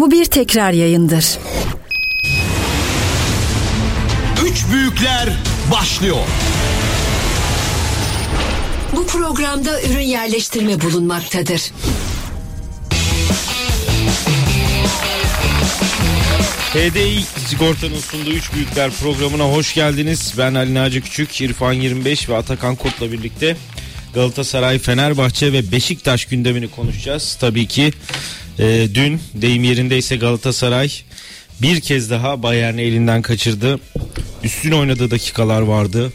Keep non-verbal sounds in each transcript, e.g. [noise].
Bu bir tekrar yayındır. Üç büyükler başlıyor. Bu programda ürün yerleştirme bulunmaktadır. HDI Sigorta'nın sunduğu 3 Büyükler programına hoş geldiniz. Ben Ali Naci Küçük, İrfan 25 ve Atakan Kurt'la birlikte Galatasaray, Fenerbahçe ve Beşiktaş gündemini konuşacağız. Tabii ki e, dün deyim yerindeyse Galatasaray bir kez daha Bayern'i elinden kaçırdı. Üstün oynadığı dakikalar vardı.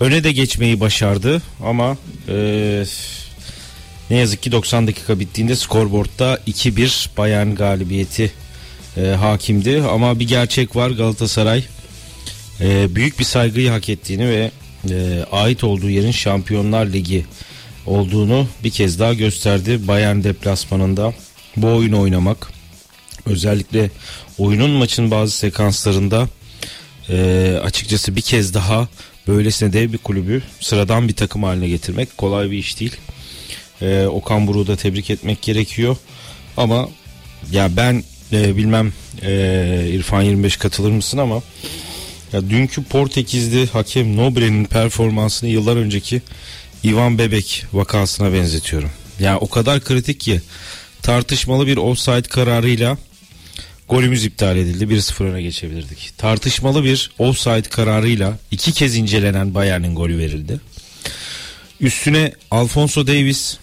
Öne de geçmeyi başardı ama e, ne yazık ki 90 dakika bittiğinde skorboardta 2-1 Bayern galibiyeti e, hakimdi. Ama bir gerçek var Galatasaray e, büyük bir saygıyı hak ettiğini ve e, ait olduğu yerin Şampiyonlar Ligi olduğunu bir kez daha gösterdi. Bayern deplasmanında bu oyunu oynamak özellikle oyunun maçın bazı sekanslarında e, açıkçası bir kez daha böylesine dev bir kulübü sıradan bir takım haline getirmek kolay bir iş değil. E, Okan Buruk'u da tebrik etmek gerekiyor. Ama ya ben e, bilmem e, İrfan 25 katılır mısın ama ya dünkü Portekizli hakem Nobre'nin performansını yıllar önceki Ivan Bebek vakasına benzetiyorum. Yani o kadar kritik ki tartışmalı bir offside kararıyla golümüz iptal edildi. 1-0 öne geçebilirdik. Tartışmalı bir offside kararıyla iki kez incelenen Bayern'in golü verildi. Üstüne Alfonso Davis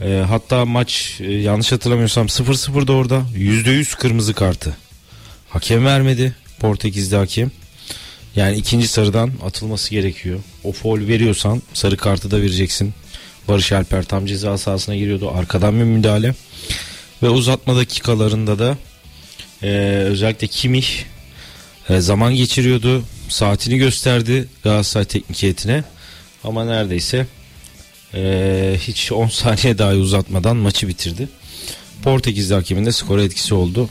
e, hatta maç e, yanlış hatırlamıyorsam 0-0'da orada %100 kırmızı kartı. Hakem vermedi. Portekizli hakem. Yani ikinci sarıdan atılması gerekiyor. O foul veriyorsan sarı kartı da vereceksin. Barış Alper tam ceza sahasına giriyordu. Arkadan bir müdahale. Ve uzatma dakikalarında da e, özellikle Kimih e, zaman geçiriyordu. Saatini gösterdi Galatasaray teknik heyetine. Ama neredeyse e, hiç 10 [laughs] saniye daha uzatmadan maçı bitirdi. Portekizli hakemin de skora etkisi oldu.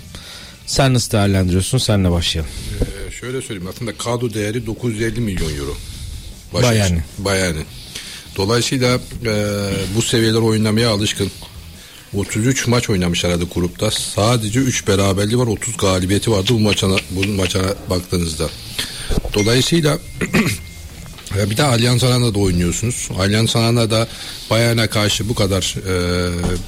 Sen nasıl değerlendiriyorsun? Senle başlayalım. Ee, şöyle söyleyeyim aslında kadro değeri 950 milyon euro. Bayern'in. Bayern'in. Dolayısıyla e, bu seviyeler oynamaya alışkın. 33 maç oynamış herhalde grupta. Sadece 3 beraberliği var. 30 galibiyeti vardı bu maçına bu maçına baktığınızda. Dolayısıyla [clears throat] bir de Allianz Arena'da oynuyorsunuz. Allianz Arena'da Bayern'e karşı bu kadar e,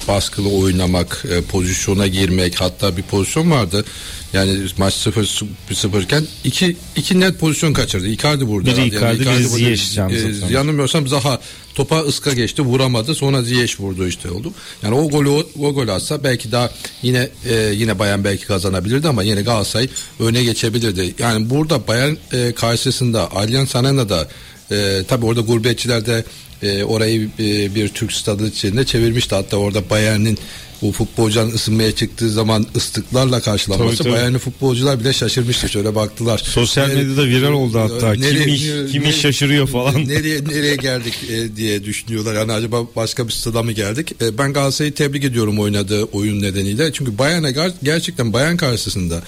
baskılı oynamak, e, pozisyona girmek hatta bir pozisyon vardı. Yani maç 0 0 iken iki, iki net pozisyon kaçırdı. Icardi burada. Biri Icardi, yani biri Ziyech. E, yanılmıyorsam Zaha topa ıska geçti vuramadı sonra Ziyech vurdu işte oldu. Yani o golü o, o golü atsa belki daha yine e, yine Bayern belki kazanabilirdi ama yine Galatasaray öne geçebilirdi. Yani burada Bayern e, karşısında Allianz Arena'da e, tabii orada gurbetçiler de e, orayı e, bir Türk stadı içinde çevirmişti. Hatta orada Bayern'in bu futbolcuların ısınmaya çıktığı zaman ıslıklarla karşılanması Tabii, tabii. Bayern'li futbolcular bile şaşırmıştı. Şöyle baktılar. Sosyal Nereye- medyada viral oldu hatta. Nereye- Kim iş, kim iş nereye- şaşırıyor [laughs] falan. Nereye nereye geldik e, diye düşünüyorlar. Yani acaba başka bir stada mı geldik? E, ben Galatasaray'ı tebrik ediyorum oynadığı oyun nedeniyle. Çünkü Bayern'e ger- gerçekten Bayern karşısında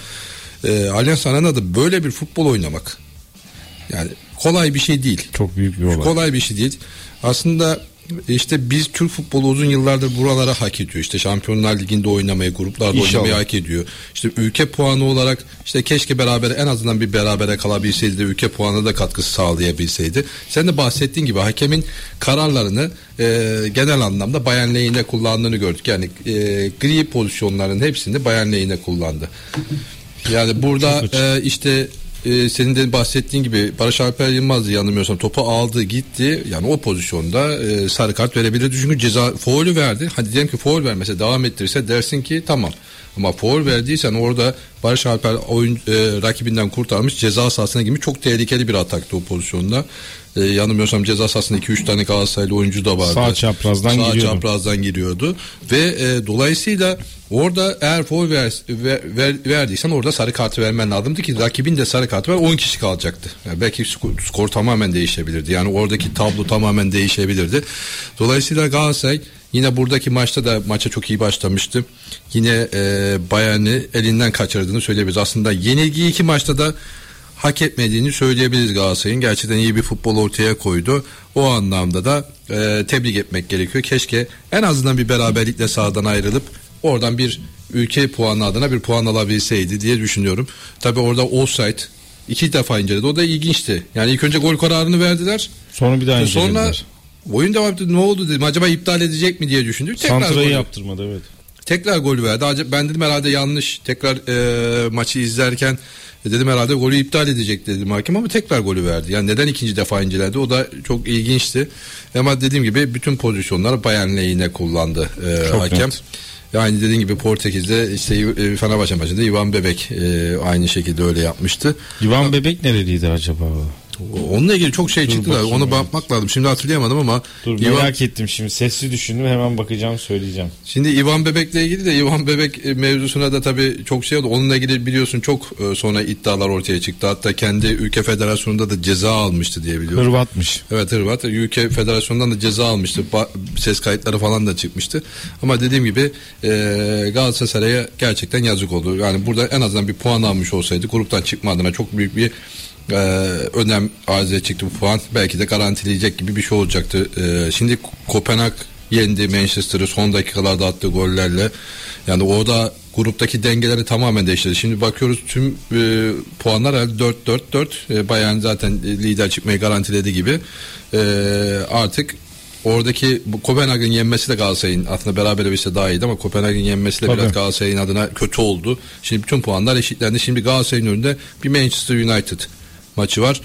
e, Allianz Arena'da böyle bir futbol oynamak yani kolay bir şey değil. Çok büyük bir olay. Kolay bir şey değil. Aslında işte biz Türk futbolu uzun yıllardır buralara hak ediyor. İşte Şampiyonlar Ligi'nde oynamayı, gruplarda İnşallah. oynamayı hak ediyor. İşte ülke puanı olarak işte keşke beraber en azından bir berabere kalabilseydi de ülke puanına da katkısı sağlayabilseydi. Sen de bahsettiğin gibi hakemin kararlarını e, genel anlamda Bayern lehine kullandığını gördük. Yani e, gri pozisyonların hepsini Bayern lehine kullandı. Yani burada e, işte e, senin de bahsettiğin gibi Barış Alper Yılmaz yanılmıyorsam topu aldı gitti. Yani o pozisyonda e, sarı kart verebilirdi. Çünkü ceza faulü verdi. Hadi diyelim ki faul vermese devam ettirirse dersin ki tamam. Ama faul verdiysen orada Barış Alper oyun e, rakibinden kurtarmış ceza sahasına girmiş. Çok tehlikeli bir ataktı o pozisyonda. E, yanılmıyorsam ceza sahasında 2-3 tane Galatasaraylı oyuncu da vardı. Sağ çaprazdan Sağ giriyordu. çaprazdan giriyordu. Ve e, dolayısıyla orada eğer foul ver, ver, ver- verdiysen orada sarı kartı vermen lazımdı ki rakibin de sarı kartı ver 10 kişi kalacaktı. Yani belki skor, skor tamamen değişebilirdi. Yani oradaki tablo tamamen değişebilirdi. Dolayısıyla Galatasaray yine buradaki maçta da maça çok iyi başlamıştı. Yine e, Bayern'i elinden kaçırdığını söyleyebiliriz. Aslında yenilgiyi iki maçta da hak etmediğini söyleyebiliriz Galatasaray'ın. Gerçekten iyi bir futbol ortaya koydu. O anlamda da e, tebrik etmek gerekiyor. Keşke en azından bir beraberlikle sahadan ayrılıp oradan bir ülke puanı adına bir puan alabilseydi diye düşünüyorum. Tabi orada offside iki defa inceledi. O da ilginçti. Yani ilk önce gol kararını verdiler. Sonra bir daha Sonra incelediler. oyun devam etti. Ne oldu dedim. Acaba iptal edecek mi diye düşündük. Tekrar Santra'yı yaptırmadı evet. Tekrar gol verdi. Acaba- Ben dedim herhalde yanlış. Tekrar e, maçı izlerken dedim herhalde golü iptal edecek dedim hakim ama tekrar golü verdi. Yani neden ikinci defa inceledi o da çok ilginçti. Ama dediğim gibi bütün pozisyonları Bayern lehine kullandı e, Çok hakem. net. Yani dediğim gibi Portekiz'de işte e, Fenerbahçe maçında Ivan Bebek e, aynı şekilde öyle yapmıştı. Divan Bebek nereliydi acaba? Onunla ilgili çok şey Dur çıktı da evet. bakmak lazım. Şimdi hatırlayamadım ama Dur Ivan- merak ettim şimdi. Sesli düşündüm hemen bakacağım söyleyeceğim. Şimdi İvan Bebek'le ilgili de İvan Bebek e, mevzusuna da tabii çok şey oldu. Onunla ilgili biliyorsun çok e, sonra iddialar ortaya çıktı. Hatta kendi ülke federasyonunda da ceza almıştı diye biliyorum. Hırvatmış. Evet Hırvat. Ülke federasyonundan da ceza almıştı. Ses kayıtları falan da çıkmıştı. Ama dediğim gibi e, Galatasaray'a gerçekten yazık oldu. Yani burada en azından bir puan almış olsaydı gruptan çıkma adına çok büyük bir e, önem arz edecekti bu puan. Belki de garantileyecek gibi bir şey olacaktı. E, şimdi Kopenhag yendi Manchester'ı son dakikalarda attığı gollerle. Yani orada gruptaki dengeleri tamamen değiştirdi. Şimdi bakıyoruz tüm e, puanlar herhalde 4-4-4. E, Bayern zaten lider çıkmayı garantiledi gibi. E, artık oradaki Kopenhag'ın yenmesi de Galatasaray'ın aslında beraber bitse daha iyiydi ama Kopenhag'ın yenmesi de Tabii. biraz Galatasaray'ın adına kötü oldu. Şimdi bütün puanlar eşitlendi. Şimdi Galatasaray'ın önünde bir Manchester United maçı var.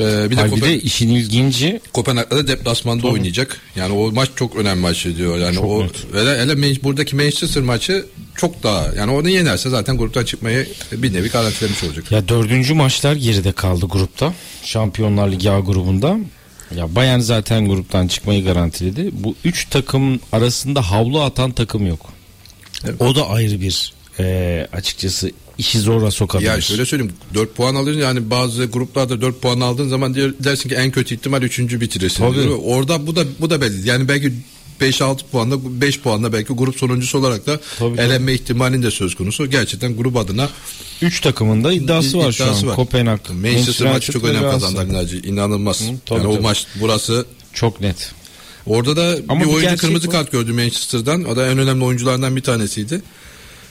E, bir de Kopen- de işin ilginci Kopenhag'da da deplasmanda oynayacak. Yani o maç çok önemli maç diyor. Yani Çok o net. hele, hele Man- buradaki Manchester maçı çok daha yani onu yenerse zaten gruptan çıkmayı bir nevi garantilemiş olacak. ya dördüncü maçlar geride kaldı grupta. Şampiyonlar Ligi A grubunda. Ya Bayern zaten gruptan çıkmayı garantiledi. Bu üç takım arasında havlu atan takım yok. Evet. O da ayrı bir e, açıkçası işi zora sokabilir. Ya şöyle söyleyeyim 4 puan alır yani bazı gruplarda 4 puan aldığın zaman diyor- dersin ki en kötü ihtimal 3. bitirirsin. Tabii. diyor. Orada bu da bu da belli. Yani belki 5-6 puanla 5 puanla belki grup sonuncusu olarak da Tabii, tabii. elenme ihtimalin de söz konusu. Gerçekten grup adına Üç takımın da iddiası var şu iddiası an. var. Kopenhag, Manchester maçı çok önem kazandı Ali Naci. İnanılmaz. Hı, tabii, yani o tabii. maç burası Çok net. Orada da Ama bir oyuncu kırmızı var. kart gördü Manchester'dan. O da en önemli oyunculardan bir tanesiydi.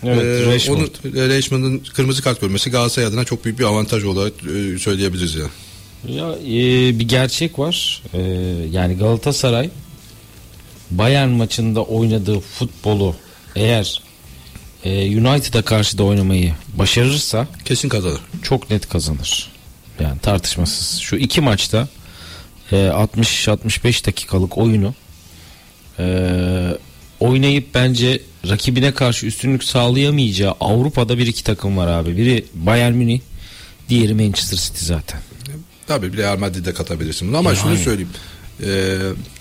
Evet, Ee, Rashford. onun e, Rashford'un kırmızı kart görmesi Galatasaray adına çok büyük bir avantaj olarak e, söyleyebiliriz ya. Ya e, bir gerçek var. E, yani Galatasaray Bayern maçında oynadığı futbolu eğer e, United'a karşı da oynamayı başarırsa Kesin kazanır. çok net kazanır. Yani tartışmasız. Şu iki maçta e, 60-65 dakikalık oyunu e, oynayıp bence rakibine karşı üstünlük sağlayamayacağı Avrupa'da bir iki takım var abi. Biri Bayern Münih, diğeri Manchester City zaten. Tabii bir Real Madrid'de katabilirsin bunu ama şunu Yani. söyleyeyim. Ee,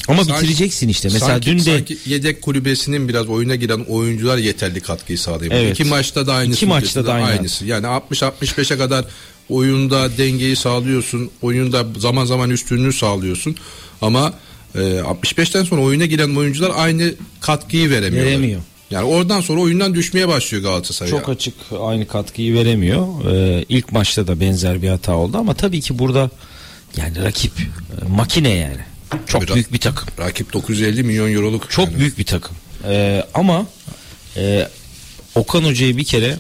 Ama sanki- bitireceksin işte. Mesela sanki, dün de sanki yedek kulübesinin biraz oyuna giren oyuncular yeterli katkıyı sağlayabilir. Evet. İki maçta da aynısı. İki maçta da aynı. aynısı. Yani 60-65'e kadar oyunda dengeyi sağlıyorsun. Oyunda zaman zaman üstünlüğü sağlıyorsun. Ama e, 65'ten sonra oyuna giren oyuncular aynı katkıyı veremiyor. Veremiyor. Yani oradan sonra oyundan düşmeye başlıyor Galatasaray. çok açık aynı katkıyı veremiyor. Ee, ilk maçta da benzer bir hata oldu ama tabii ki burada yani rakip e, makine yani. Çok Tabii, büyük bir takım. Rakip 950 milyon euroluk. Çok yani. büyük bir takım. Ee, ama e, Okan Hoca'yı bir kere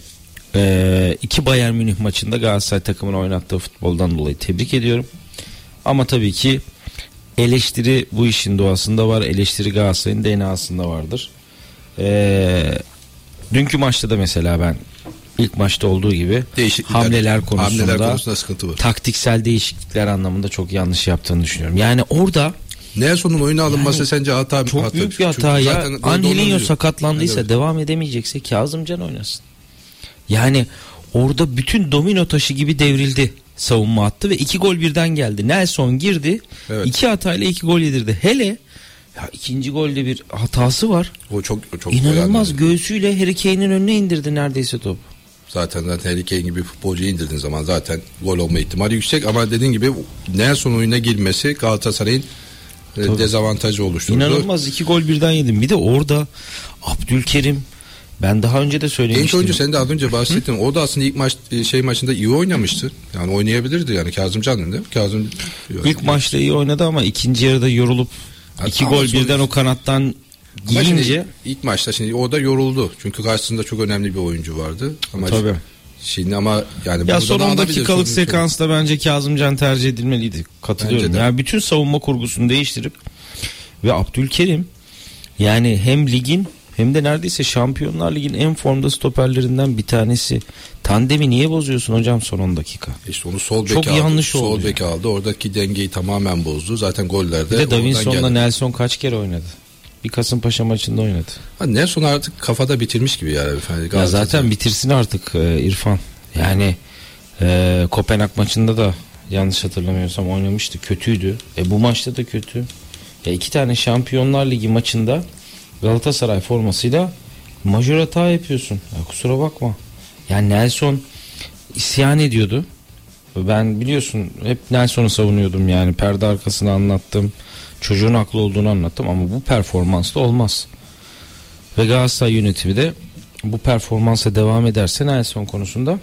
e, iki Bayern Münih maçında Galatasaray takımını oynattığı futboldan dolayı tebrik ediyorum. Ama tabii ki eleştiri bu işin doğasında var. Eleştiri Galatasaray'ın DNA'sında vardır. Ee, dünkü maçta da mesela ben ilk maçta olduğu gibi hamleler konusunda, hamleler konusunda sıkıntı var. taktiksel değişiklikler anlamında çok yanlış yaptığını düşünüyorum. Yani orada Nelson'un oyuna alınması sence hata çok hata- büyük bir hata Çünkü ya. Angelinho sakatlandıysa Evet. devam edemeyecekse Kazımcan oynasın. Yani orada bütün domino taşı gibi devrildi savunma attı ve iki gol birden geldi. Nelson girdi. Evet. iki hatayla iki gol yedirdi. Hele ya ikinci golde bir hatası var. O çok çok İnanılmaz önemli. göğsüyle Harry Kane'in önüne indirdi neredeyse top. Zaten zaten Harry Kane gibi bir futbolcuyu indirdiğin zaman zaten gol olma ihtimali yüksek ama dediğin gibi Nelson oyuna girmesi Galatasaray'ın e, dezavantajı oluşturdu. İnanılmaz iki gol birden yedim. Bir de orada Abdülkerim ben daha önce de Genç söylemiştim. oyuncu sen de az önce bahsettin. O da aslında ilk maç e, şey maçında iyi oynamıştı. Yani oynayabilirdi yani Kazımcan değil mi? Kazım İlk maçta iyi oynadı ama ikinci yarıda yorulup İki gol sonra- birden o kanattan giyince ilk maçta şimdi o da yoruldu. Çünkü karşısında çok önemli bir oyuncu vardı. Ama tabii. Şimdi ama yani Ya son da 10 alabilir, dakikalık sekansta bence Kazımcan tercih edilmeliydi. Katılıyorum. Yani bütün savunma kurgusunu değiştirip ve Abdülkerim yani hem ligin hem de neredeyse Şampiyonlar Ligi'nin en formda stoperlerinden bir tanesi. Tandemi niye bozuyorsun hocam son 10 dakika? İşte onu sol bek Çok aldı. yanlış sol oldu bek aldı. Oradaki dengeyi tamamen bozdu. Zaten gollerde Bir de Davinson'la. Nelson kaç kere oynadı? Bir Kasımpaşa maçında oynadı. Ha, Nelson artık kafada bitirmiş gibi yani. Yani Ya zaten bitirsin artık e, İrfan. Yani e, Kopenhag maçında da yanlış hatırlamıyorsam oynamıştı. Kötüydü. E bu maçta da kötü. Ya iki tane Şampiyonlar Ligi maçında Galatasaray formasıyla majör hata yapıyorsun. Ya kusura bakma. Yani Nelson isyan ediyordu. Ben biliyorsun hep Nelson'u savunuyordum yani perde arkasını anlattım. Çocuğun haklı olduğunu anlattım ama bu performansla olmaz. Ve Galatasaray yönetimi de bu performansa devam ederse Nelson konusunda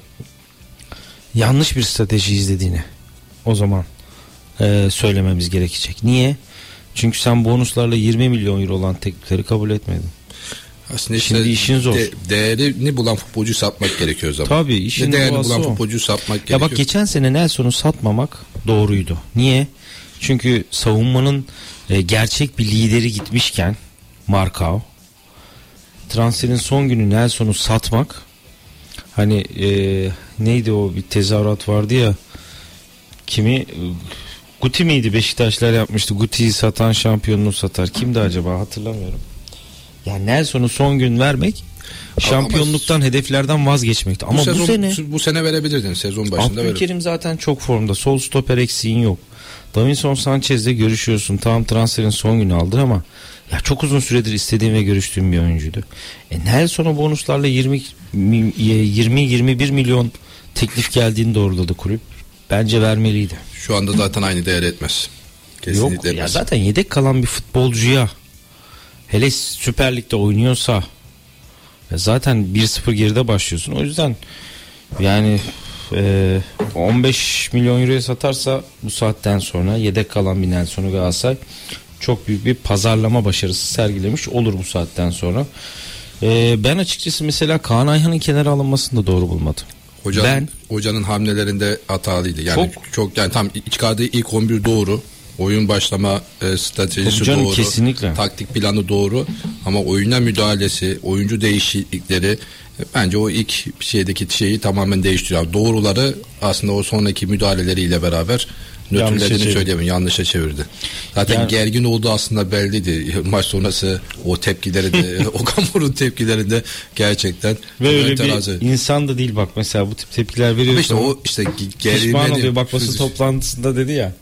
yanlış bir strateji izlediğini o zaman e, söylememiz gerekecek. Niye? Çünkü sen bonuslarla 20 milyon euro olan teklifleri kabul etmedin. Aslında Şimdi işin zor. değerini bulan futbolcu satmak gerekiyor zaman. Tabii, işin Ne değerini bulan o. futbolcu satmak Ya gerekiyor. bak geçen sene Nelson'u satmamak doğruydu. Niye? Çünkü savunmanın e, gerçek bir lideri gitmişken Markao transferin son günü Nelson'u satmak hani e, neydi o bir tezahürat vardı ya kimi Guti miydi Beşiktaşlar yapmıştı Guti'yi satan şampiyonunu satar kimdi acaba hatırlamıyorum yani Nelson'u son gün vermek şampiyonluktan hedeflerden vazgeçmekti ama bu, sezon, sene bu sene verebilirdin sezon başında. Abdülkerim zaten çok formda. Sol stoper eksiğin yok. Davinson Sanchez'le görüşüyorsun. Tamam transferin son günü aldın ama ya çok uzun süredir istediğim ve görüştüğüm bir oyuncuydu. E Nelson'a bonuslarla 20 20 21 milyon teklif geldiğini doğruladı kulüp. Bence vermeliydi. Şu anda zaten aynı değer etmez. Kesinlikle Yok ya etmez. zaten yedek kalan bir futbolcuya hele Süper Lig'de oynuyorsa ya zaten 1-0 geride başlıyorsun. O yüzden yani e, 15 milyon euroya satarsa bu saatten sonra yedek kalan bir Nelson'u Galatasaray çok büyük bir pazarlama başarısı sergilemiş olur bu saatten sonra. E, ben açıkçası mesela Kaan Ayhan'ın kenara alınmasını da doğru bulmadım. Hoca, Ben- hocanın hamlelerinde hatalıydı. Yani Çok- çok, yani tam çıkardığı ilk 11 doğru. Oyun başlama e, stratejisi canım, doğru. kesinlikle. Taktik planı doğru. Ama oyuna müdahalesi, oyuncu değişiklikleri e, bence o ilk şeydeki şeyi tamamen değiştiriyor. Doğruları aslında o sonraki müdahaleleriyle beraber Çevirdi. söyleyemem. Yanlışa çevirdi. Zaten Yani- gergin olduğu aslında belliydi. [laughs] Maç sonrası o tepkileri de [laughs] Okan tepkilerinde gerçekten Ve öyle terazi. bir insan da değil bak mesela bu tip tepkiler Ama veriyorsun. işte o işte Pişman gerilmeni oluyor bak basın [laughs] toplantısında dedi ya.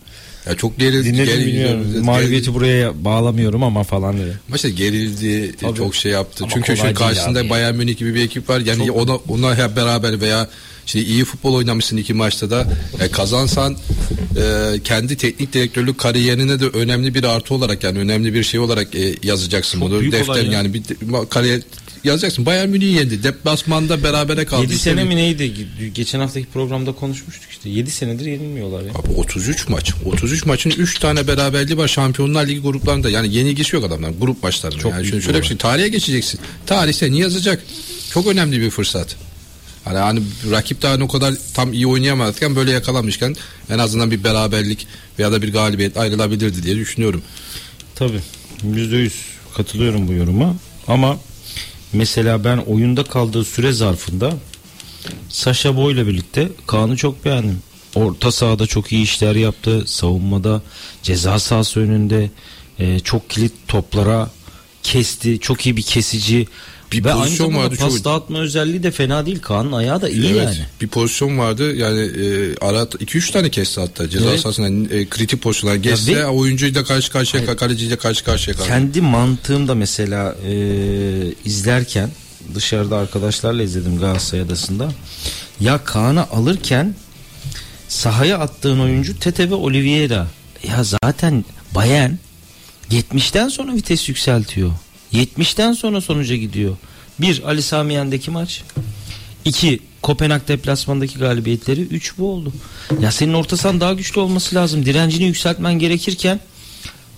Ya çok gerildi. Dinledim bilmiyorum. Mağlubiyeti buraya bağlamıyorum ama falan dedi. İşte gerildi, Tabii. çok şey yaptı. Ama Çünkü şu karşısında abi. Bayern Münih gibi bir ekip var. Yani Çok- ona ona hep beraber veya şimdi iyi futbol oynamışsın iki maçta da e, kazansan e, kendi teknik direktörlük kariyerine de önemli bir artı olarak yani önemli bir şey olarak e, yazacaksın Çok bunu. Defter ya. yani bir kariyer yazacaksın. Bayern Münih yendi. Deplasmanda berabere kaldı. 7 sene mi neydi? Geçen haftaki programda konuşmuştuk işte. 7 senedir yenilmiyorlar ya. Abi 33 maç. 33 maçın 3 tane beraberliği var Şampiyonlar Ligi gruplarında. Yani yenilgisi yok adamlar grup maçlarında. Çok yani şöyle, şöyle bir şey tarihe geçeceksin. Tarih seni yazacak. Çok önemli bir fırsat. Hani, hani rakip daha o kadar tam iyi oynayamazken böyle yakalamışken en azından bir beraberlik veya da bir galibiyet ayrılabilirdi diye düşünüyorum. Tabii. %100 katılıyorum bu yoruma. Ama mesela ben oyunda kaldığı süre zarfında Sasha Boy'la birlikte Kaan'ı çok beğendim. Orta sahada çok iyi işler yaptı. Savunmada ceza sahası önünde e, çok kilit toplara kesti. Çok iyi bir kesici. Bir Ve aynı pozisyon zamanda vardı, pas çok- dağıtma özelliği de fena değil. Kaan'ın ayağı da iyi evet. yani. Bir pozisyon vardı. Yani e, ara 2-3 tane kesti hatta ceza Evet. sahasında e, kritik pozisyonlar geçse ve- oyuncuyla karşı karşıya kaleciyle karşı karşıya kaldı. Kendi mantığımda mesela e, izlerken dışarıda arkadaşlarla izledim Galatasaray Adası'nda. Ya Kaan'ı alırken sahaya attığın oyuncu Tete ve Oliveira. Ya zaten Bayern 70'ten sonra vites yükseltiyor. 70'ten sonra sonuca gidiyor. Bir Ali Sami Yen'deki maç. İki Kopenhag deplasmandaki galibiyetleri. Üç bu oldu. Ya senin orta sahan daha güçlü olması lazım. Direncini yükseltmen gerekirken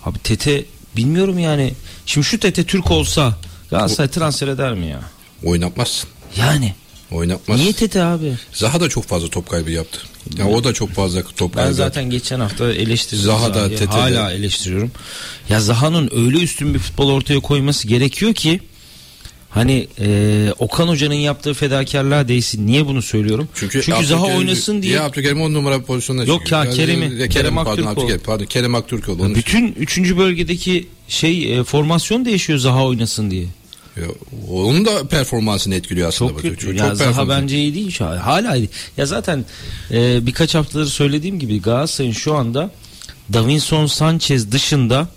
Abi Tete bilmiyorum yani. Şimdi şu Tete Türk olsa Galatasaray transfer eder mi ya? Oynatmazsın. Yani. Oynatmaz. Niye Tete abi? Zaha da çok fazla top kaybı yaptı. Ya o da çok fazla top Ben kaybı zaten geçen hafta eleştirdim. Zaha da. Tete de. Hala eleştiriyorum. Ya Zaha'nın öyle üstün bir futbol ortaya koyması gerekiyor ki hani e, Okan Hoca'nın yaptığı fedakarlığa değsin. Niye bunu söylüyorum? Çünkü, Zaha Abdülkerim- oynasın diye. Ya Abdülkerim 10 numara pozisyonda Yok çıkıyor. ya, Kerem'i- Kerem, Kerem pardon, Aktürkoğlu. Abdülkerim, pardon Kerem Aktürkoğlu. Bütün 3. bölgedeki şey e, formasyon değişiyor Zaha oynasın diye. Onun da performansını etkiliyor aslında. Çok kötü. Çok, ya çok Zaha bence iyi değil. Hala iyi. Ya zaten e, birkaç haftadır söylediğim gibi Galatasaray'ın şu anda Davinson Sanchez dışında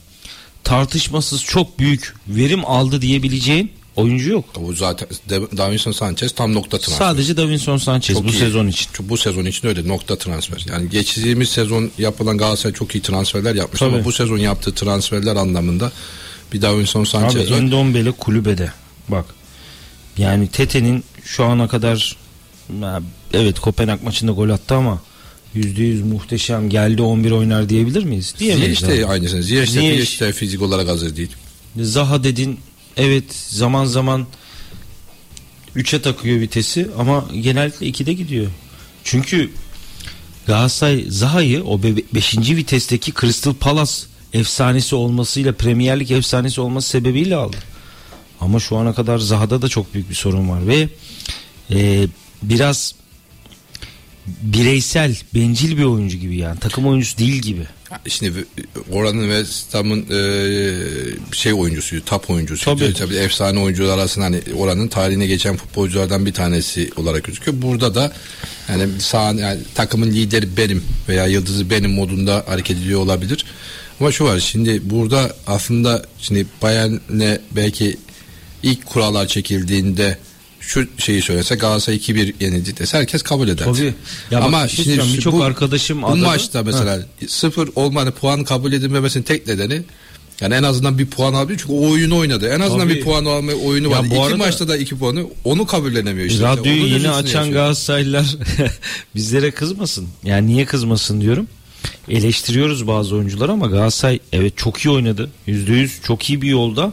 tartışmasız çok büyük verim aldı diyebileceğin oyuncu yok. Bu zaten Davinson Sanchez tam nokta transfer. Sadece Davinson Sanchez Çok bu iyi. sezon için. Bu sezon için öyle nokta transfer. Yani geçtiğimiz sezon yapılan Galatasaray çok iyi transferler yapmış Tabii. ama bu sezon yaptığı transferler anlamında bir Davinson Abi Sanchez var. Endombele kulübede. Bak. Yani Tete'nin şu ana kadar evet Kopenhag maçında gol attı ama %100 muhteşem geldi 11 oynar diyebilir miyiz? Diyemeyiz. Ziyech de abi. aynısını. Ziyech de. Ziyech de fizik olarak hazır değil. Zaha dedin evet zaman zaman 3'e takıyor vitesi ama genellikle 2'de gidiyor. Çünkü Galatasaray Zaha'yı o 5. vitesteki Crystal Palace efsanesi olmasıyla Premier Lig efsanesi olması sebebiyle aldı. Ama şu ana kadar Zaha'da da çok büyük bir sorun var ve e, biraz bireysel, bencil bir oyuncu gibi yani. Takım oyuncusu değil gibi. Şimdi oranın ve Stam'ın e, şey oyuncusu, top oyuncusu. Tabii. Tabii. efsane oyuncular arasında hani oranın tarihine geçen futbolculardan bir tanesi olarak gözüküyor. Burada da yani, sağ, yani takımın lideri benim veya yıldızı benim modunda hareket ediyor olabilir. Ama şu var şimdi burada aslında şimdi Bayern'le belki ilk kurallar çekildiğinde şu şeyi söylese Galatasaray 2-1 yenildi dese herkes kabul eder. Tabii. Ya bak Ama bir şey şimdi şu- birçok bu- arkadaşım bu adadı- maçta mesela sıfır olmanı puan kabul edilmemesinin tek nedeni yani en azından bir puan alabilir çünkü o oyunu oynadı. En azından Tabii. bir puan alma oyunu Ya var. İki arada- maçta da iki puanı onu kabullenemiyor işte. Radyoyu Onun yeni açan yaşıyor. Galatasaraylılar [laughs] bizlere kızmasın. Yani niye kızmasın diyorum. Eleştiriyoruz bazı oyuncuları ama Galatasaray evet çok iyi oynadı. %100 çok iyi bir yolda.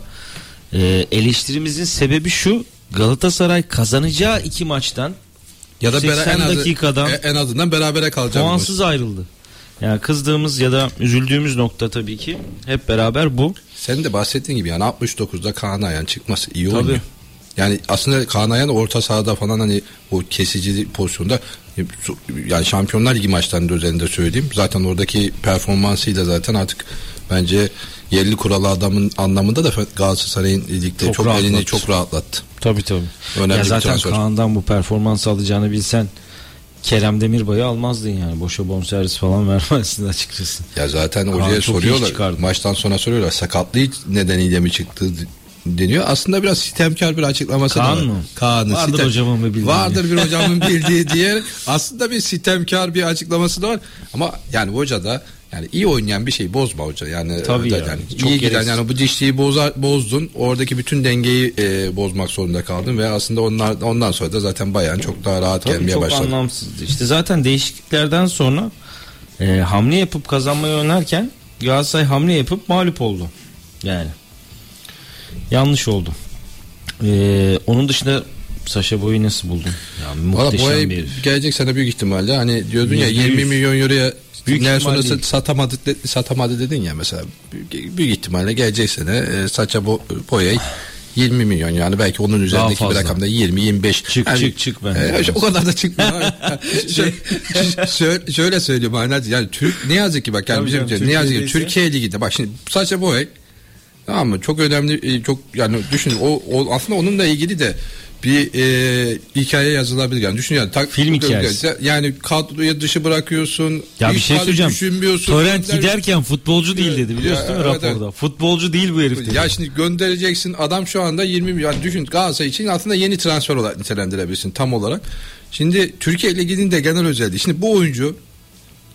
Ee, eleştirimizin sebebi şu. Galatasaray kazanacağı iki maçtan ya da 80 bera- en, azı- dakikadan e- en azından berabere kalacak. maç. puansız ayrıldı. Yani kızdığımız ya da üzüldüğümüz nokta tabii ki hep beraber bu. Senin de bahsettiğin gibi yani 69'da Kaan Ayhan çıkması iyi Tabii. oynuyor. Yani aslında Kaan orta sahada falan hani o kesici pozisyonda yani Şampiyonlar Ligi maçlarında özelinde söyleyeyim. Zaten oradaki performansıyla zaten artık bence yerli kuralı adamın anlamında da Galatasaray'ın ligde Çok çok, elini çok rahatlattı. Tabii tabii. Önemli ya zaten. Kaan'dan bu performans alacağını bilsen Kerem Demirbay'ı almazdın yani. Boşa bonservis falan [laughs] vermezdin açıkçası. Ya zaten hocaya soruyorlar. Maçtan sonra soruyorlar. Sakatlığı nedeniyle mi çıktı deniyor. Aslında biraz sistemkar bir açıklaması Kaan da var. mı? Kaan'ın Vardır hocamın bir bildiği. Vardır bir hocamın bildiği diye aslında bir sistemkar bir açıklaması da var. Ama yani hoca da yani iyi oynayan bir şey bozma hoca. Yani Tabii da ya. yani Çok iyi giden yani bu dişliği bozar, bozdun. Oradaki bütün dengeyi e, bozmak zorunda kaldın ve aslında onlar ondan sonra da zaten bayan çok daha rahat Tabii gelmeye çok başladı. anlamsızdı. İşte zaten değişikliklerden sonra e, hamle yapıp kazanmayı oynarken Galatasaray hamle yapıp mağlup oldu. Yani yanlış oldu. E, onun dışında Saşa Boy'u nasıl buldun? Yani muhteşem bu ay bir herif. gelecek sene büyük ihtimalle hani diyordun ya Yüzde 20 yüz. milyon euroya Büyük Nelson'u ihtimal değil. satamadı, de- satamadı dedin ya mesela büyük, ihtimalle gelecek sene e, saça bo, boyayı 20 milyon yani belki onun üzerindeki bir rakamda 20 25 Çık, çık, çık bence. E, o kadar da çıkmıyor. [laughs] şöyle, şöyle, şöyle söyleyeyim yani Türk ne yazık ki bak yani Tabii bizim canım, ne yazık ki Türkiye liginde bak şimdi saça boy Tamam mı? Çok önemli e, çok yani düşün o, o aslında onunla ilgili de bir e, hikaye yazılabilir yani düşün yani tak- Film hikayesi. yani kadroya dışı bırakıyorsun Ya bir şey söyleyeceğim. düşünmüyorsun Torrent giderken futbolcu değil dedi biliyorsun Ya, değil mi evet, raporda? evet. Futbolcu değil bu herif dedi. ya şimdi göndereceksin adam şu anda 20 milyon yani düşün Galatasaray için aslında yeni transfer olarak nitelendirebilirsin tam olarak. Şimdi Türkiye Ligi'nin de genel özelliği. Şimdi bu oyuncu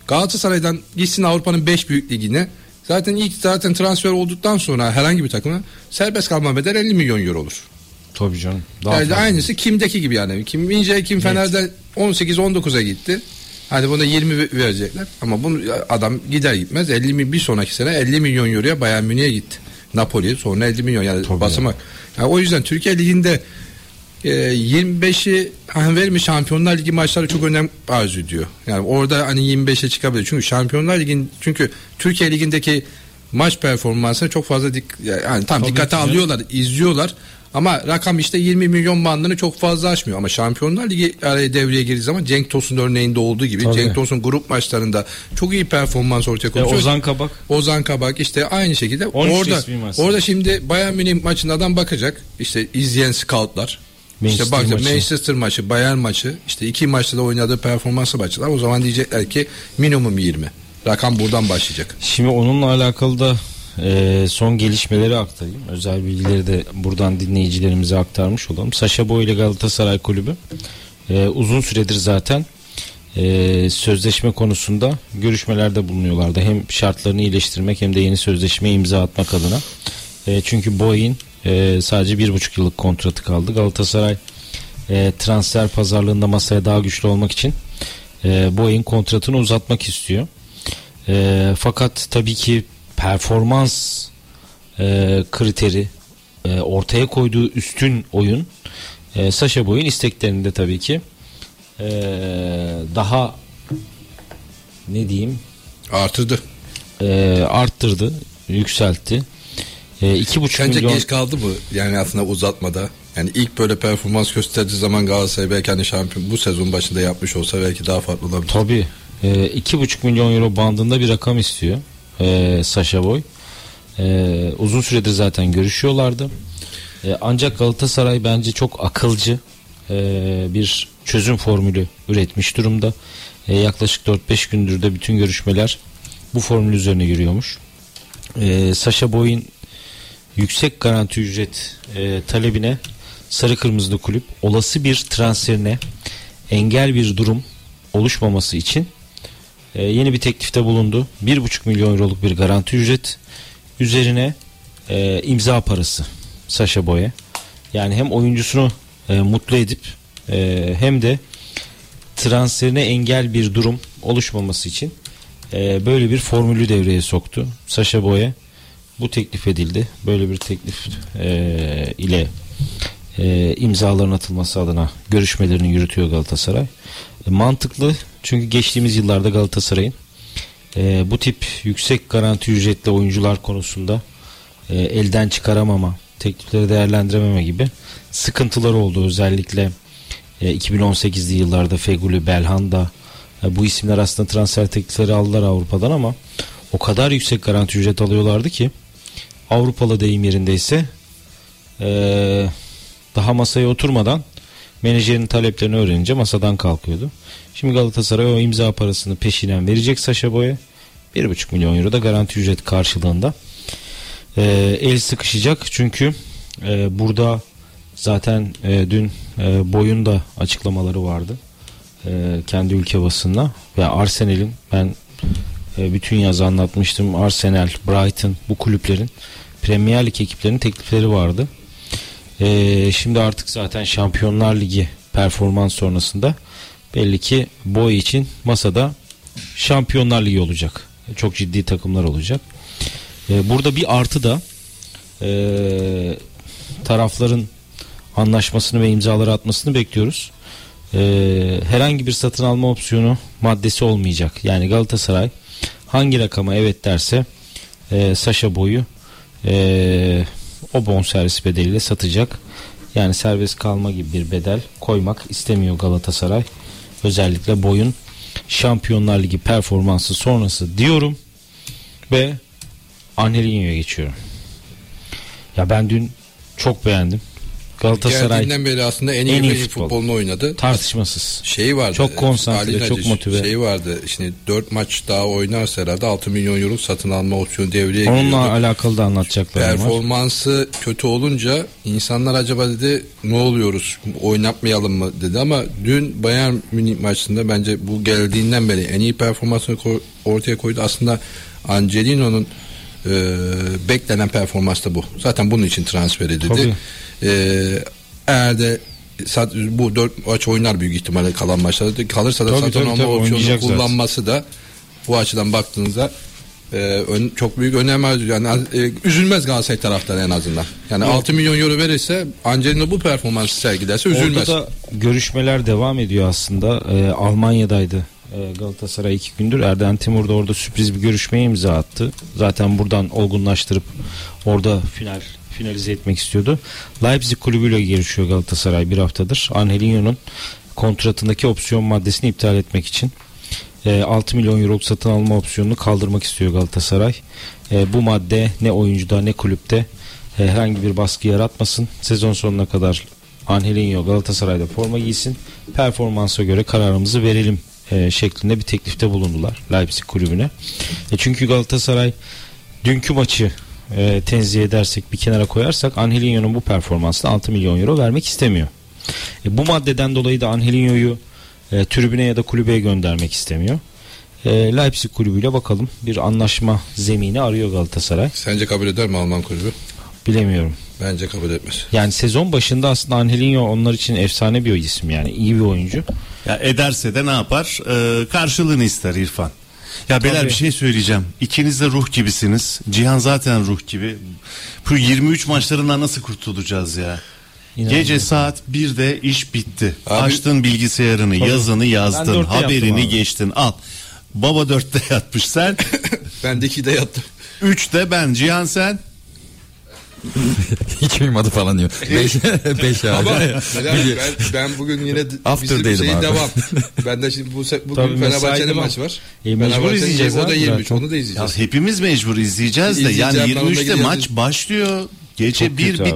Galatasaray'dan gitsin Avrupa'nın 5 büyük ligine. Zaten ilk zaten transfer olduktan sonra herhangi bir takıma serbest kalma bedel 50 milyon euro olur. Tabii canım. Daha Yani fazla. aynısı Kim'deki gibi yani. Kim Mince Kim Fener'den 18-19'a gitti. Hadi buna 20 verecekler. Ama bunu adam gider gitmez 50 mi- bir sonraki sene 50 milyon euroya Bayern Münih'e gitti. Napoli sonra 50 milyon yani basamak. Yani o yüzden Türkiye Ligi'nde e, 25'i hani vermiş Şampiyonlar Ligi maçları çok önem arz ediyor. Yani orada hani 25'e çıkabilir. Çünkü Şampiyonlar Ligi'nin çünkü Türkiye Ligi'ndeki maç performansına çok fazla dik, yani tam Tabii dikkate ki. alıyorlar, izliyorlar. Ama rakam işte 20 milyon bandını çok fazla aşmıyor. Ama Şampiyonlar Ligi araya devreye girdiği zaman Cenk Tosun örneğinde olduğu gibi Tabii. Cenk Tosun grup maçlarında çok iyi performans ortaya E, koyuyor. Ozan Kabak Ozan Kabak işte aynı şekilde 13 orada orada şimdi Bayern Münih maçına adam bakacak. İşte izleyen scoutlar. Manchester işte bakacak maçı. Manchester maçı, Bayern maçı, işte iki maçta da oynadığı performansı bakacaklar. O zaman diyecekler ki minimum 20. Rakam buradan başlayacak. Şimdi onunla alakalı da e, son gelişmeleri aktarayım. Özel bilgileri de buradan dinleyicilerimize aktarmış olalım. Saşa Boy ile Galatasaray Kulübü e, uzun süredir zaten e, sözleşme konusunda görüşmelerde bulunuyorlardı. Hem şartlarını iyileştirmek hem de yeni sözleşme imza atmak adına. E, çünkü Boy'in e, sadece bir buçuk yıllık kontratı kaldı. Galatasaray e, transfer pazarlığında masaya daha güçlü olmak için e, Boy'in kontratını uzatmak istiyor. E, fakat tabii ki performans e, kriteri e, ortaya koyduğu üstün oyun e, Sasha Boy'un isteklerinde tabii ki e, daha ne diyeyim Artırdı. e, arttırdı, yükseltti. E, iki buçuk Sence milyon geç kaldı mı? Yani aslında uzatmada. Yani ilk böyle performans gösterdiği zaman Galatasaray belki hani şampiyon bu sezon başında yapmış olsa belki daha farklı olabilir. Tabii. E, iki buçuk milyon euro bandında bir rakam istiyor e, Sasha Boy. E, uzun süredir zaten görüşüyorlardı. E, ancak Galatasaray bence çok akılcı e, bir çözüm formülü üretmiş durumda. E, yaklaşık 4-5 gündür de bütün görüşmeler bu formül üzerine yürüyormuş. E, Sasha Boy'un yüksek garanti ücret e, talebine sarı kırmızılı kulüp olası bir transferine engel bir durum oluşmaması için e, yeni bir teklifte bulundu. 1,5 milyon euroluk bir garanti ücret üzerine e, imza parası Sasha Boy'a. Yani hem oyuncusunu e, mutlu edip e, hem de transferine engel bir durum oluşmaması için e, böyle bir formülü devreye soktu. Sasha Boy'a bu teklif edildi. Böyle bir teklif e, ile e, imzaların atılması adına görüşmelerini yürütüyor Galatasaray. E, mantıklı çünkü geçtiğimiz yıllarda Galatasaray'ın e, bu tip yüksek garanti ücretli oyuncular konusunda e, elden çıkaramama, teklifleri değerlendirememe gibi sıkıntıları oldu. Özellikle e, 2018'li yıllarda Feguli, Belhanda e, bu isimler aslında transfer teklifleri aldılar Avrupa'dan ama o kadar yüksek garanti ücret alıyorlardı ki Avrupalı deyim yerindeyse e, daha masaya oturmadan menajerin taleplerini öğrenince masadan kalkıyordu. Şimdi Galatasaray o imza parasını peşinen verecek Saşa Boy'a. 1,5 milyon euro da garanti ücret karşılığında e, el sıkışacak. Çünkü e, burada zaten e, dün e, Boy'un da açıklamaları vardı. E, kendi ülke basında ve Arsenal'in ben e, bütün yaz anlatmıştım. Arsenal, Brighton bu kulüplerin Premier Lig ekiplerinin teklifleri vardı. E, şimdi artık zaten Şampiyonlar Ligi performans sonrasında belli ki boy için masada Şampiyonlar Ligi olacak. Çok ciddi takımlar olacak. E, burada bir artı da tarafların anlaşmasını ve imzaları atmasını bekliyoruz. E, herhangi bir satın alma opsiyonu maddesi olmayacak. Yani Galatasaray hangi rakama evet derse e, Saşa boyu e, o bonservis bedeliyle satacak. Yani serbest kalma gibi bir bedel koymak istemiyor Galatasaray. Özellikle boyun Şampiyonlar Ligi performansı sonrası diyorum ve Angelinho'ya geçiyorum. Ya ben dün çok beğendim. Galatasaray Geldiğinden beri aslında en iyi, en iyi futbol. futbolunu oynadı. tartışmasız. Şey vardı. Çok konsantre, Ali çok motive. Şey vardı. Şimdi 4 maç daha oynarsa herhalde 6 milyon euro satın alma opsiyonu devreye Onunla giriyordu. alakalı da anlatacaklarım var. Performansı kötü olunca insanlar acaba dedi ne oluyoruz oynatmayalım mı dedi ama dün Bayern Münih maçında bence bu geldiğinden beri en iyi performansını ortaya koydu. Aslında Angelino'nun e, beklenen performans da bu. Zaten bunun için transfer edildi. E, eğer de bu dört maç oynar büyük ihtimalle kalan maçlarda kalırsa da Tabii, satın tabii, alma tabii, opsiyonu oynayacak zaten. kullanması da bu açıdan baktığınızda e, ön- çok büyük önem var. Yani e, üzülmez Galatasaray taraftarı en azından. Yani 6 milyon euro verirse Angelino bu performansı sergilerse üzülmez. Orada da görüşmeler devam ediyor aslında. Ee, Almanya'daydı Galatasaray iki gündür. Erden Timur da orada sürpriz bir görüşmeye imza attı. Zaten buradan olgunlaştırıp orada final finalize etmek istiyordu. Leipzig kulübüyle görüşüyor Galatasaray bir haftadır. Angelinho'nun kontratındaki opsiyon maddesini iptal etmek için. Ee, 6 milyon euro satın alma opsiyonunu kaldırmak istiyor Galatasaray. Ee, bu madde ne oyuncuda ne kulüpte e, herhangi bir baskı yaratmasın. Sezon sonuna kadar Angelinho Galatasaray'da forma giysin. Performansa göre kararımızı verelim e, şeklinde bir teklifte bulundular Leipzig kulübüne. E, çünkü Galatasaray dünkü maçı e, tenzih edersek bir kenara koyarsak Angelinho'nun bu performansına 6 milyon euro vermek istemiyor. E, bu maddeden dolayı da Angelinho'yu e, tribüne ya da kulübeye göndermek istemiyor. E, Leipzig kulübüyle bakalım bir anlaşma zemini arıyor Galatasaray. Sence kabul eder mi Alman kulübü? Bilemiyorum. Bence kabul etmez. Yani sezon başında aslında Angelinho onlar için efsane bir isim yani iyi bir oyuncu. Ya ederse de ne yapar? Ee, karşılığını ister İrfan. Ya beyler Tabii. bir şey söyleyeceğim. İkiniz de ruh gibisiniz. Cihan zaten ruh gibi. Bu 23 maçlarından nasıl kurtulacağız ya? İnanılmaz. Gece saat 1'de iş bitti. Abi- Açtın bilgisayarını, yazını Ben yazdın, haberini geçtin. Al. Baba 4'te yatmış sen. [laughs] Ben de 2'de yattım. 3'te ben. Cihan sen. [laughs] Hiç uyumadı falan diyor. 5 5 [laughs] Ama abi. Bilal, ben, ben bugün yine After'daydım [laughs] bizim şeyin abi. devam. Ben de şimdi bu bugün Fenerbahçe'nin maçı var. E, mecbur izleyeceğiz O da abi 23 zaten. onu da Ya izleyeceğiz. hepimiz mecbur izleyeceğiz de yani İzleyeceğim, ben onunla 23'te ilgili maç başlıyor. Gece Çok bir kötü abi.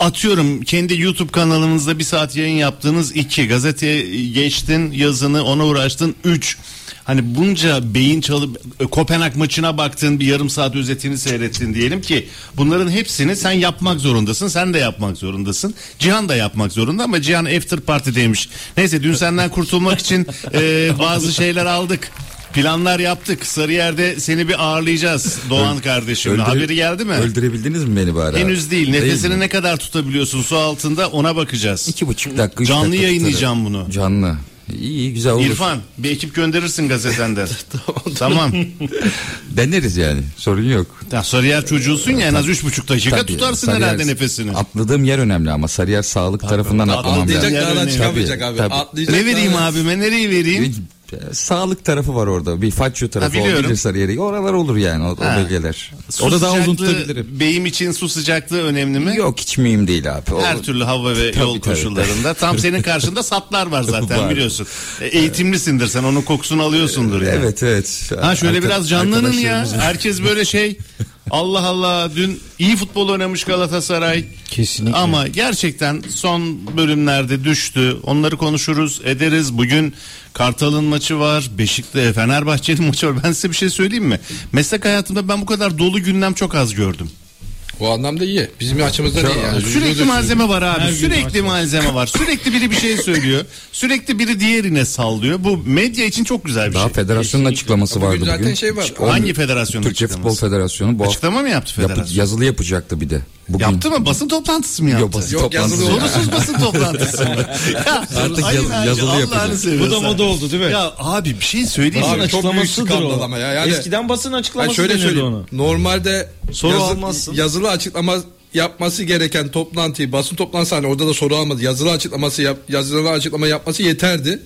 Atıyorum kendi YouTube kanalınızda bir saat yayın yaptığınız iki gazete geçtin yazını ona uğraştın üç. Hani bunca beyin çalıp e, Kopenhag maçına baktın bir yarım saat özetini seyrettin diyelim ki bunların hepsini sen yapmak zorundasın sen de yapmak zorundasın. Cihan da yapmak zorunda ama Cihan after party'deymiş neyse dün senden kurtulmak için e, bazı şeyler aldık Planlar yaptık. Sarıyer'de seni bir ağırlayacağız Doğan kardeşim. Öldüre- Haberi geldi mi? Öldürebildiniz mi beni bari? Henüz değil. Nefesini mi? ne kadar tutabiliyorsun su altında ona bakacağız. İki buçuk dakika. Canlı dakika yayınlayacağım tutarım. bunu. Canlı. İyi güzel olur. İrfan bir ekip gönderirsin gazetenden. [laughs] tamam. Deneriz yani sorun yok. Ya Sarıyer çocuğusun ya en az üç buçuk dakika Tabii, tutarsın Sarıyer- herhalde nefesini. Atladığım yer önemli ama Sarıyer sağlık tarafından atlamam Atlayacak lazım. Yer dağdan çıkamayacak Tabii, abi. tabii. Atlayacak Ne vereyim abime nereyi vereyim? Sağlık tarafı var orada. Bir Faccio tarafı biliyorum. olabilir Sarıyer'i. Oralar olur yani o, o Ha. bölgeler. Su Orada daha uzun tutabilirim. Beyim için su sıcaklığı önemli mi? Yok mühim değil abi. O- Her türlü hava ve Tabii, yol tabii. koşullarında. Tam senin karşında satlar var [laughs] zaten Var. biliyorsun. E, Eğitimlisindir sen onun kokusunu alıyorsundur yani. Evet evet. Ha şöyle Arka- biraz canlanın ya. Herkes böyle şey. [laughs] Allah Allah dün iyi futbol oynamış Galatasaray. Kesinlikle. Ama gerçekten son bölümlerde düştü. Onları konuşuruz, ederiz. Bugün Kartal'ın maçı var. Beşiktaş Fenerbahçe'nin maçı var. Ben size bir şey söyleyeyim mi? Meslek hayatımda ben bu kadar dolu gündem çok az gördüm. O anlamda iyi. Bizim açımızdan iyi yani. Sürekli malzeme var abi. Her gün Sürekli malzeme var. Sürekli biri bir şey söylüyor. Sürekli biri diğerine sallıyor. Bu medya için çok güzel bir Daha şey. federasyonun açıklaması Bugün vardı zaten bugün. şey var. Hangi federasyonun Türkiye açıklaması? Futbol Federasyonu bu hafta Açıklama mı yaptı yapı- federasyon? yazılı yapacaktı bir de. Bugün. Yaptı mı? Basın toplantısı mı yaptı? Yok, basın Yok, toplantısı. yazılı Sorunsuz [laughs] basın toplantısı mı? Ya, Artık yaz- yazılı Allah'ını yapacak. Bu da moda oldu değil mi? Ya abi bir şey söyleyeyim mi? çok büyük Açıklamasıdır skandal o. ama ya. Yani- Eskiden basın açıklaması şöyle deniyordu söyleyeyim. onu. Normalde Soru yazı- almazsın. yazılı açıklama yapması gereken toplantıyı basın toplantısı hani orada da soru almadı. Yazılı açıklaması yap, yazılı açıklama yapması yeterdi.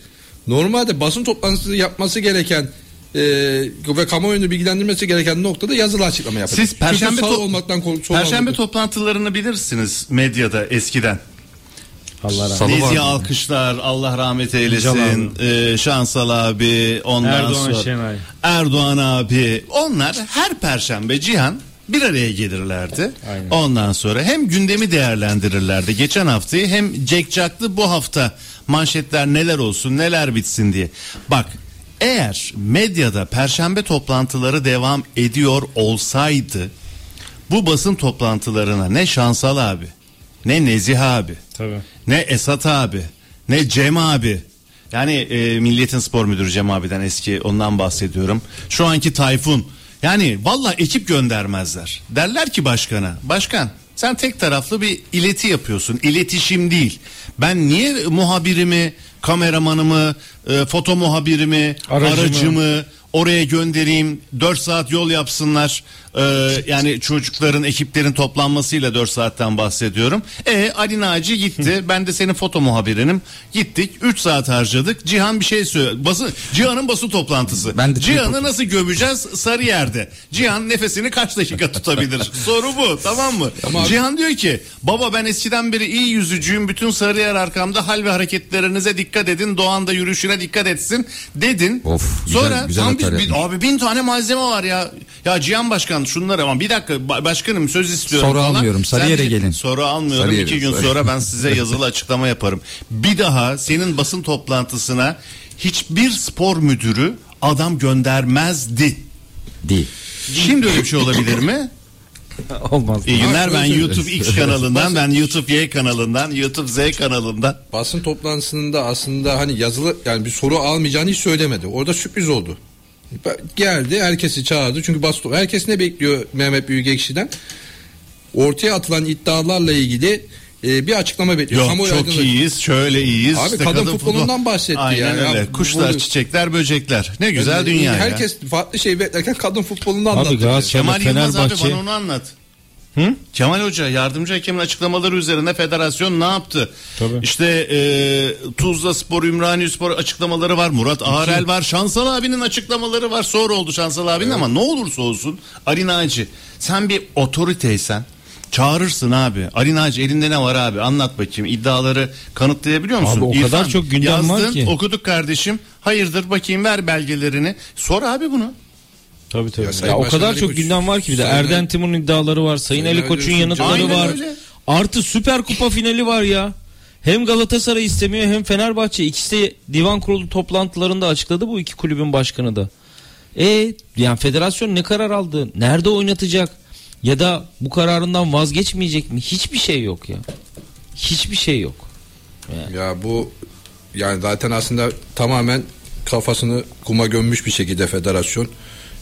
Normalde basın toplantısı yapması gereken e, ve kamuoyunu bilgilendirmesi gereken noktada yazılı açıklama yapacak. Siz perşembe, to- olmaktan perşembe toplantılarını bilirsiniz medyada eskiden. Allah rahmet vardı. alkışlar Allah rahmet eylesin. Ee, Şansal abi ondan Erdoğan sonra Şenay. Erdoğan abi. Onlar her perşembe Cihan bir araya gelirlerdi. Aynen. Ondan sonra hem gündemi değerlendirirlerdi. Geçen haftayı hem Jack Jack'lı bu hafta manşetler neler olsun neler bitsin diye. Bak eğer medyada perşembe toplantıları devam ediyor olsaydı bu basın toplantılarına ne Şansal abi ne Nezih abi Tabii. ne Esat abi ne Cem abi yani e, Milliyetin Spor Müdürü Cem abiden eski ondan bahsediyorum. Şu anki Tayfun yani valla ekip göndermezler. Derler ki başkana başkan sen tek taraflı bir ileti yapıyorsun iletişim değil. Ben niye muhabirimi kameramanımı e, foto muhabirimi Aracımı. aracımı oraya göndereyim 4 saat yol yapsınlar Ee, yani çocukların ekiplerin toplanmasıyla 4 saatten bahsediyorum. E Ali Naci gitti. Ben de senin foto muhabirinim gittik 3 saat harcadık. Cihan bir şey söyledi basın Cihan'ın basın toplantısı. Ben de Cihan'ı nasıl gömeceğiz? Sarıyer'de Cihan nefesini kaç dakika tutabilir? [laughs] Soru bu tamam mı? Tamam. Cihan diyor ki baba ben eskiden beri iyi yüzücüyüm. Bütün Sarıyer arkamda. Hal ve hareketlerinize dikkat edin. Doğan da yürüyüşüne dikkat etsin. Dedin. Of, güzel- Sonra güzel tam atar bir- abi bin tane malzeme var ya. Ya Cihan Başkan şunlar ama bir dakika ba- başkanım söz istiyorum Soru falan. almıyorum, Sarıyer'e Sen- gelin. Soru almıyorum Sarıyer'e, iki gün Sarıyer. sonra ben size yazılı [laughs] açıklama yaparım. Bir daha senin basın toplantısına hiçbir spor müdürü adam göndermezdi. Değil. Şimdi öyle bir şey olabilir mi? [laughs] Olmaz. İyi günler ben YouTube X kanalından, ben YouTube Y kanalından, YouTube Z kanalından. Basın toplantısında aslında hani yazılı yani bir soru almayacağını hiç söylemedi. Orada sürpriz oldu. Geldi herkesi çağırdı. Çünkü basın herkes ne bekliyor Mehmet Büyükekşi'den? Ortaya atılan iddialarla ilgili e, bir açıklama bekliyor. Yok Kamuoyu çok aydınlat- iyiyiz şöyle iyiyiz. Abi kadın futbolundan bahsetti Aynen yani. öyle. Ya Kuşlar, bu- çiçekler, böcekler. Ne güzel Yani dünya ya. Herkes farklı şey beklerken kadın futbolunu Abi anlattı. Galatasaray Kemal Yılmaz abi Fenerbahçe bana onu anlat. Hı? Kemal Hoca yardımcı hakemin açıklamaları üzerine federasyon ne yaptı? Tabii. İşte e, Tuzla Spor, Ümraniye Spor açıklamaları var. Murat Ağrel var. Şansal abinin açıklamaları var. Sonra oldu Şansal abinin ama ne olursa olsun Ali Naci sen bir otoriteysen çağırırsın abi. Ali Naci elinde ne var abi anlat bakayım iddiaları kanıtlayabiliyor musun? Abi o kadar çok gündem var yazdın, ki. okuduk kardeşim. Hayırdır bakayım ver belgelerini. Sor abi bunu. Tabii tabii. Ya Ya, Sayın o kadar Ali çok Koç- gündem var ki bir de Sayın Erden Timur'un iddiaları var. Sayın, Sayın Ali Koç'un yanıtları Aynen var. öyle. Artı Süper Kupa finali var ya. Hem Galatasaray istemiyor hem Fenerbahçe ikisi de divan kurulu toplantılarında açıkladı bu iki kulübün başkanı da. E yani federasyon ne karar aldı? Nerede oynatacak? Ya da bu kararından vazgeçmeyecek mi? Hiçbir şey yok ya. Hiçbir şey yok. Ya bu yani zaten aslında tamamen kafasını kuma gömmüş bir şekilde federasyon.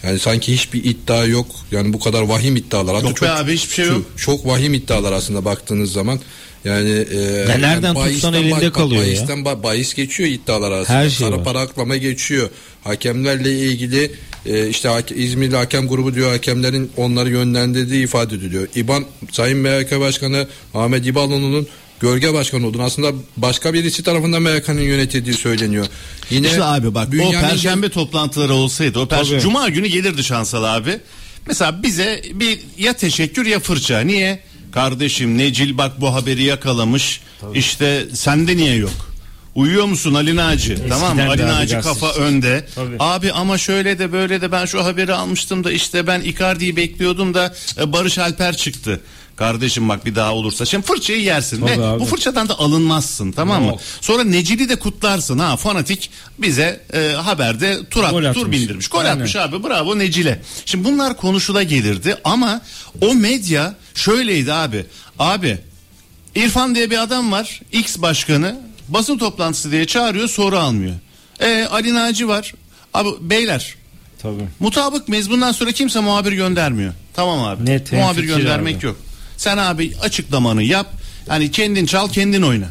Yani sanki hiçbir iddia yok. Yani bu kadar vahim iddialar. Hatta Yok be abi, hiçbir şey yok. Çok, çok vahim iddialar aslında baktığınız zaman. Yani e, nereden tutsan bahisten elinde bak- kalıyor ya. bahisten ba- bahis geçiyor iddialar arasında. Her şey Kara var. para aklama geçiyor. Hakemlerle ilgili e, işte hake- İzmirli hakem grubu diyor hakemlerin onları yönlendirdiği ifade ediliyor. İban Sayın MHK Başkanı Ahmet İbaloğlu'nun gölge başkanı olduğunu aslında başka birisi tarafından MHK'nın yönetildiği söyleniyor. Yine İşte abi bak o perşembe toplantıları olsaydı o perşembe Tabii. cuma günü gelirdi Şansal abi. Mesela bize bir ya teşekkür ya fırça. Niye? Kardeşim Necil bak bu haberi yakalamış. İşte sende niye yok? Uyuyor musun Ali Naci? tamam mı? Ali Naci kafa önde. Tabii. Abi ama şöyle de böyle de ben şu haberi almıştım da işte ben Icardi'yi bekliyordum da e, Barış Alper çıktı. Kardeşim bak bir daha olursa şimdi fırçayı yersin Tabii ve abi. bu fırçadan da alınmazsın tamam mı? Yok. Sonra Necil'i de kutlarsın ha fanatik bize e, haberde tur, at, tur atmış. bindirmiş. Gol Aynen. atmış abi bravo Necil'e. Şimdi bunlar konuşula gelirdi ama o medya şöyleydi abi. Abi İrfan diye bir adam var X başkanı basın toplantısı diye çağırıyor soru almıyor. E, Ali Naci var. Abi beyler Tabii. mutabık mıyız bundan sonra kimse muhabir göndermiyor. Tamam abi. Net, muhabir göndermek abi. yok. Sen abi açıklamanı yap. Yani kendin çal kendin oyna.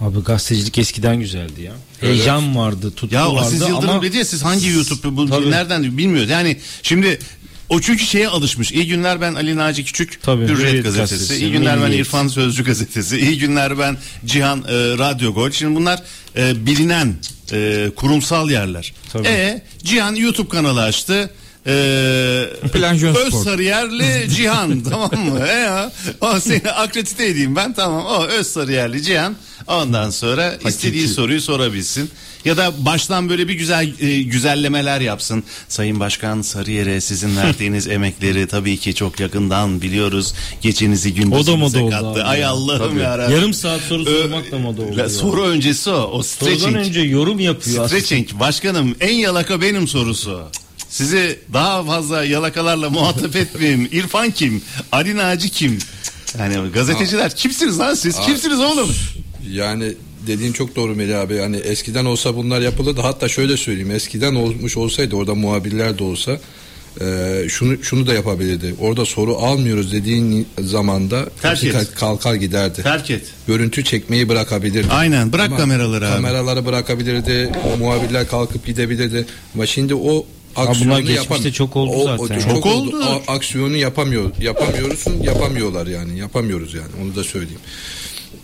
Abi gazetecilik eskiden güzeldi ya. Heyecan vardı, tutku Ya vardı Aziz Yıldırım ama dedi ya siz hangi YouTube bu Tabii. nereden bilmiyoruz. Yani şimdi o çünkü şeye alışmış. İyi günler ben Ali Naci Küçük Tabii, Hürriyet, Hürriyet gazetesi. gazetesi, İyi günler ben Milliyet. İrfan Sözcü gazetesi. İyi günler ben Cihan e, Radyo Gol. Şimdi bunlar e, bilinen e, kurumsal yerler. Tabii. E Cihan YouTube kanalı açtı. E, Planjön Öz. Sarıyerli [laughs] Cihan tamam mı? E ya, o seni akredite edeyim ben tamam. O Öz Sarıyerli Cihan. Ondan sonra istediği soruyu sorabilsin. Ya da baştan böyle bir güzel e, güzellemeler yapsın. Sayın Başkan Sarıyer'e sizin verdiğiniz [laughs] emekleri tabii ki çok yakından biliyoruz. Geçinizi gündüzümüze kattı. Ay Allah'ım yarabbim. Yarım saat soru Ö- sormak da moda oldu ya. Soru öncesi o. O Sorudan stretching. önce yorum yapıyor aslında. Stretching. Başkanım en yalaka benim sorusu. Sizi daha fazla yalakalarla muhatap [laughs] etmeyeyim. İrfan kim? Ali Naci kim? Yani gazeteciler kimsiniz lan siz? Kimsiniz oğlum? Yani dediğin çok doğru Melih abi. Yani eskiden olsa bunlar yapılırdı. Hatta şöyle söyleyeyim. Eskiden olmuş olsaydı orada muhabirler de olsa Ee, şunu şunu da yapabilirdi. Orada soru almıyoruz dediğin zamanda Terk et. kalkar giderdi. Terk et. Görüntü çekmeyi bırakabilirdi. Aynen bırak Ama kameraları abi. Kameraları bırakabilirdi. Muhabirler kalkıp gidebilirdi. Ama şimdi o aksiyonu bunlar geçmişte yapam- çok oldu O- zaten. o Çok oldu. O aksiyonu yapamıyor. Yapamıyorsun, yapamıyorlar yani. Yapamıyoruz yani. Onu da söyleyeyim.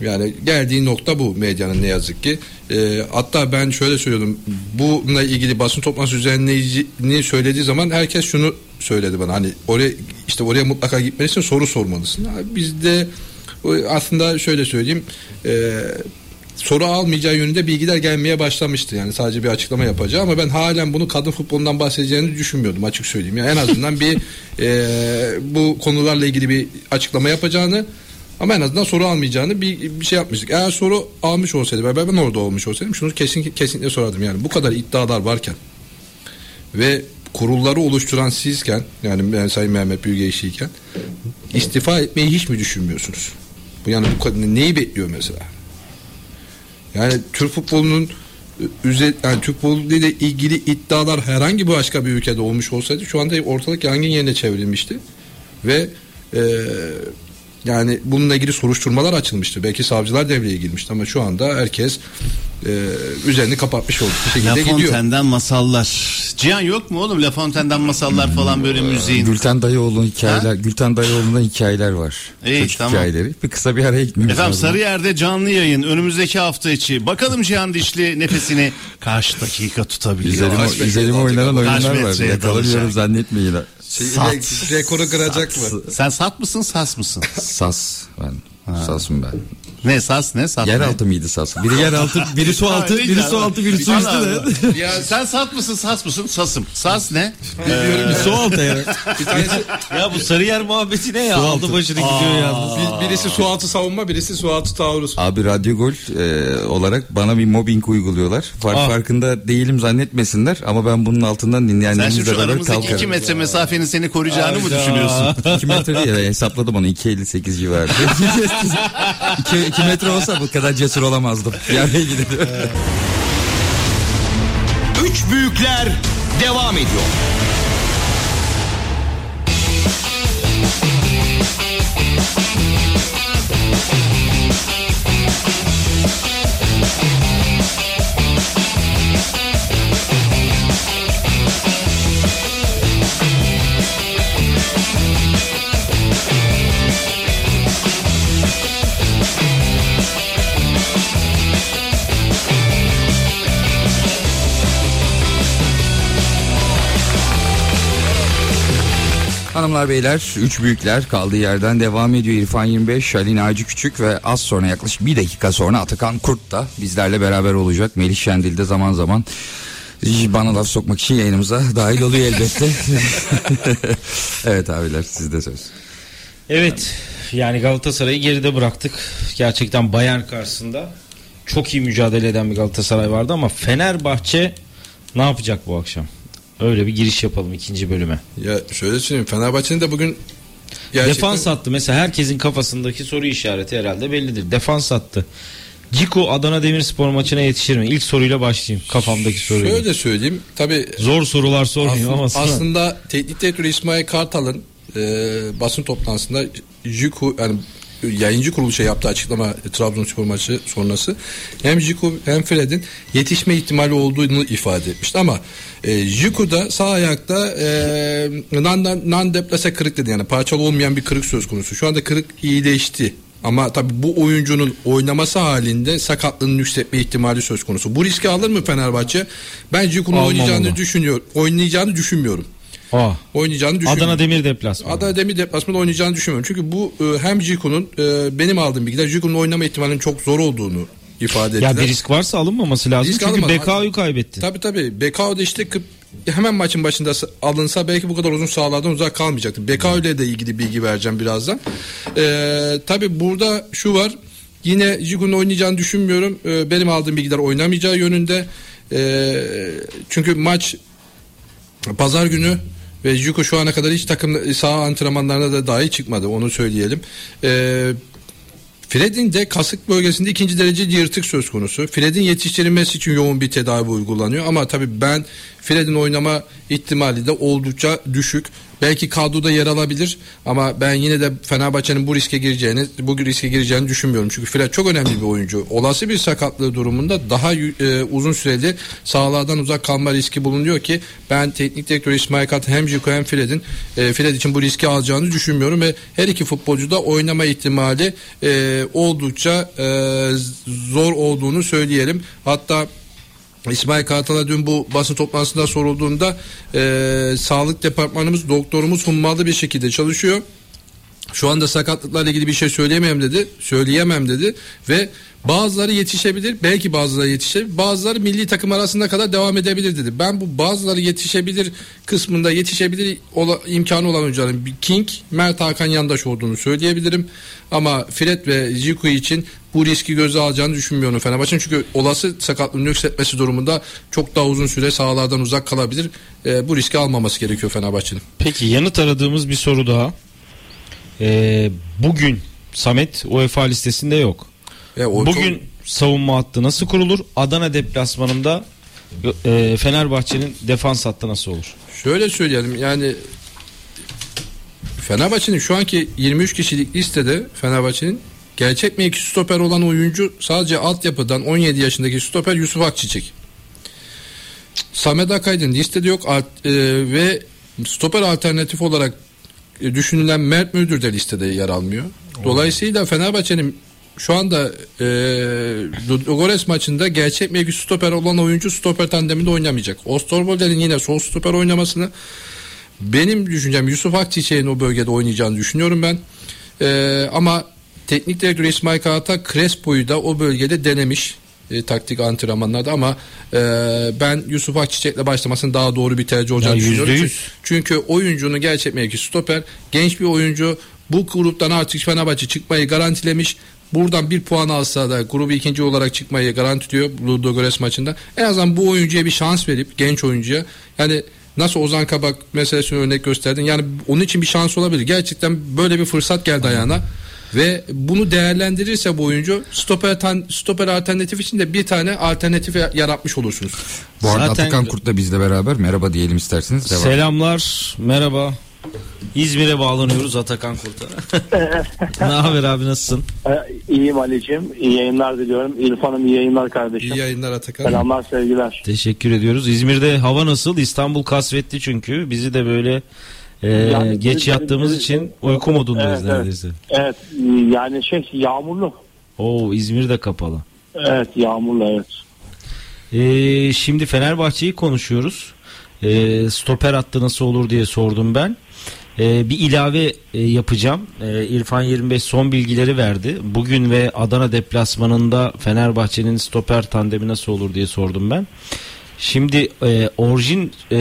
Yani geldiği nokta bu medyanın ne yazık ki. Ee, hatta ben şöyle söylüyordum. Bununla ilgili basın toplantısı düzenleyicini söylediği zaman herkes şunu söyledi bana. Hani oraya işte oraya mutlaka gitmelisin soru sormalısın. Bizde aslında şöyle söyleyeyim. E, soru almayacağı yönünde bilgiler gelmeye başlamıştı. Yani sadece bir açıklama yapacağı ama ben halen bunu kadın futbolundan bahsedeceğini düşünmüyordum açık söyleyeyim. Yani en azından bir [laughs] e, bu konularla ilgili bir açıklama yapacağını ama en azından soru almayacağını bir, bir şey yapmıştık. Eğer soru almış olsaydı ve ben orada olmuş olsaydım şunu kesin kesinlikle sorardım. Yani bu kadar iddialar varken ve kurulları oluşturan sizken yani ben Sayın Mehmet Büyükelçiyken istifa etmeyi hiç mi düşünmüyorsunuz? Bu yani bu neyi bekliyor mesela? Yani Türk futbolunun üze, yani Türk futbolu ile ilgili iddialar herhangi bir başka bir ülkede olmuş olsaydı şu anda ortalık yangın yerine çevrilmişti. Ve e, yani bununla ilgili soruşturmalar açılmıştı. Belki savcılar devreye girmişti ama şu anda herkes e, üzerini kapatmış oldu. Bir La şekilde gidiyor. Fontaine'den masallar. Cihan yok mu oğlum La Fontaine'den masallar falan böyle müziğin? Gülten Dayıoğlu'nun hikayeler, Gülten Dayıoğlu'ndan hikayeler var. İyi, Çocuk tamam. hikayeleri. Bir kısa bir araya gitmemiz Efendim lazım. Sarıyer'de canlı yayın önümüzdeki hafta içi. Bakalım Cihan Dişli nefesini kaç dakika tutabiliyor. Üzerime dalacak oynanan oyunlar var. Yakalamıyorum zannetmeyin. Şey, Sat. re- rekoru kıracak mı? Sen sat mısın sas mısın? Sas ben. Sasım ben. Ne sas ne sat? Yeraltı mıydı sas? Biri yeraltı, biri su altı, biri su altı, biri su üstü de. Allah. Sen sat mısın sas mısın sasım. Sas ne? Bir su altı. Bir tanesi Ya bu Sarıyer muhabbeti ne ya? Aldı başını gidiyor yalnız. bir- birisi su altı savunma, birisi su altı taarruz. Abi Radyo Gol e, olarak bana bir mobbing uyguluyorlar. Fark Ah. farkında değilim zannetmesinler ama ben bunun altından Sen şimdi dinleyenlerimizle şu beraber aramızdaki iki kalkarım. metre mesafenin seni koruyacağını mı düşünüyorsun? 2 metre değil ya, hesapladım onu 2.58 civarı. [laughs] 2, metre olsa bu kadar cesur olamazdım. [laughs] Yani gidelim. Üç büyükler devam ediyor. Hanımlar beyler 3 büyükler kaldığı yerden devam ediyor. İrfan 25, Ali Naci Küçük ve az sonra yaklaşık bir dakika sonra Atakan Kurt da bizlerle beraber olacak. Melih Şendil de zaman zaman bana laf sokmak için yayınımıza dahil oluyor elbette. [laughs] evet abiler sizde söz. Evet yani Galatasaray'ı geride bıraktık. Gerçekten Bayern karşısında çok iyi mücadele eden bir Galatasaray vardı ama Fenerbahçe ne yapacak bu akşam? Öyle bir giriş yapalım ikinci bölüme. Ya şöyle söyleyeyim Fenerbahçe'nin de bugün gerçekten Defans attı mesela herkesin kafasındaki soru işareti herhalde bellidir. Defans attı. Ciku Adana Demirspor maçına yetişir mi? İlk soruyla başlayayım kafamdaki soruyla. şöyle söyleyeyim tabi Zor sorular sormuyor ama sana. aslında teknik direktör İsmail Kartal'ın e, basın toplantısında Jiku yani yayıncı kuruluşa yaptığı açıklama e, Trabzonspor maçı sonrası hem Jiku hem Fred'in yetişme ihtimali olduğunu ifade etmişti ama e, Jiku da sağ ayakta e, non, non deplase kırık dedi yani parçalı olmayan bir kırık söz konusu. Şu anda kırık iyileşti. Ama tabii bu oyuncunun oynaması halinde sakatlığının yükseltme ihtimali söz konusu. Bu riski alır mı Fenerbahçe? Ben Almamalı. oynayacağını düşünüyor. Oynayacağını düşünmüyorum. Aa, Oynayacağını düşünmüyorum. Adana Demir deplasmanı. Adana Demir deplasmanda oynayacağını düşünmüyorum. Çünkü bu e, hem Jiku'nun e, benim aldığım bilgiler Jiku'nun oynama ihtimalinin çok zor olduğunu ifade ettiler. ya bir risk varsa alınmaması lazım. Risk Çünkü. BK'yu kaybetti. Tabii tabii. Bekao da işte hemen maçın başında alınsa belki bu kadar uzun sahalardan uzak kalmayacaktı. Bekao ile de ilgili bilgi vereceğim birazdan. Ee, tabii burada şu var. Yine Jigu'nun oynayacağını düşünmüyorum. Ee, benim aldığım bilgiler oynamayacağı yönünde. Ee, çünkü maç pazar günü ve Juko şu ana kadar hiç takım saha antrenmanlarına da dahi çıkmadı onu söyleyelim. Ee, Fred'in de kasık bölgesinde ikinci derece yırtık söz konusu. Fred'in yetiştirilmesi için yoğun bir tedavi uygulanıyor ama tabii ben Fred'in oynama ihtimali de oldukça düşük. Belki kadroda yer alabilir ama ben yine de Fenerbahçe'nin bu riske gireceğini, bu riske gireceğini düşünmüyorum. Çünkü Fred çok önemli bir oyuncu. Olası bir sakatlığı durumunda daha e, uzun süreli sahalardan uzak kalma riski bulunuyor ki ben teknik direktör İsmail Kat hem Jiko hem Fred'in e, Fred için bu riski alacağını düşünmüyorum ve her iki futbolcu da oynama ihtimali e, oldukça e, zor olduğunu söyleyelim. Hatta İsmail Kartal'a dün bu basın toplantısında sorulduğunda e, sağlık departmanımız doktorumuz hummalı bir şekilde çalışıyor. Şu anda sakatlıklarla ilgili bir şey söyleyemem dedi. Söyleyemem dedi ve bazıları yetişebilir. Belki bazıları yetişebilir. Bazıları milli takım arasında kadar devam edebilir dedi. Ben bu bazıları yetişebilir kısmında yetişebilir ola, imkanı olan oyuncuların King, Mert Hakan Yandaş olduğunu söyleyebilirim. Ama Fred ve Zico için bu riski göze alacağını düşünmüyorum Fenerbahçe'nin. Çünkü olası sakatlığın yükseltmesi durumunda çok daha uzun süre sahalardan uzak kalabilir. E, bu riski almaması gerekiyor Fenerbahçe'nin. Peki yanıt aradığımız bir soru daha. Ee, bugün Samet UEFA listesinde yok. E, o Bugün çok- savunma hattı nasıl kurulur? Adana deplasmanında e, Fenerbahçe'nin defans hattı nasıl olur? Şöyle söyleyelim yani Fenerbahçe'nin şu anki 23 kişilik listede Fenerbahçe'nin gerçek mevki stoper olan oyuncu sadece altyapıdan 17 yaşındaki stoper Yusuf Akçiçek. Samet Akaydın listede yok Art- e, ve stoper alternatif olarak e, düşünülen Mert Müldür de listede yer almıyor. Dolayısıyla Fenerbahçe'nin şu anda e, Ludogorets maçında gerçek mevki stoper olan oyuncu stoper tandeminde oynamayacak. Osterwolder'in yine sol stoper oynamasını benim düşüncem Yusuf Akçiçek'in o bölgede oynayacağını düşünüyorum ben. E, ama teknik direktör İsmail Kağat'a Crespo'yu da o bölgede denemiş e, taktik antrenmanlarda ama e, ben Yusuf Akçiçek'le başlamasının daha doğru bir tercih olacağını Ya yüzde düşünüyorum. yüz. Çünkü oyuncunun gerçek mevki stoper. Genç bir oyuncu. Bu gruptan artık Fenerbahçe çıkmayı garantilemiş. Buradan bir puan alsa da grubu ikinci olarak çıkmayı garantiliyor Ludogorets maçında. En azından bu oyuncuya bir şans verip genç oyuncuya yani nasıl Ozan Kabak meselesini örnek gösterdin. Yani onun için bir şans olabilir. Gerçekten böyle bir fırsat geldi ayağına. Ve bunu değerlendirirse bu oyuncu stoper, stoper alternatif için de bir tane alternatif yaratmış olursunuz. Bu arada Zaten- Atakan Kurt da bizle beraber. Merhaba diyelim isterseniz. Devam. Selamlar, merhaba. İzmir'e bağlanıyoruz Atakan Kurt'a. [laughs] ne haber abi nasılsın? Ee, İyiyim Ali'cim. İyi yayınlar diliyorum. İrfan'ım iyi yayınlar kardeşim. İyi yayınlar Atakan. Selamlar sevgiler. Teşekkür ediyoruz. İzmir'de hava nasıl? İstanbul kasvetli çünkü. Bizi de böyle e, Yani geç yattığımız biz- için uyku modundayız Evet, evet. neredeyse. Evet yani şey yağmurlu. Oo İzmir de kapalı. Evet yağmurlu evet. Ee, şimdi Fenerbahçe'yi konuşuyoruz. Ee, stoper hattı nasıl olur diye sordum ben. Ee, bir ilave e, yapacağım. Ee, İrfan 25 son bilgileri verdi. Bugün ve Adana deplasmanında Fenerbahçe'nin stoper tandemi nasıl olur diye sordum ben. Şimdi e, orijin e,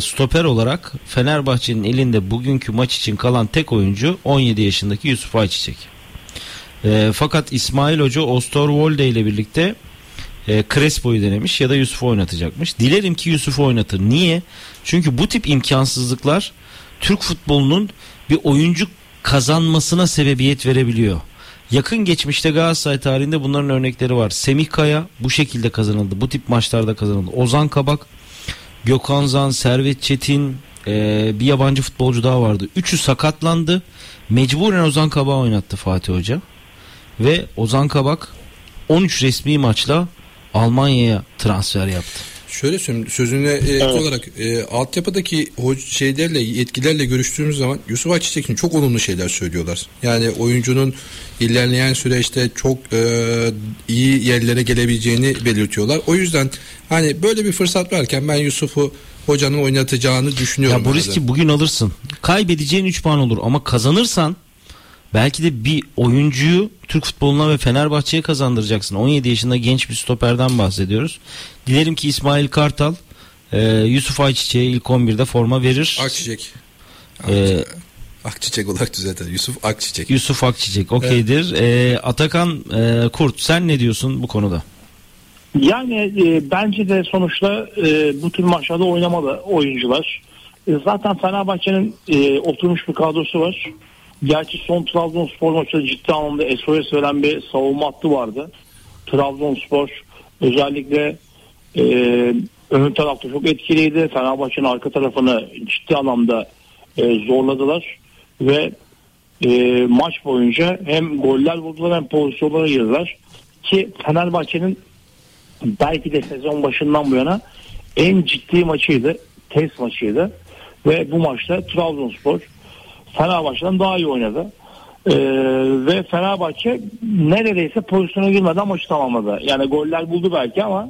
stoper olarak Fenerbahçe'nin elinde bugünkü maç için kalan tek oyuncu 17 yaşındaki Yusuf Ayçiçek. E, fakat İsmail Hoca Osterwolde ile birlikte e, Crespo'yu denemiş ya da Yusuf'u oynatacakmış. Dilerim ki Yusuf'u oynatır. Niye? Çünkü bu tip imkansızlıklar Türk futbolunun bir oyuncu kazanmasına sebebiyet verebiliyor. Yakın geçmişte Galatasaray tarihinde bunların örnekleri var. Semih Kaya bu şekilde kazanıldı. Bu tip maçlarda kazanıldı. Ozan Kabak, Gökhan Zan, Servet Çetin, e, bir yabancı futbolcu daha vardı. Üçü sakatlandı. Mecburen Ozan Kabak'ı oynattı Fatih Hoca. Ve Ozan Kabak 13 resmi maçla Almanya'ya transfer yaptı. Şöyle söyleyeyim sözüne e, ek olarak e, altyapıdaki o şeylerle yetkilerle görüştüğümüz zaman Yusuf Akçiçek'in çok olumlu şeyler söylüyorlar. Yani oyuncunun ilerleyen süreçte çok e, iyi yerlere gelebileceğini belirtiyorlar. O yüzden hani böyle bir fırsat varken ben Yusuf'u hocanın oynatacağını düşünüyorum. Ya bu riski bugün alırsın. Kaybedeceğin 3 puan olur ama kazanırsan belki de bir oyuncuyu Türk futboluna ve Fenerbahçe'ye kazandıracaksın. 17 yaşında genç bir stoperden bahsediyoruz. Dilerim ki İsmail Kartal e, Yusuf Ayçiçek'e ilk 11'de forma verir. Akçiçek. Ee, Akçiçek olarak düzeltir. Yusuf Akçiçek. Yusuf Akçiçek okeydir. E, Atakan e, Kurt sen ne diyorsun bu konuda? Yani e, bence de sonuçta e, bu tür maçlarda oynamalı oyuncular. E, zaten Fenerbahçe'nin e, oturmuş bir kadrosu var. Gerçi son Trabzonspor maçında ciddi anlamda SOS veren bir savunma hattı vardı. Trabzonspor özellikle e, ön tarafta çok etkiliydi. Fenerbahçe'nin arka tarafını ciddi anlamda e, zorladılar ve e, maç boyunca hem goller buldular hem pozisyonlara girdiler ki Fenerbahçe'nin belki de sezon başından bu yana en ciddi maçıydı. Test maçıydı. Ve bu maçta Trabzonspor Fenerbahçe'den daha iyi oynadı. Ee, ve Fenerbahçe neredeyse pozisyona girmeden maçı tamamladı. Yani goller buldu belki ama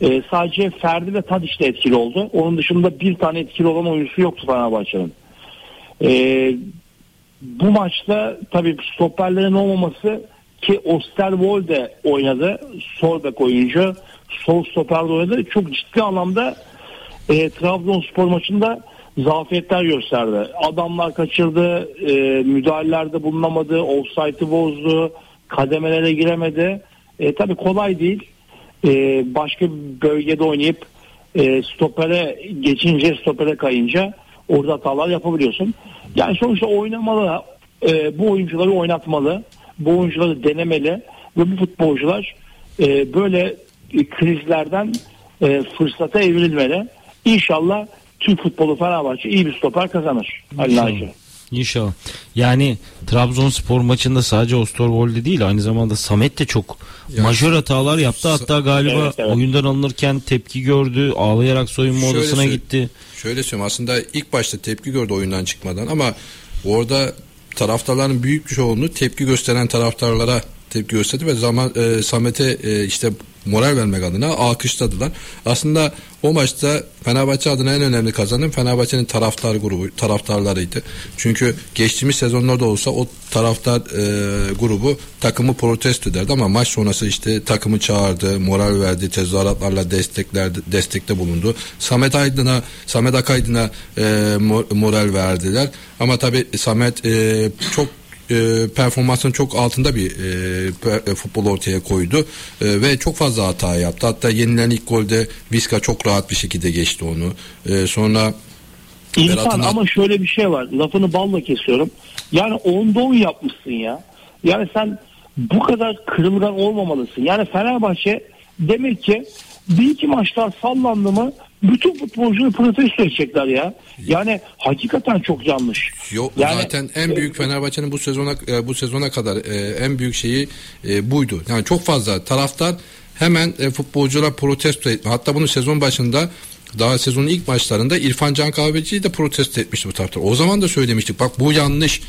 e, sadece Ferdi ve Tadiç de etkili oldu. Onun dışında bir tane etkili olan oyuncusu yoktu Fenerbahçe'nin. Ee, bu maçta tabii stoperlerin olmaması ki Osterwolde oynadı. Sol bek oyuncu. Sol stoperde oynadı. Çok ciddi anlamda e, Trabzonspor maçında zafiyetler gösterdi. Adamlar kaçırdı, e, müdahalelerde bulunamadı, offside'ı bozdu, kademelere giremedi. E, tabii kolay değil. E, başka bir bölgede oynayıp e, stopere geçince, stopere kayınca orada hatalar yapabiliyorsun. Yani sonuçta oynamalı, e, bu oyuncuları oynatmalı, bu oyuncuları denemeli ve bu futbolcular e, böyle krizlerden e, fırsata evrilmeli. İnşallah Türk futbolu Fenerbahçe iyi bir stoper kazanır. Ali Naci. İnşallah. Yani Trabzonspor maçında sadece Osterwolde değil aynı zamanda Samet de çok Ya, majör hatalar yaptı. Hatta galiba Evet, evet. oyundan alınırken tepki gördü. Ağlayarak soyunma Şöyle odasına gitti. Şöyle söyleyeyim aslında ilk başta tepki gördü oyundan çıkmadan ama orada taraftarların büyük bir çoğunluğu tepki gösteren taraftarlara tepki gösterdi ve zaman e, Samet'e e, işte moral vermek adına alkışladılar. Aslında o maçta Fenerbahçe adına en önemli kazanan Fenerbahçe'nin taraftar grubu taraftarlarıydı. Çünkü geçtiğimiz sezonlarda olsa o taraftar e, grubu takımı protesto ederdi ama maç sonrası işte takımı çağırdı, moral verdi, tezahüratlarla destekler destekte bulundu. Samet Aydın'a, Samet Akaydın'a e, mo- moral verdiler. Ama tabii Samet e, çok e, performansının çok altında bir e, per- e, futbol ortaya koydu E, ve çok fazla hata yaptı. Hatta yenilen ilk golde Vizca çok rahat bir şekilde geçti onu. E, sonra Berat'ın- ama şöyle bir şey var. Lafını balla kesiyorum. Yani onda on yapmışsın ya. Yani sen bu kadar kırılgan olmamalısın. Yani Fenerbahçe demek ki bir iki maçlar sallandı mı bütün futbolcuyu protesto edecekler ya. Yani hakikaten çok yanlış. Yok Yani- zaten en büyük Fenerbahçe'nin bu sezona e, bu sezona kadar e, en büyük şeyi e, buydu. Yani çok fazla taraftar hemen futbolcular protesto etme. Hatta bunu sezon başında daha sezonun ilk maçlarında İrfan Can Kahveci'yi de protesto etmişti bu taraftar. O zaman da söylemiştik. Bak bu yanlış.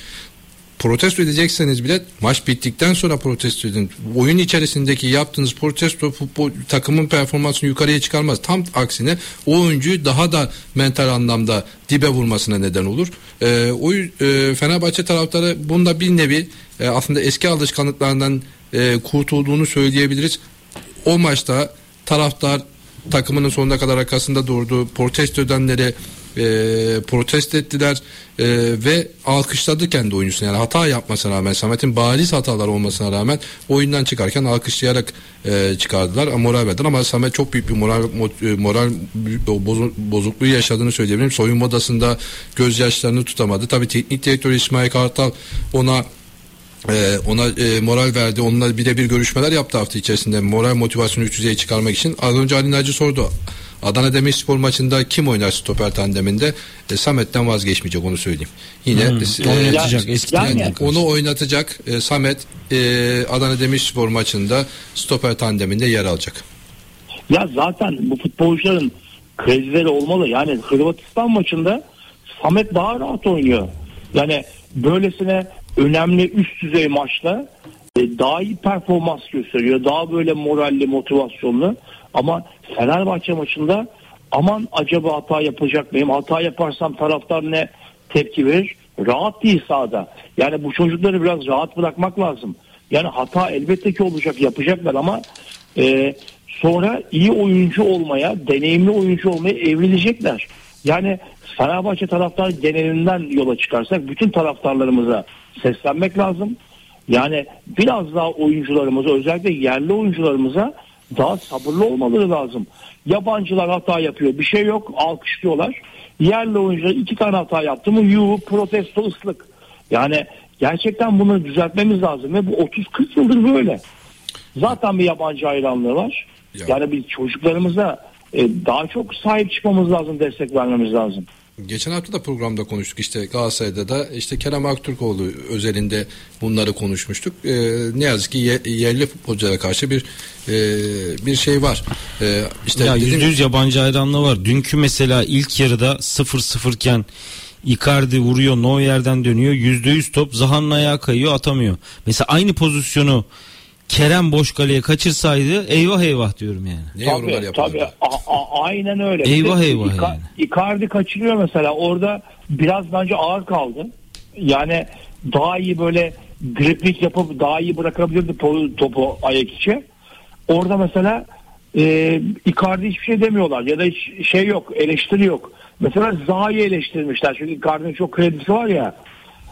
Protesto edecekseniz bile maç bittikten sonra protesto edin. Oyun içerisindeki yaptığınız protesto futbol takımın performansını yukarıya çıkarmaz. Tam aksine o oyuncuyu daha da mental anlamda dibe vurmasına neden olur. Ee, o e, Fenerbahçe taraftarı bunda bir nevi e, aslında eski alışkanlıklarından e, kurtulduğunu söyleyebiliriz. O maçta taraftar takımının sonuna kadar arkasında durdu. Protesto edenleri e, protesto ettiler e, ve alkışladı kendi oyuncusunu. Yani hata yapmasına rağmen Samet'in bariz hatalar olmasına rağmen oyundan çıkarken alkışlayarak e, çıkardılar. Moral verdiler ama Samet çok büyük bir moral mo- e, moral bozu- bozukluğu yaşadığını söyleyebilirim. Soyunma odasında gözyaşlarını tutamadı. Tabii teknik direktör İsmail Kartal ona ee, ona e, moral verdi. Onunla birebir görüşmeler yaptı hafta içerisinde. Moral motivasyonu üst düzeye çıkarmak için. Az önce Ali Naci sordu. Adana Demirspor maçında kim oynar stoper tandeminde? E, Samet'ten vazgeçmeyecek onu söyleyeyim. Yine e, Oynatacak. Eski yani- onu oynatacak e, Samet e, Adana Demirspor maçında stoper tandeminde yer alacak. Ya zaten bu futbolcuların krizleri olmalı. Yani Hırvatistan maçında Samet daha rahat oynuyor. Yani böylesine önemli üst düzey maçta e, daha iyi performans gösteriyor. Daha böyle moralli, motivasyonlu. Ama Fenerbahçe maçında aman acaba hata yapacak mıyım? Hata yaparsam taraftar ne tepki verir? Rahat değil sahada. Yani bu çocukları biraz rahat bırakmak lazım. Yani hata elbette ki olacak, yapacaklar ama e, sonra iyi oyuncu olmaya, deneyimli oyuncu olmaya evrilecekler. Yani Fenerbahçe taraftar genelinden yola çıkarsak bütün taraftarlarımıza seslenmek lazım. Yani biraz daha oyuncularımıza özellikle yerli oyuncularımıza daha sabırlı olmaları lazım. Yabancılar hata yapıyor bir şey yok alkışlıyorlar. Yerli oyuncular iki tane hata yaptı mı yuh protesto ıslık. Yani Gerçekten bunu düzeltmemiz lazım ve bu 30-40 yıldır böyle. Zaten bir yabancı hayranlığı var. Ya. Yani biz çocuklarımıza e, daha çok sahip çıkmamız lazım, destek vermemiz lazım. Geçen hafta da programda konuştuk işte Galatasaray'da da işte Kerem Aktürkoğlu özelinde bunları konuşmuştuk. Ee, ne yazık ki ye- yerli futbolculara karşı bir e, bir şey var. Ee, işte ya yüzde yüz yabancı hayranlığı var. Dünkü mesela ilk yarıda 0-0 iken Icardi vuruyor Neuer'den dönüyor. Yüzde yüz top Zaha'nın ayağı kayıyor atamıyor. Mesela aynı pozisyonu Kerem boş kaleye kaçırsaydı eyvah eyvah diyorum yani. ne yorumlar Tabii, tabii. A- a- aynen öyle. Eyvah eyvah Ica- yani. Icardi kaçırıyor mesela. Orada biraz bence ağır kaldı. Yani daha iyi böyle griplik yapıp daha iyi bırakabilirdi to- topu ayak içi. Orada mesela e, Icardi hiçbir şey demiyorlar ya da hiç şey yok eleştiri yok. Mesela Zaha'yı eleştirmişler çünkü Icardi'nin çok kredisi var ya.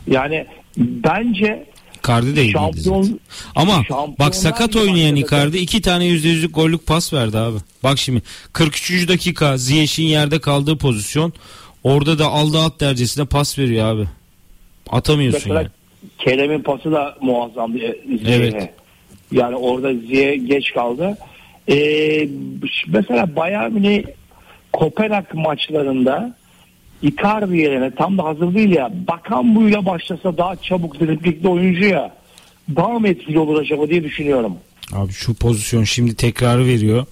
Yani bence Icardi de iyi değildi Şampiyon- zaten. Ama bak sakat oynayan Icardi iki tane yüzde yüzlük gollük pas verdi abi. Bak şimdi 43. dakika Ziyech'in yerde kaldığı pozisyon. Orada da aldı at dercesine pas veriyor abi. Atamıyorsun Mesela yani. Kerem'in pası da muazzamdı e, Ziye'ye. Evet. Yani orada Ziye geç kaldı. Ee, mesela Bayern Münih Kopenhag maçlarında Icardi yerine tam da hazır değil ya Bakan buyla başlasa daha çabuk driplikli oyuncu ya daha mı etkili olur acaba diye düşünüyorum. Abi şu pozisyon şimdi tekrarı veriyor.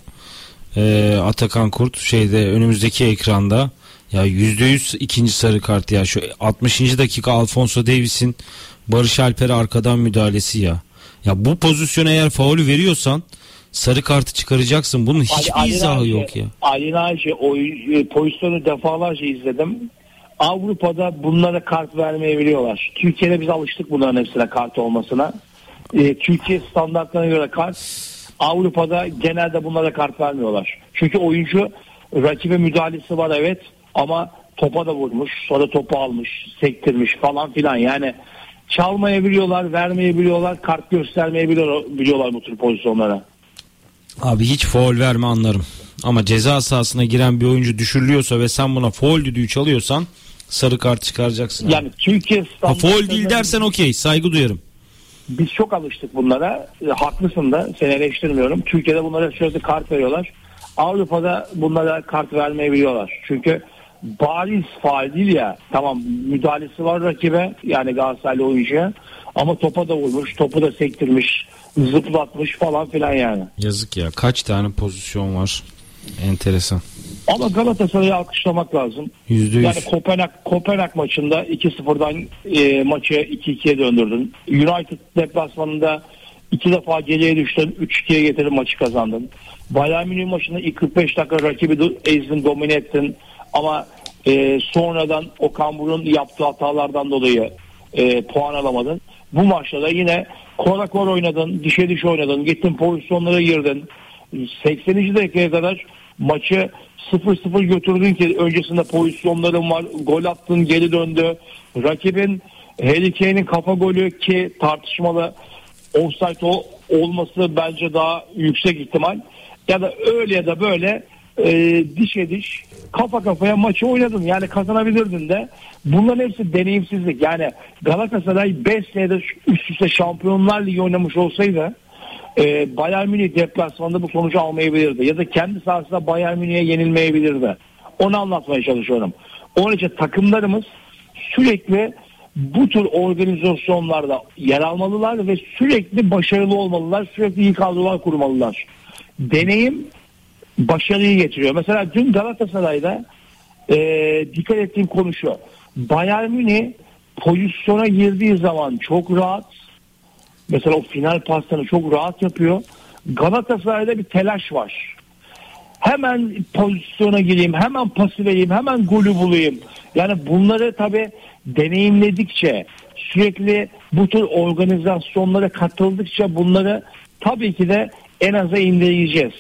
Ee, Atakan Kurt şeyde önümüzdeki ekranda. Ya yüzde yüz ikinci sarı kart ya. Şu 60. dakika Alfonso Davis'in Barış Alper'e arkadan müdahalesi ya. Ya bu pozisyon eğer faulü veriyorsan sarı kartı çıkaracaksın. Bunun hiçbir Ali izahı Naci- yok ya. Ali Naci oy- e, pozisyonu defalarca izledim. Avrupa'da bunlara kart vermeyebiliyorlar. Türkiye'de biz alıştık bunların hepsine kart olmasına. E, Türkiye standartlarına göre kart. Avrupa'da genelde bunlara kart vermiyorlar. Çünkü oyuncu rakibe müdahalesi var evet ama topa da vurmuş sonra topu almış sektirmiş falan filan yani çalmayabiliyorlar vermeyebiliyorlar kart göstermeyebiliyorlar biliyorlar bu tür pozisyonlara. Abi hiç faul verme anlarım. Ama ceza sahasına giren bir oyuncu düşürülüyorsa ve sen buna faul düdüğü çalıyorsan sarı kart çıkaracaksın. abi. Yani Türkiye ha, faul değil dersen okey saygı duyarım. biz çok alıştık bunlara. E, haklısın da seni eleştirmiyorum. Türkiye'de bunlara sürekli kart veriyorlar. Avrupa'da bunlara kart vermeyebiliyorlar. Çünkü bariz faal değil ya. Tamam müdahalesi var rakibe yani Galatasaraylı oyuncuya. Ama topa da vurmuş, topu da sektirmiş, zıplatmış falan filan yani. Yazık ya kaç tane pozisyon var. Enteresan. Ama Galatasaray'ı alkışlamak lazım. Yüzde Yani yüz. Kopenhag, Kopenhag maçında 2-0'dan e, maçı 2-2'ye döndürdün. United deplasmanında iki defa geriye düştün. 3-2'ye getirdin maçı kazandın. Bayern Münih maçında ilk 45 dakika rakibi ezdin, domine ettin. Ama e, sonradan Okan Buruk'un yaptığı hatalardan dolayı e, puan alamadın. Bu maçta da yine kora kor oynadın, dişe diş oynadın, gittin pozisyonlara girdin. 80. dakikaya kadar maçı 0-0 götürdün ki öncesinde pozisyonların var. Gol attın geri döndü. Rakibin Harry Kane'in kafa golü ki tartışmalı offside olması bence daha yüksek ihtimal. Ya da öyle ya da böyle e, dişe diş kafa kafaya maçı oynadın. Yani kazanabilirdin de. Bunların hepsi deneyimsizlik. Yani Galatasaray 5 senede üst üste Şampiyonlar Ligi oynamış olsaydı e, Bayern Münih deplasmanda bu sonucu almayabilirdi. Ya da kendi sahasında Bayern Münih'e yenilmeyebilirdi. Onu anlatmaya çalışıyorum. Onun için takımlarımız sürekli bu tür organizasyonlarda yer almalılar ve sürekli başarılı olmalılar. Sürekli iyi kadrolar kurmalılar. Deneyim başarıyı getiriyor. Mesela dün Galatasaray'da e, dikkat ettiğim konu şu. Bayern Münih pozisyona girdiği zaman çok rahat Mesela o final paslarını çok rahat yapıyor. Galatasaray'da bir telaş var. Hemen pozisyona gireyim, hemen pası vereyim, hemen golü bulayım. Yani bunları tabi deneyimledikçe, sürekli bu tür organizasyonlara katıldıkça bunları tabii ki de en aza indireceğiz.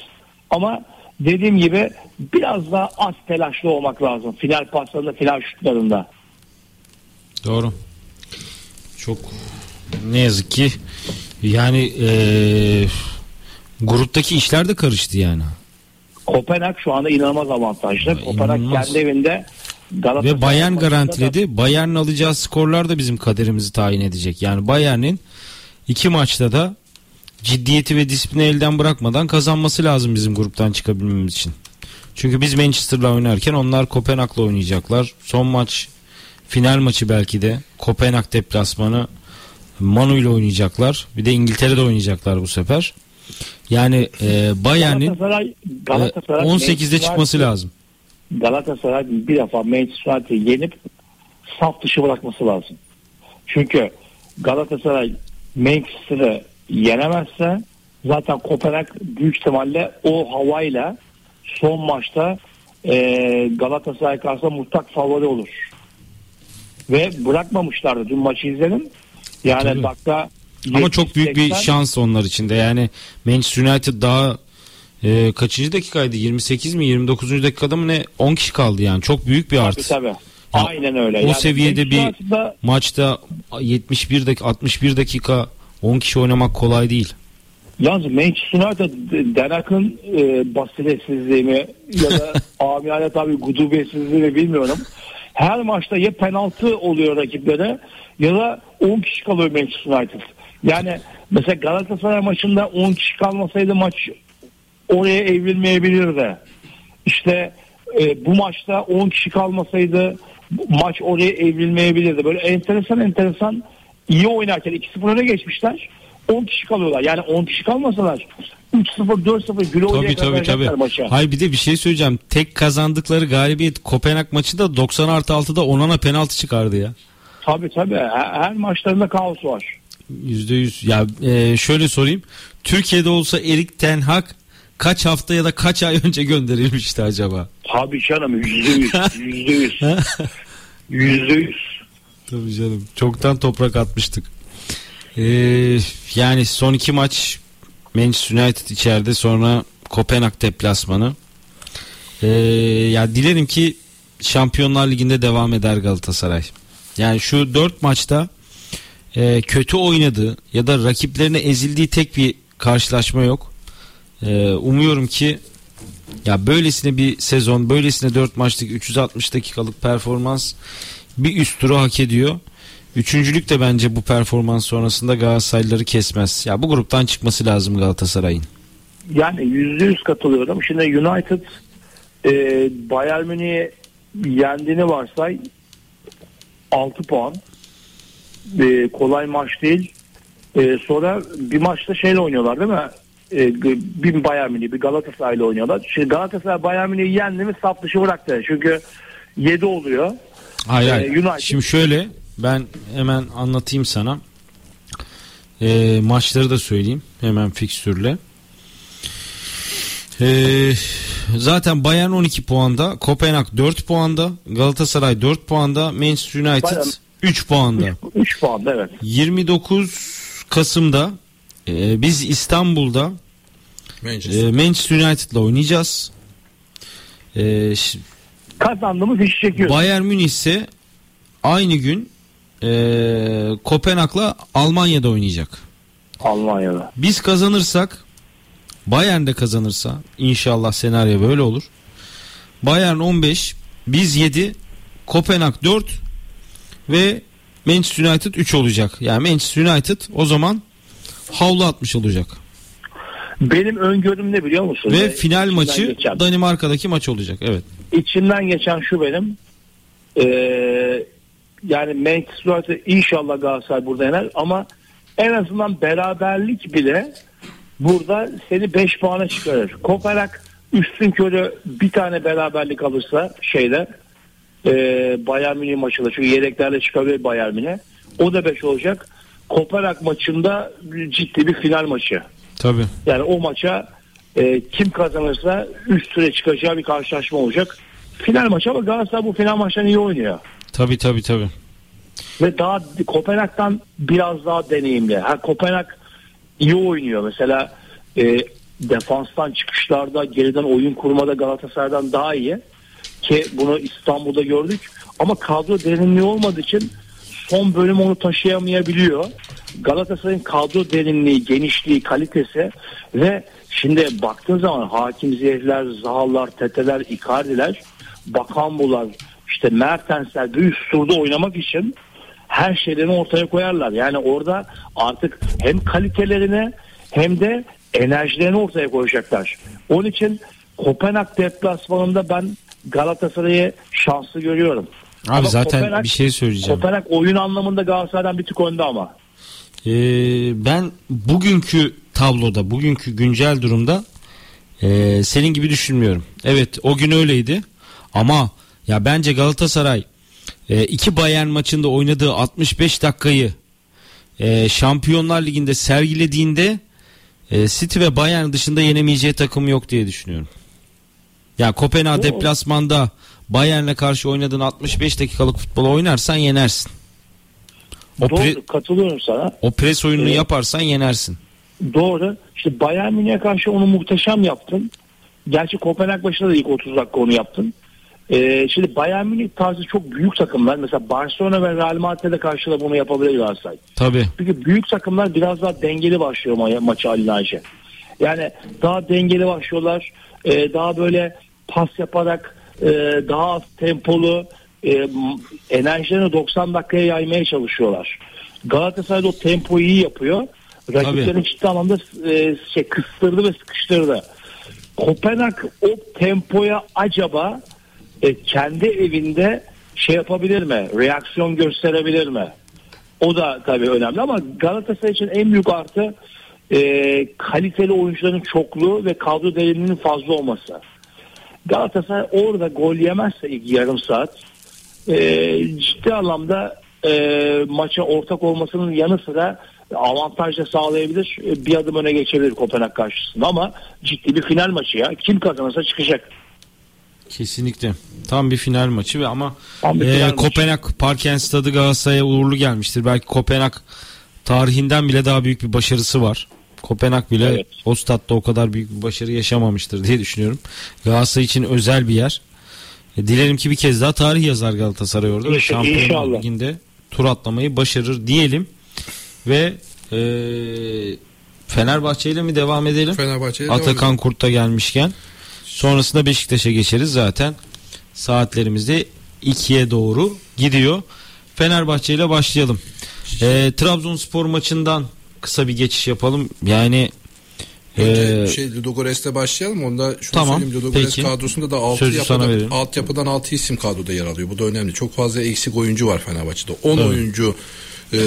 Ama dediğim gibi biraz daha az telaşlı olmak lazım. Final paslarında, final şutlarında. Doğru. Çok ne yazık ki yani eee, gruptaki işler de karıştı yani. Kopenhag şu anda inanılmaz avantajlı. Ya, Kopenhag inanılmaz. kendi evinde Galatasaray Ve Bayern maçında da- garantiledi. Bayern'in alacağı skorlar da bizim kaderimizi tayin edecek. Yani Bayern'in iki maçta da ciddiyeti ve disiplini elden bırakmadan kazanması lazım bizim gruptan çıkabilmemiz için. Çünkü biz Manchester'la oynarken onlar Kopenhag'la oynayacaklar. Son maç final maçı belki de Kopenhag deplasmanı Manu ile oynayacaklar. Bir de İngiltere'de oynayacaklar bu sefer. Yani e, Bayern'in Galatasaray, e, Galatasaray 18'de Manchester çıkması lazım. Galatasaray bir defa Manchester United'ı yenip saf dışı bırakması lazım. Çünkü Galatasaray Manchester'ı yenemezse zaten Kopenhag büyük ihtimalle o havayla son maçta e, Galatasaray karşısında mutlak favori olur. Ve bırakmamışlardı. Dün maçı izledim. Yani Tabii. dakika Ama çok büyük bir 70-80 şans onlar için de. Yani Manchester United daha e, kaçıncı dakikaydı? 28 mi 29. dakikada mı ne? 10 kişi kaldı yani. Çok büyük bir Tabii artı. tabii. Aynen öyle. o Yani seviyede bir- Maçta 71 dakika 61 dakika 10 kişi oynamak kolay değil. Yalnız Manchester United Denak'ın e, basiretsizliği mi [laughs] ya da amiyane tabii gudubetsizliği mi bilmiyorum. Her maçta ya penaltı oluyor rakiplere ya da 10 kişi kalıyor Manchester United. Yani mesela Galatasaray maçında 10 kişi kalmasaydı maç oraya evrilmeyebilirdi. İşte e, bu maçta 10 kişi kalmasaydı maç oraya evrilmeyebilirdi. Böyle enteresan enteresan iyi oynarken 2-0 öne geçmişler. 10 kişi kalıyorlar. Yani 10 kişi kalmasalar 3-0 4-0 güle oynaya Tabii tabii tabii. maçı. Hayır bir de bir şey söyleyeceğim. Tek kazandıkları galibiyet Kopenhag maçında 90 artı 6'da Onana penaltı çıkardı ya. Tabii tabii. Her, her maçlarında kaos var. %100. Ya e, şöyle sorayım. Türkiye'de olsa Erik Ten Hag kaç hafta ya da kaç ay önce gönderilmişti acaba? Tabii canım yüzde yüz. Yüzde yüz. [laughs] Yüzde yüz. Tabii canım. Çoktan toprak atmıştık. Ee, yani son iki maç Manchester United içeride sonra Kopenhag deplasmanı. Ee, ya dilerim ki Şampiyonlar Ligi'nde devam eder Galatasaray. Yani şu dört maçta e, kötü oynadığı ya da rakiplerine ezildiği tek bir karşılaşma yok. Ee, umuyorum ki ya böylesine bir sezon, böylesine 4 maçlık 360 dakikalık performans bir üst turu hak ediyor. Üçüncülük de bence bu performans sonrasında Galatasaraylıları kesmez. Ya bu gruptan çıkması lazım Galatasaray'ın. Yani yüzde yüz katılıyorum. Şimdi United e, Bayern Münih'i yendiğini varsay 6 puan. E, kolay maç değil. E, sonra bir maçta şeyle oynuyorlar değil mi? E, bir Bayern Münih bir Galatasaray'la oynuyorlar. Şimdi Galatasaray Bayern Münih'i yendi mi saf dışı bıraktı. Çünkü 7 oluyor. Hayır, Ee, hayır. United- Şimdi şöyle ben hemen anlatayım sana. Ee, maçları da söyleyeyim hemen fikstürle. Ee, zaten Bayern 12 puanda, Kopenhag 4 puanda, Galatasaray 4 puanda, Manchester United Bayern- 3 puanda. 3 puan evet. 29 Kasım'da e, biz İstanbul'da Manchester. e, Manchester United'la oynayacağız. E, Kazandığımız işi çekiyoruz. Bayern Münih ise aynı gün e, Kopenhag'la Almanya'da oynayacak. Almanya'da. Biz kazanırsak Bayern de kazanırsa inşallah senaryo böyle olur. Bayern 15, biz 7, Kopenhag 4 ve Manchester United 3 olacak. Yani Manchester United o zaman havlu atmış olacak. Benim öngörüm ne biliyor musun? Ve Ee, final maçı geçen. Danimarka'daki maç olacak. Evet. İçimden geçen şu benim. Ee, yani Manchester United inşallah Galatasaray burada yener ama en azından beraberlik bile burada seni 5 puana çıkarır. Kopenhag üstün körü bir tane beraberlik alırsa şeyde e, Bayern Münih maçında çünkü yedeklerle çıkabilir Bayern Münih. O da 5 olacak. Kopenhag maçında ciddi bir final maçı. Tabii. Yani o maça e, kim kazanırsa üst süre çıkacağı bir karşılaşma olacak. Final maçı ama Galatasaray bu final maçlarını iyi oynuyor. Tabii tabii tabii. Ve daha Kopenhag'dan biraz daha deneyimli. Ha, Kopenhag iyi oynuyor. Mesela e, defanstan çıkışlarda geriden oyun kurmada Galatasaray'dan daha iyi. Ki bunu İstanbul'da gördük. Ama kadro derinliği olmadığı için son bölüm onu taşıyamayabiliyor. Galatasaray'ın kadro derinliği, genişliği, kalitesi ve şimdi baktığın zaman Hakim Ziyehler, Zahallar, Teteler, Icardi'ler, Bakanbular, işte Mertensler bir üst turda oynamak için her şeylerini ortaya koyarlar. Yani orada artık hem kalitelerini hem de enerjilerini ortaya koyacaklar. Onun için Kopenhag deplasmanında ben Galatasaray'ı şanslı görüyorum. Abi Ama zaten Kopenhag- bir şey söyleyeceğim. Kopenhag oyun anlamında Galatasaray'dan bir tık önde ama. Ee, ben bugünkü tabloda, bugünkü güncel durumda ee, senin gibi düşünmüyorum. Evet o gün öyleydi ama ya bence Galatasaray e, iki Bayern maçında oynadığı 65 dakikayı e, Şampiyonlar Ligi'nde sergilediğinde e, City ve Bayern dışında yenemeyeceği takım yok diye düşünüyorum. Ya Kopenhag deplasmanda Bayern'le karşı oynadığın 65 dakikalık futbol oynarsan yenersin. O, Doğru pre- katılıyorum sana. o pres oyununu Evet. yaparsan yenersin. Doğru. İşte Bayern Münih'e karşı onu muhteşem yaptın. Gerçi Kopenhag başında da ilk 30 dakika onu yaptın. Ee, şimdi Bayern Münih tarzı çok büyük takımlar. Mesela Barcelona ve Real Madrid'e karşı da bunu yapabilir Galatasaray. Tabii. Çünkü büyük takımlar biraz daha dengeli başlıyor ma- maçı Ali Naci. Yani daha dengeli başlıyorlar. Ee, daha böyle pas yaparak e, daha az tempolu e, enerjilerini 90 dakikaya yaymaya çalışıyorlar. Galatasaray o tempoyu iyi yapıyor. Rakiplerini ciddi anlamda e, şey, kıstırdı ve sıkıştırdı. Kopenhag o tempoya acaba e, kendi evinde şey yapabilir mi? Reaksiyon gösterebilir mi? O da tabii önemli ama Galatasaray için en büyük artı e, kaliteli oyuncuların çokluğu ve kadro derinliğinin fazla olması. Galatasaray orada gol yemezse ilk yarım saat e, ciddi anlamda e, maça ortak olmasının yanı sıra avantaj da sağlayabilir. E, Bir adım öne geçebilir Kopenhag karşısında ama ciddi bir final maçı ya. Kim kazanırsa çıkacak. Kesinlikle. Tam bir final maçı ve ama Tam e, maçı. Kopenhag Parken Stadı Galatasaray'a uğurlu gelmiştir. Belki Kopenhag tarihinden bile daha büyük bir başarısı var. Kopenhag bile Evet. o statta o kadar büyük bir başarı yaşamamıştır diye düşünüyorum. Galatasaray için özel bir yer. E, dilerim ki bir kez daha tarih yazar Galatasaray orada İnşallah. Şampiyonlar. Ligi'nde tur atlamayı başarır diyelim. Ve e, Fenerbahçe ile mi devam edelim? Fenerbahçe'ye devam Atakan Kurt'ta gelmişken sonrasında Beşiktaş'a geçeriz zaten saatlerimizde 2'ye doğru gidiyor. Fenerbahçe ile başlayalım. Ee, Trabzonspor maçından kısa bir geçiş yapalım. Yani Önce ee, şey Ludogorets'te başlayalım. Onda şunu Tamam, söyleyeyim. Ludogorets peki. kadrosunda da 6 Sözü sana yapıdan, alt yapıdan 6 isim kadroda yer alıyor. Bu da önemli. Çok fazla eksik oyuncu var Fenerbahçe'de. 10 Evet. oyuncu e,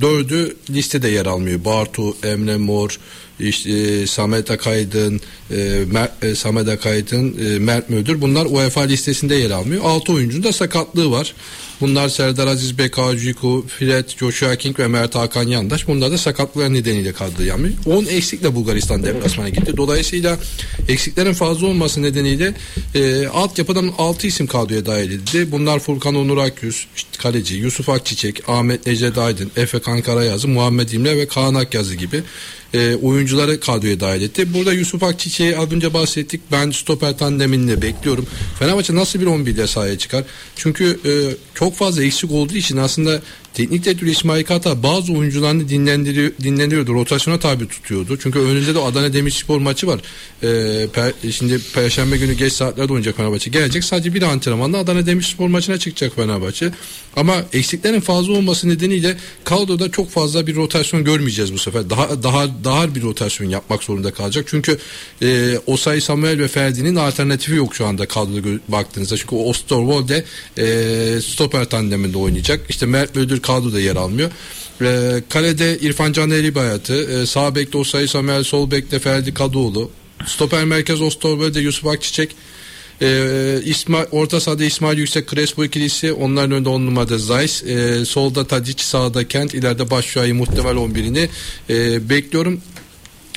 4'ü listede yer almıyor. Bartu, Emre Mor, işte, e, Samet Akaydın, e, Mer- e, Samet Akaydın, e, Mert Müldür. Bunlar UEFA listesinde yer almıyor. 6 oyuncunun da sakatlığı var. Bunlar Serdar Aziz Beka, Ciku, Fred, Joshua King ve Mert Hakan Yandaş. Bunlar da sakatlıklar nedeniyle kadroya yanmıyor. 10 eksikle Bulgaristan deplasmana gitti. Dolayısıyla eksiklerin fazla olması nedeniyle e, altyapıdan 6 isim kadroya dahil edildi. Bunlar Furkan Onur Akyüz, kaleci, Yusuf Akçiçek, Ahmet Necdet Aydın, Efe Kankarayazı, Muhammed İmle ve Kaan Akyazı gibi e, oyuncuları kadroya dahil etti. Burada Yusuf Akçiçek'i az önce bahsettik. Ben stoper tandemini bekliyorum. Fenerbahçe nasıl bir 11 ile sahaya çıkar? Çünkü e, çok fazla eksik olduğu için aslında teknik direktör İsmail Kartal bazı oyuncularını dinlendiriyor, dinleniyordu. Rotasyona tabi tutuyordu. Çünkü önünde de Adana Demirspor maçı var. E, per- şimdi Perşembe günü geç saatlerde oynayacak Fenerbahçe. Gelecek sadece bir antrenmanla Adana Demirspor maçına çıkacak Fenerbahçe. Ama eksiklerin fazla olması nedeniyle kadroda çok fazla bir rotasyon görmeyeceğiz bu sefer. Daha daha daha bir rotasyon yapmak zorunda kalacak. Çünkü e, Osay Samuel ve Ferdi'nin alternatifi yok şu anda kadroda baktığınızda. Çünkü Osterwolde e, stoper tandeminde oynayacak. İşte Mert Müldür kadroda yer almıyor. E, kalede İrfan Can Eribayatı, e, sağ bekte Osay Samuel, sol bekte Ferdi Kadıoğlu. Stoper merkez Osterwolde Yusuf Akçiçek. Ee, İsmail, orta sahada İsmail Yüksek Crespo ikilisi onların önünde on numarada Zeiss ee, solda Tadic sağda Kent ileride Başşuay'ı muhtemel 11'ini ee, bekliyorum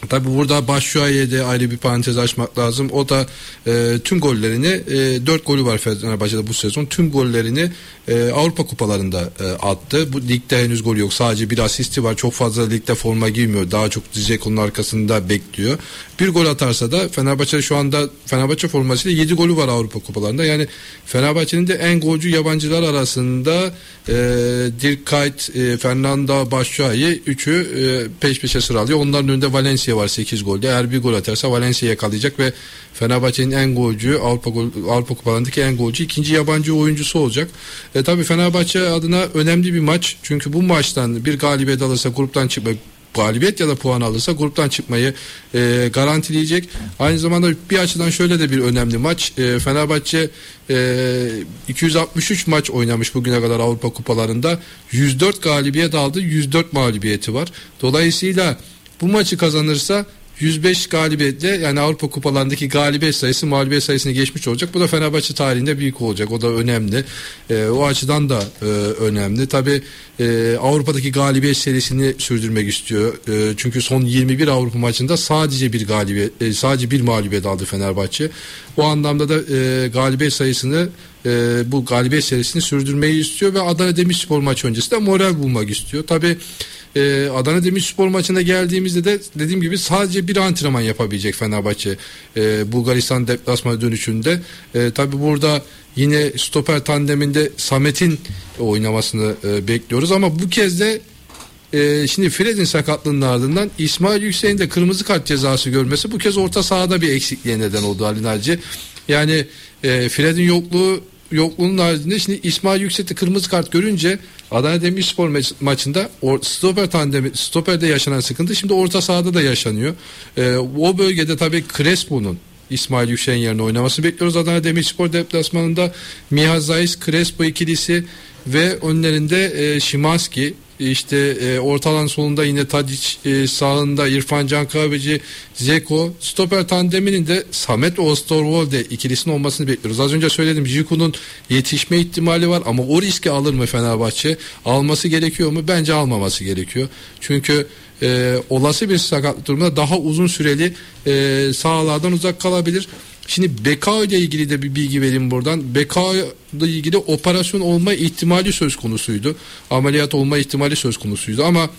Tabi burada Başşuay'a de ayrı bir parantez açmak lazım. O da e, tüm gollerini, e, 4 golü var Fenerbahçe'de bu sezon. Tüm gollerini e, Avrupa kupalarında e, attı. Bu ligde henüz gol yok. Sadece bir asisti var. Çok fazla ligde forma giymiyor. Daha çok Zizeko'nun arkasında bekliyor. Bir gol atarsa da Fenerbahçe şu anda Fenerbahçe formasıyla 7 golü var Avrupa kupalarında. Yani Fenerbahçe'nin de en golcü yabancılar arasında e, Dirk Kuyt, e, Fernando Başşuay'ı üçü e, peş peşe sıralıyor. Onların önünde Valencia var 8 golde. Eğer bir gol atarsa Valencia yakalayacak ve Fenerbahçe'nin en golcü Avrupa, Avrupa Kupalarındaki en golcü ikinci yabancı oyuncusu olacak. E, tabii Fenerbahçe adına önemli bir maç. Çünkü bu maçtan bir galibiyet alırsa gruptan çıkmak galibiyet ya da puan alırsa gruptan çıkmayı e, garantileyecek. Aynı zamanda bir açıdan şöyle de bir önemli maç. E, Fenerbahçe e, 263 maç oynamış bugüne kadar Avrupa kupalarında. 104 galibiyet aldı. 104 mağlubiyeti var. Dolayısıyla bu maçı kazanırsa 105 galibiyetle yani Avrupa kupalarındaki galibiyet sayısı mağlubiyet sayısını geçmiş olacak. Bu da Fenerbahçe tarihinde büyük olacak. O da önemli. E, o açıdan da e, önemli. Tabi e, Avrupa'daki galibiyet serisini sürdürmek istiyor. E, çünkü son 21 Avrupa maçında sadece bir galibiyet e, sadece bir mağlubiyet aldı Fenerbahçe. O anlamda da e, galibiyet sayısını e, bu galibiyet serisini sürdürmeyi istiyor ve Adana Demirspor maçı öncesi de moral bulmak istiyor. Tabi e, Adana Demirspor maçına geldiğimizde de dediğim gibi sadece bir antrenman yapabilecek Fenerbahçe e, Bulgaristan deplasmanı dönüşünde. E, Tabi burada yine stoper tandeminde Samet'in oynamasını e, bekliyoruz ama bu kez de e, şimdi Fred'in sakatlığının ardından İsmail Yüksek'in de kırmızı kart cezası görmesi bu kez orta sahada bir eksikliğe neden oldu Ali. Yani e, Fred'in yokluğu yokluğunun haricinde şimdi İsmail Yüksek'te kırmızı kart görünce Adana Demirspor maç, maçında or, stoper tandemi stoperde yaşanan sıkıntı şimdi orta sahada da yaşanıyor. Ee, o bölgede tabii Crespo'nun İsmail Yüksek'in yerine oynaması bekliyoruz. Adana Demirspor deplasmanında Miha Zayis, Crespo ikilisi ve önlerinde e, Şimanski işte e, orta solunda yine Tadic e, sağında İrfan Can Kahveci Zeko stoper tandeminin de Samet Osterwolde ikilisinin olmasını bekliyoruz. Az önce söyledim Jiku'nun yetişme ihtimali var ama o riski alır mı Fenerbahçe? Alması gerekiyor mu? Bence almaması gerekiyor. Çünkü e, olası bir sakatlık durumunda daha uzun süreli e, sahalardan uzak kalabilir. Şimdi Beka ile ilgili de bir bilgi vereyim buradan. Beka ile ilgili operasyon olma ihtimali söz konusuydu. Ameliyat olma ihtimali söz konusuydu ama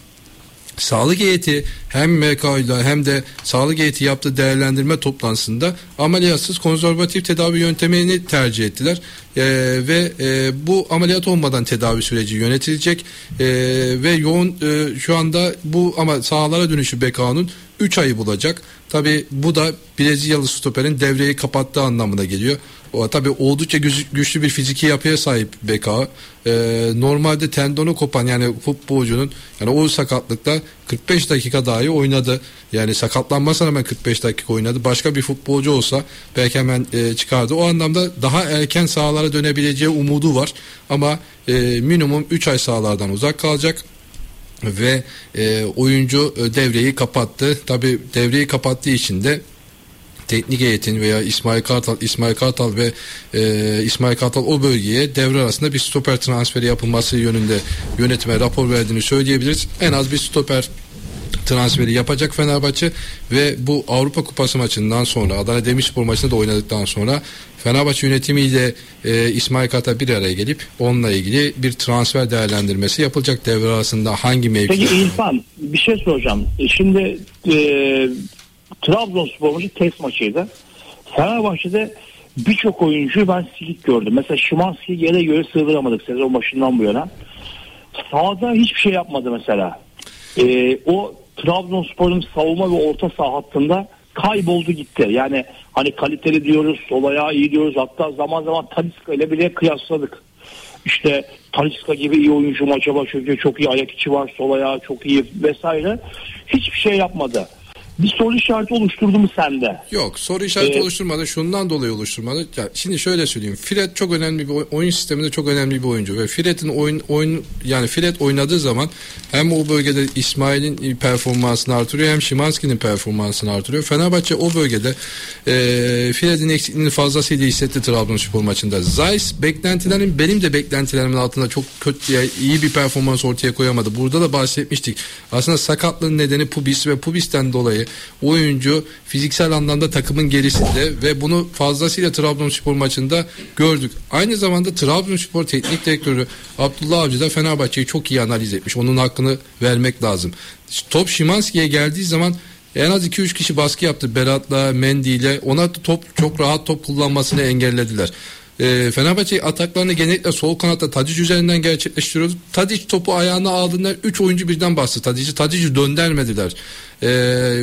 Sağlık heyeti hem MK ile hem de sağlık heyeti yaptığı değerlendirme toplantısında ameliyatsız konservatif tedavi yöntemini tercih ettiler. Ee, ve e, bu ameliyat olmadan tedavi süreci yönetilecek ee, ve yoğun e, şu anda bu ama sahalara dönüşü BK'nın 3 ayı bulacak. Tabi bu da Brezilyalı stoperin devreyi kapattığı anlamına geliyor. O tabi oldukça güçlü bir fiziki yapıya sahip Beka. Ee, normalde tendonu kopan yani futbolcunun yani o sakatlıkta 45 dakika dahi oynadı. Yani sakatlanmasına rağmen 45 dakika oynadı. Başka bir futbolcu olsa belki hemen e, çıkardı. O anlamda daha erken sahalara dönebileceği umudu var. Ama e, minimum 3 ay sahalardan uzak kalacak ve e, oyuncu e, devreyi kapattı. Tabi devreyi kapattığı için de teknik heyetin veya İsmail Kartal, İsmail Kartal ve e, İsmail Kartal o bölgeye devre arasında bir stoper transferi yapılması yönünde yönetime rapor verdiğini söyleyebiliriz. En az bir stoper transferi yapacak Fenerbahçe ve bu Avrupa Kupası maçından sonra Adana Demirspor maçında da oynadıktan sonra Fenerbahçe yönetimiyle e, İsmail Kata bir araya gelip onunla ilgili bir transfer değerlendirmesi yapılacak devre arasında hangi mevki? Peki İrfan bir şey soracağım. E, şimdi e, Trabzonspor maçı test maçıydı. Fenerbahçe'de birçok oyuncuyu ben silik gördüm. Mesela Şimanski yere göre sığdıramadık sezon başından bu yana. Sağda hiçbir şey yapmadı mesela. Ee, o Trabzonspor'un savunma ve orta saha hattında kayboldu gitti. Yani hani kaliteli diyoruz, sol ayağı iyi diyoruz. Hatta zaman zaman Taliska ile bile kıyasladık. İşte Taliska gibi iyi oyuncu maça başlıyor. Çok iyi ayak içi var, sol ayağı çok iyi vesaire. Hiçbir şey yapmadı bir soru işareti oluşturdu mu sende? Yok soru işareti ee, oluşturmadı. Şundan dolayı oluşturmadı. Ya, şimdi şöyle söyleyeyim. Fred çok önemli bir oyun sisteminde çok önemli bir oyuncu ve Fred'in oyun oyun yani Fred oynadığı zaman hem o bölgede İsmail'in performansını artırıyor hem Şimanski'nin performansını artırıyor. Fenerbahçe o bölgede e, Fred'in eksikliğini fazlasıyla hissetti Trabzonspor maçında. Zeiss beklentilerin benim de beklentilerimin altında çok kötü yani iyi bir performans ortaya koyamadı. Burada da bahsetmiştik. Aslında sakatlığın nedeni Pubis ve Pubis'ten dolayı oyuncu fiziksel anlamda takımın gerisinde ve bunu fazlasıyla Trabzonspor maçında gördük. Aynı zamanda Trabzonspor teknik direktörü Abdullah Avcı da Fenerbahçe'yi çok iyi analiz etmiş. Onun hakkını vermek lazım. Top Şimanski'ye geldiği zaman en az 2-3 kişi baskı yaptı Berat'la, Mendy ile. Ona top çok rahat top kullanmasını engellediler. E, Fenerbahçe ataklarını genellikle sol kanatta Tadic üzerinden gerçekleştiriyordu. Tadic topu ayağına aldığında 3 oyuncu birden bastı Tadic'i. Tadic'i döndermediler. E,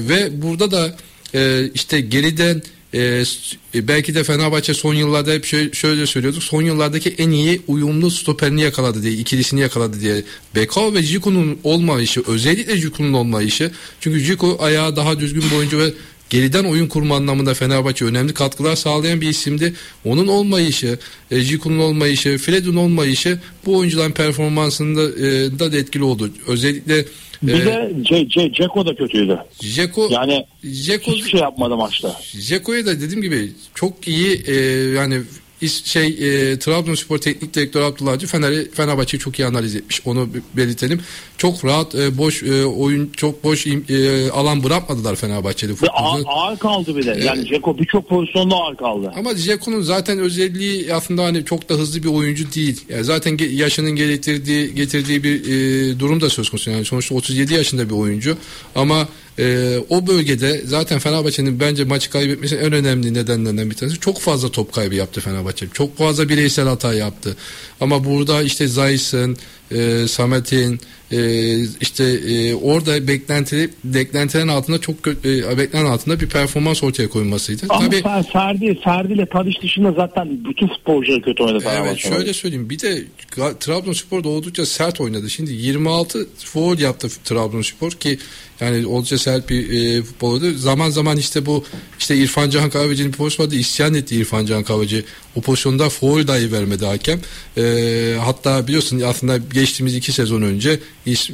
ve burada da e, işte geriden e, s- belki de Fenerbahçe son yıllarda hep şöyle, şöyle söylüyorduk. Son yıllardaki en iyi uyumlu stoperini yakaladı diye, ikilisini yakaladı diye. Bekao ve Jiku'nun olmayışı, özellikle Jiku'nun olmayışı. Çünkü Jiku ayağı daha düzgün bir oyuncu ve geriden oyun kurma anlamında Fenerbahçe önemli katkılar sağlayan bir isimdi. Onun olmayışı, e, Jiku'nun olmayışı, Fred'in olmayışı bu oyuncuların performansında e, da etkili oldu. Özellikle Bir e, de C- C- Ceko da kötüydü. Jeko Yani Jeko hiçbir şey yapmadı maçta. Jeko'ya da dediğim gibi çok iyi e, yani şey e, Trabzonspor Teknik Direktörü Abdullah Avcı Fener, Fenerbahçe'yi çok iyi analiz etmiş. Onu belirtelim. Çok rahat e, boş e, oyun çok boş e, alan bırakmadılar Fenerbahçeli futbolcu. ağır, kaldı bir de. Yani Ceko birçok pozisyonda ağır kaldı. Ama Jeko'nun zaten özelliği aslında hani çok da hızlı bir oyuncu değil. Yani zaten yaşının getirdiği getirdiği bir e, durum da söz konusu. Yani sonuçta 37 yaşında bir oyuncu. Ama e, o bölgede zaten Fenerbahçe'nin bence maçı kaybetmesinin en önemli nedenlerinden bir tanesi çok fazla top kaybı yaptı Fenerbahçe. Çok fazla bireysel hata yaptı. Ama burada işte Zayis'in, e, Samet'in e, işte e, orada beklenti beklentilerin altında çok e, beklenen altında bir performans ortaya koymasıydı. Ama Tabii Fer- Ferdi, Ferdi ile Tadiş dışında zaten bütün futbolcular kötü oynadı Evet şöyle söyleyeyim bir de Trabzonspor da oldukça sert oynadı. Şimdi 26 foul yaptı Trabzonspor ki yani oldukça sert bir e, futbol oynadı. Zaman zaman işte bu işte İrfan Can Kahveci'nin bir pozisyonu vardı. İsyan etti İrfan Can Kahveci. O pozisyonda foul dahi vermedi hakem. E, hatta biliyorsun aslında geçtiğimiz iki sezon önce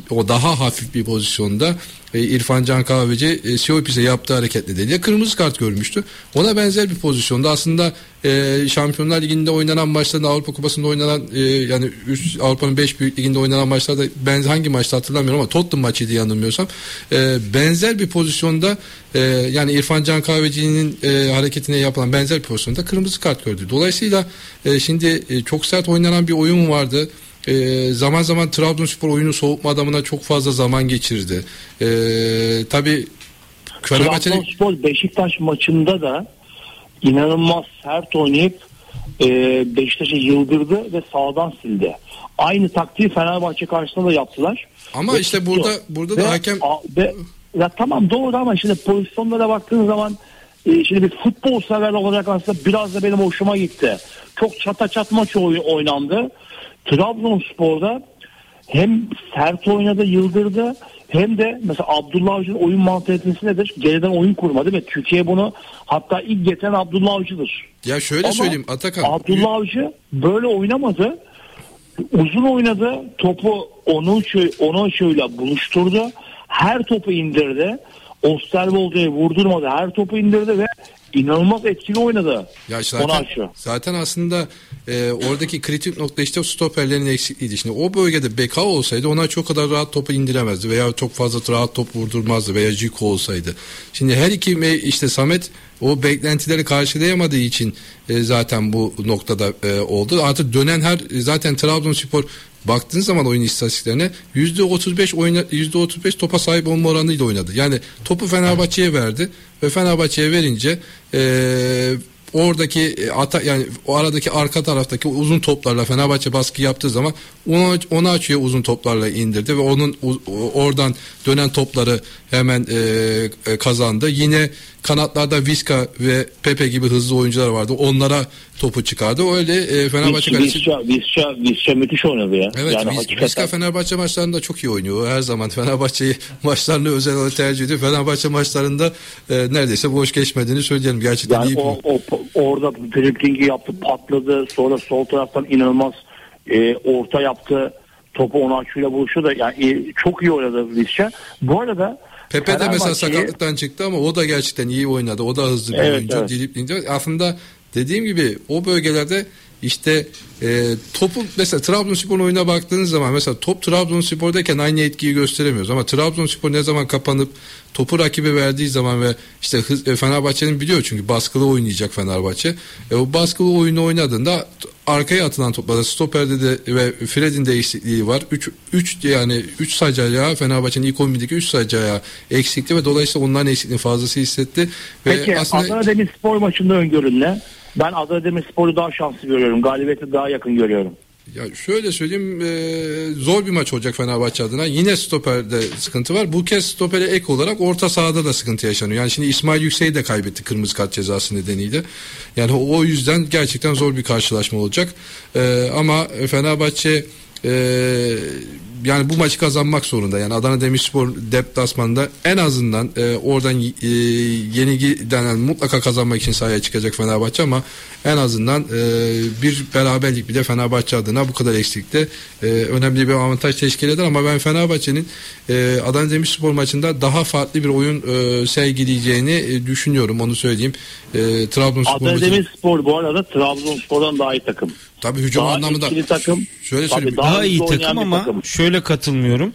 o daha hafif bir pozisyonda e, İrfan Can Kahveci e, Siopis'e yaptığı hareket nedeniyle kırmızı kart görmüştü. Ona benzer bir pozisyonda aslında e, Şampiyonlar Ligi'nde oynanan maçlarda Avrupa Kupası'nda oynanan e, yani üst, Avrupa'nın 5 büyük liginde oynanan maçlarda ben hangi maçta hatırlamıyorum ama Tottenham maçıydı yanılmıyorsam e, benzer bir pozisyonda e, yani İrfan Can Kahveci'nin e, hareketine yapılan benzer bir pozisyonda kırmızı kart gördü. Dolayısıyla e, şimdi e, çok sert oynanan bir oyun vardı. E, zaman zaman Trabzonspor oyunu soğutma adamına çok fazla zaman geçirdi. E, tabii Fenerbahçe'nin Trabzonspor Beşiktaş maçında da inanılmaz sert oynayıp e, Beşiktaş'ı yıldırdı ve sağdan sildi. Aynı taktiği Fenerbahçe karşısında da yaptılar. Ama Ve işte tuttu. burada burada da Ve- hakem a- ve, ya tamam doğru ama şimdi pozisyonlara baktığın zaman e, şimdi bir futbol sever olarak aslında biraz da benim hoşuma gitti. Çok çata çat maç oy- oynandı. Trabzonspor'da hem sert oynadı, yıldırdı hem de mesela Abdullah Avcı'nın oyun mantalitesi nedir? Geriden oyun kurmadı ve Türkiye bunu hatta ilk getiren Abdullah Avcı'dır. ya şöyle Ama söyleyeyim Atakan Abdullah Avcı böyle oynamadı. Uzun oynadı. Topu onun Onoçu'yla buluşturdu. Her topu indirdi. Osterwolde'ye vurdurmadı. Her topu indirdi ve inanılmaz etkili oynadı. Ya zaten, zaten aslında e, oradaki kritik nokta işte stoperlerin eksikliğiydi. Şimdi o bölgede Beka olsaydı ona çok kadar rahat topu indiremezdi veya çok fazla rahat top vurdurmazdı veya Ciko olsaydı. Şimdi her iki işte Samet o beklentileri karşılayamadığı için e, zaten bu noktada e, oldu. Artık dönen her zaten Trabzonspor baktığın zaman oyun istatistiklerine %35 oyna %35 topa sahip olma oranıyla oynadı. Yani topu Fenerbahçe'ye verdi ve Fenerbahçe'ye verince eee oradaki e, ata yani o aradaki arka taraftaki uzun toplarla Fenerbahçe baskı yaptığı zaman onu onu açıyor uzun toplarla indirdi ve onun oradan dönen topları hemen e, e, kazandı. Yine kanatlarda Viska ve Pepe gibi hızlı oyuncular vardı. Onlara topu çıkardı. Öyle e, Fenerbahçe kalesi Visca, Visca, Visca müthiş oynadı ya. Evet, yani Vis- hakikaten. Viska Fenerbahçe maçlarında çok iyi oynuyor. Her zaman Fenerbahçe'yi [laughs] maçlarını özel olarak tercih ediyor. Fenerbahçe maçlarında e, neredeyse boş geçmediğini söyleyelim. Gerçekten Yani iyi o, o, orada driblingi yaptı patladı sonra sol taraftan inanılmaz e, orta yaptı topu Onaçu'yla buluştu da yani e, çok iyi oynadı Visca. Bu arada Pepe de mesela sakatlıktan çıktı ama o da gerçekten iyi oynadı. O da hızlı bir Evet, oyuncu. evet. Driblingde. Aslında dediğim gibi o bölgelerde işte e, topu mesela Trabzonspor'un oyuna baktığınız zaman mesela top Trabzonspor'dayken aynı etkiyi gösteremiyoruz ama Trabzonspor ne zaman kapanıp topu rakibe verdiği zaman ve işte hız, e, Fenerbahçe'nin biliyor çünkü baskılı oynayacak Fenerbahçe. E, o baskılı oyunu oynadığında arkaya atılan toplarda stoperde de ve Fred'in de eksikliği var. 3 3 yani 3 sayıcı ayağı Fenerbahçe'nin ilk 11'deki 3 sayıcı ayağı eksikti ve dolayısıyla onların eksikliğini fazlası hissetti. Ve Peki aslında Adana Demirspor maçında öngörün ne? Ben Adana Demirspor'u daha şanslı görüyorum. Galibiyeti daha yakın görüyorum. Ya şöyle söyleyeyim e, zor bir maç olacak Fenerbahçe adına. Yine stoperde sıkıntı var. Bu kez stopere ek olarak orta sahada da sıkıntı yaşanıyor. Yani şimdi İsmail Yüksek'i de kaybetti kırmızı kart cezası nedeniyle. Yani o, yüzden gerçekten zor bir karşılaşma olacak. E, ama Fenerbahçe e, yani bu maçı kazanmak zorunda. Yani Adana Demirspor deplasmanında en azından e, oradan e, yenilgiden yani mutlaka kazanmak için sahaya çıkacak Fenerbahçe ama en azından e, bir beraberlik bir de Fenerbahçe adına bu kadar eksiklikte e, önemli bir avantaj teşkil eder ama ben Fenerbahçe'nin e, Adana Demirspor maçında daha farklı bir oyun e, sergileyeceğini e, düşünüyorum onu söyleyeyim. E, Trabzonspor Adana maçı- Demirspor bu arada Trabzonspor'dan daha iyi takım. Tabii hücum Daha anlamında etkili takım. şöyle Tabii söyleyeyim. daha Daha iyi takım ama takım. şöyle katılmıyorum.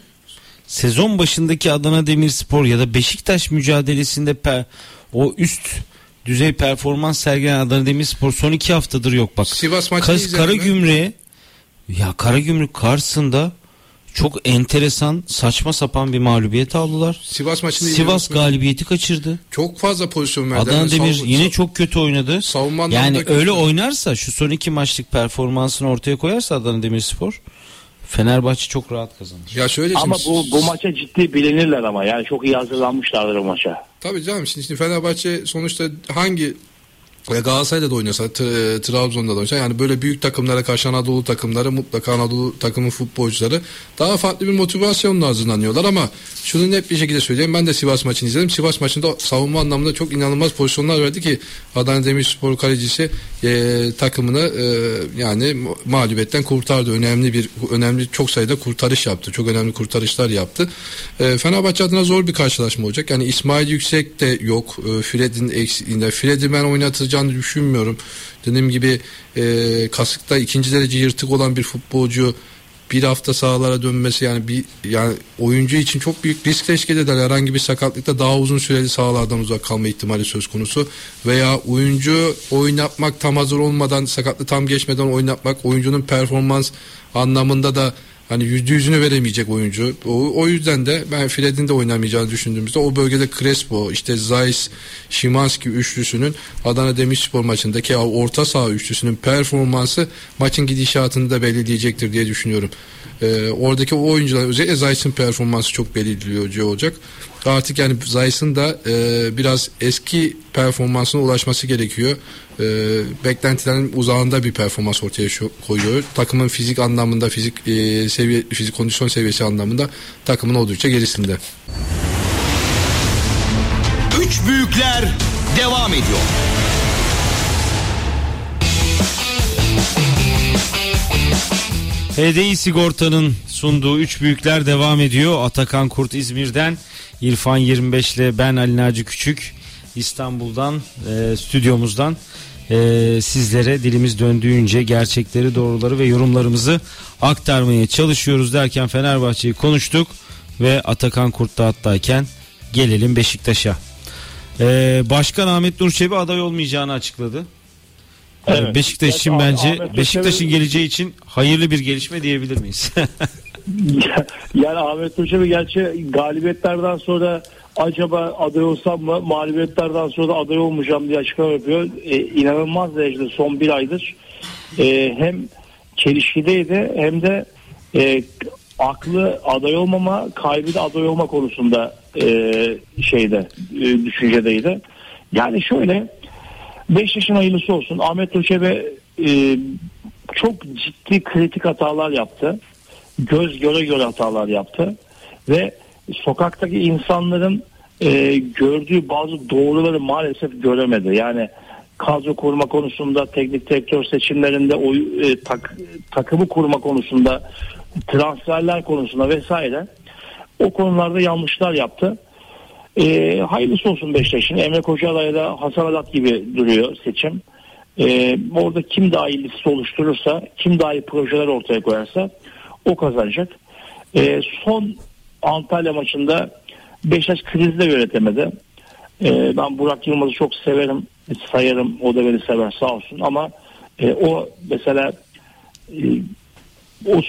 Sezon başındaki Adana Demirspor ya da Beşiktaş mücadelesinde pe- o üst düzey performans sergileyen Adana Demirspor son iki haftadır yok bak. Sivas izledin mi? Karagümrük'e ya Karagümrük karşısında çok enteresan saçma sapan bir mağlubiyet aldılar. Sivas maçını Sivas izledin mi? galibiyeti kaçırdı. çok fazla pozisyon verdi. Adana Yani Demir savun- yine çok kötü oynadı. savunma Yani anlamında kötü. öyle oynarsa şu son iki maçlık performansını ortaya koyarsa Adana Demirspor Fenerbahçe çok rahat kazanır. Ya şöyle Ama şimdi- bu, bu maça ciddi bilinirler ama yani çok iyi hazırlanmışlardır o maça. Tabii canım şimdi, şimdi Fenerbahçe sonuçta hangi Galatasaray'da da oynasa, Trabzon'da da oynasa yani böyle büyük takımlara karşı Anadolu takımları mutlaka Anadolu takımın futbolcuları daha farklı bir motivasyonla hazırlanıyorlar ama şunu net bir şekilde söyleyeyim ben de Sivas maçını izledim. Sivas maçında savunma anlamında çok inanılmaz pozisyonlar verdi ki Adana Demirspor kalecisi e, takımını e, yani ma- mağlubiyetten kurtardı. Önemli bir önemli çok sayıda kurtarış yaptı. Çok önemli kurtarışlar yaptı. E, Fenerbahçe adına zor bir karşılaşma olacak. Yani İsmail Yüksek de yok. E, Fred'in eksiğinde. Fred'i ben oynatacağını düşünmüyorum. Dediğim gibi e, kasıkta ikinci derece yırtık olan bir futbolcu bir hafta sahalara dönmesi yani bir yani oyuncu için çok büyük risk teşkil eder. Herhangi bir sakatlıkta daha uzun süreli sahalardan uzak kalma ihtimali söz konusu. Veya oyuncu oynatmak tam hazır olmadan sakatlı tam geçmeden oynatmak oyuncunun performans anlamında da hani yüzde yüzünü veremeyecek oyuncu. O, o yüzden de ben Fred'in de oynamayacağını düşündüğümüzde o bölgede Crespo, işte Zeiss, Şimanski üçlüsünün Adana Demirspor maçındaki orta saha üçlüsünün performansı maçın gidişatını da belirleyecektir diye düşünüyorum. Ee, oradaki o oyuncular özellikle Zeiss'in performansı çok belirleyici olacak. Artık yani Zeiss'in da e, biraz eski performansına ulaşması gerekiyor. E, beklentilerin uzağında bir performans ortaya koyuyor. Takımın fizik anlamında, fizik e, seviye, fizik kondisyon seviyesi anlamında takımın oldukça gerisinde. Üç büyükler devam ediyor. HDI Sigorta'nın sunduğu 3 büyükler devam ediyor. Atakan Kurt İzmir'den, İrfan 25 ile ben Ali Naci Küçük İstanbul'dan, e, stüdyomuzdan e, sizlere dilimiz döndüğünce gerçekleri, doğruları ve yorumlarımızı aktarmaya çalışıyoruz derken Fenerbahçe'yi konuştuk ve Atakan Kurt'ta hattayken gelelim Beşiktaş'a. E, Başkan Ahmet Nur Çebi aday olmayacağını açıkladı. Evet. Beşiktaş için Evet, bence Ahmet Beşiktaş'ın geleceği için hayırlı bir gelişme diyebilir miyiz? [laughs] yani Ahmet Hoca gerçi galibiyetlerden sonra acaba aday olsam mı mağlubiyetlerden sonra da aday olmayacağım diye açıklama yapıyor. E, inanılmaz derecede son bir aydır e, hem çelişkideydi hem de e, aklı aday olmama kaybı da aday olma konusunda e, şeyde e, düşüncedeydi. Yani şöyle Beşiktaş'ın hayırlısı olsun. Ahmet Turçebe e, çok ciddi kritik hatalar yaptı. Göz göre göre hatalar yaptı. Ve sokaktaki insanların e, gördüğü bazı doğruları maalesef göremedi. Yani kadro kurma konusunda, teknik direktör seçimlerinde, oy, e, tak, takımı kurma konusunda, transferler konusunda vesaire o konularda yanlışlar yaptı. E, hayırlısı olsun Beşiktaş'ın. Emre Kocalay'la Hasan Alat gibi duruyor seçim. E, orada kim daha iyi liste oluşturursa, kim daha iyi projeler ortaya koyarsa o kazanacak. E, son Antalya maçında Beşiktaş krizde yönetemedi. E, ben Burak Yılmaz'ı çok severim, sayarım. O da beni sever sağ olsun ama e, o mesela e, o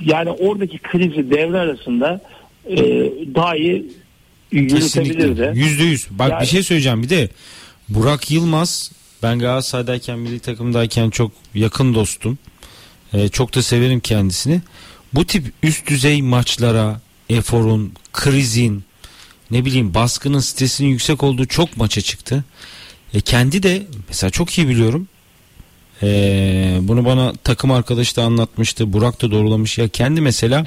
yani oradaki krizi devre arasında e, daha iyi yürütebilirdi. Yüzde yüz. Bak Yani- bir şey söyleyeceğim bir de Burak Yılmaz ben Galatasaray'dayken milli takımdayken çok yakın dostum. E, çok da severim kendisini. Bu tip üst düzey maçlara eforun, krizin, ne bileyim baskının, stresinin yüksek olduğu çok maça çıktı. E, kendi de mesela çok iyi biliyorum. E, bunu bana takım arkadaş da anlatmıştı. Burak da doğrulamış. Ya kendi mesela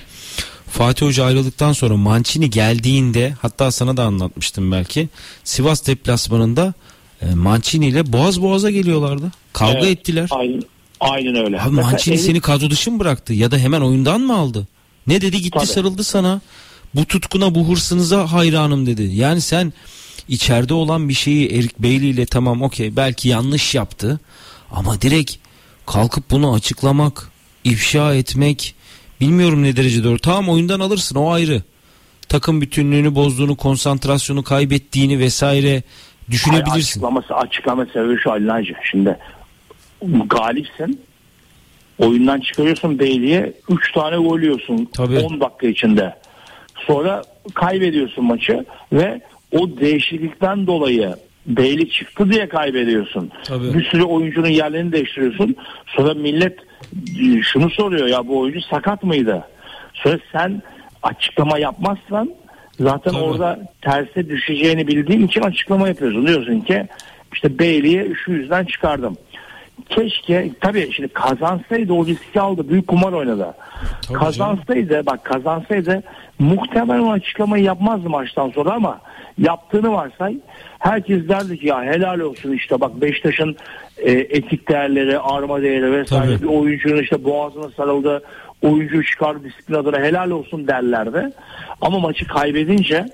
Fatih Hoca ayrıldıktan sonra Mancini geldiğinde hatta sana da anlatmıştım belki. Sivas deplasmanında e, Mancini ile boğaz boğaza geliyorlardı. Kavga Evet, ettiler. Aynen, aynen öyle. Abi Mesela Mancini Elif- seni kadro dışı mı bıraktı ya da hemen oyundan mı aldı? Ne dedi gitti Tabii. sarıldı sana. Bu tutkuna bu hırsınıza hayranım dedi. Yani sen içeride olan bir şeyi Erik Bailey ile tamam okey belki yanlış yaptı. Ama direkt kalkıp bunu açıklamak, ifşa etmek bilmiyorum ne derece doğru. Tamam oyundan alırsın o ayrı. Takım bütünlüğünü bozduğunu, konsantrasyonu kaybettiğini vesaire Hayır, düşünebilirsin. açıklaması, açıklama sebebi şu Ali Naci. Şimdi galipsin. Oyundan çıkarıyorsun Beyli'ye 3 tane gol yiyorsun Tabii. 10 dakika içinde. Sonra kaybediyorsun maçı ve o değişiklikten dolayı Beyli çıktı diye kaybediyorsun. Tabii. Bir sürü oyuncunun yerlerini değiştiriyorsun. Sonra millet şunu soruyor ya bu oyuncu sakat mıydı? Sonra sen açıklama yapmazsan zaten Tabii. orada terse düşeceğini bildiğin için açıklama yapıyorsun. Diyorsun ki işte Bailey'i şu yüzden çıkardım. Keşke tabii şimdi kazansaydı o riski aldı. Büyük kumar oynadı. Tabii kazansaydı bak kazansaydı muhtemelen o açıklamayı yapmazdı maçtan sonra ama yaptığını varsay herkes derdi ki ya helal olsun işte bak Beşiktaş'ın e, etik değerleri, arma değeri vesaire Tabii. bir oyuncunun işte boğazına sarıldı oyuncu çıkardı disiplin adına helal olsun derlerdi. Ama maçı kaybedince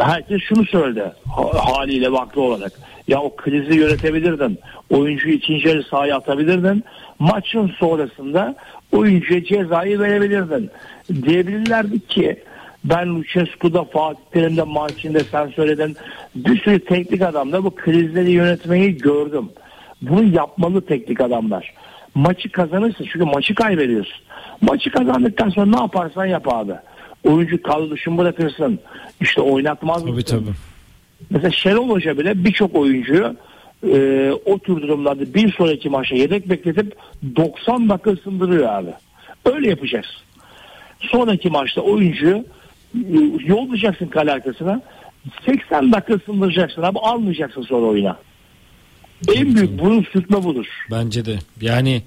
herkes şunu söyledi ha- haliyle haklı olarak. Ya o krizi yönetebilirdin. Oyuncuyu ikinci yarı sahaya atabilirdin. Maçın sonrasında oyuncuya cezayı verebilirdin. Diyebilirlerdi ki ben Lucescu'da, Fatih Terim'de, Mancini'de sen söyledin. Bir sürü teknik adamda bu krizleri yönetmeyi gördüm. Bunu yapmalı teknik adamlar. Maçı kazanırsın çünkü maçı kaybediyorsun. Maçı kazandıktan sonra ne yaparsan yap abi. Oyuncu kadro dışı mı bırakırsın. İşte oynatmaz Tabii mısın? tabii. Mesela Şenol Hoca bile birçok oyuncuyu e, o tür durumlarda bir sonraki maça yedek bekletip 90 dakika ısındırıyor abi. Öyle yapacaksın. Sonraki maçta oyuncuyu e, yollayacaksın kale arkasına 80 dakika ısındıracaksın abi almayacaksın sonra oyuna. En büyük burun sürtme budur. Bence de. Yani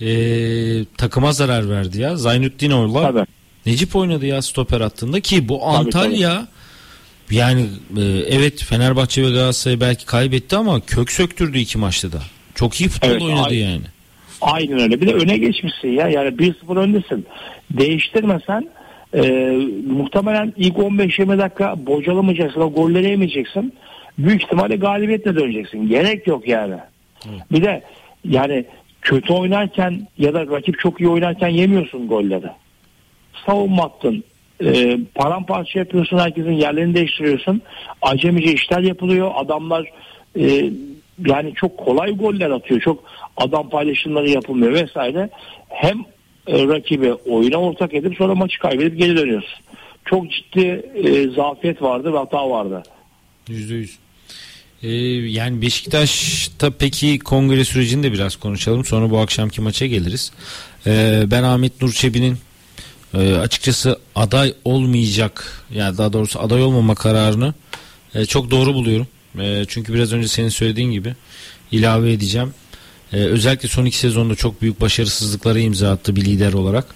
eee, takıma zarar verdi ya. Zaynutdinov'la Tabii. Necip oynadı ya stoper hattında ki bu Antalya yani e, evet Fenerbahçe ve Galatasaray belki kaybetti ama kök söktürdü iki maçta da. Çok iyi futbol Evet, oynadı ay- yani. Aynen öyle. Bir de öne geçmişsin ya. Yani 1-0 öndesin. Değiştirmesen e, muhtemelen ilk 15-20 dakika bocalamayacaksın. O golleri yemeyeceksin. Büyük ihtimalle galibiyetle döneceksin. Gerek yok yani. Bir de yani kötü oynarken ya da rakip çok iyi oynarken yemiyorsun golleri. Savunma attın. E, paramparça yapıyorsun. Herkesin yerlerini değiştiriyorsun. Acemice işler yapılıyor. Adamlar e, yani çok kolay goller atıyor. Çok adam paylaşımları yapılmıyor vesaire. Hem e, rakibi oyuna ortak edip sonra maçı kaybedip geri dönüyorsun. Çok ciddi e, zafiyet vardı ve hata vardı. Yüzde yüz. Ee, yani Beşiktaş'ta peki kongre sürecini de biraz konuşalım. Sonra bu akşamki maça geliriz. Ee, ben Ahmet Nur Çebi'nin e, açıkçası aday olmayacak yani daha doğrusu aday olmama kararını e, çok doğru buluyorum. E, çünkü biraz önce senin söylediğin gibi ilave edeceğim. E, özellikle son iki sezonda çok büyük başarısızlıklara imza attı bir lider olarak.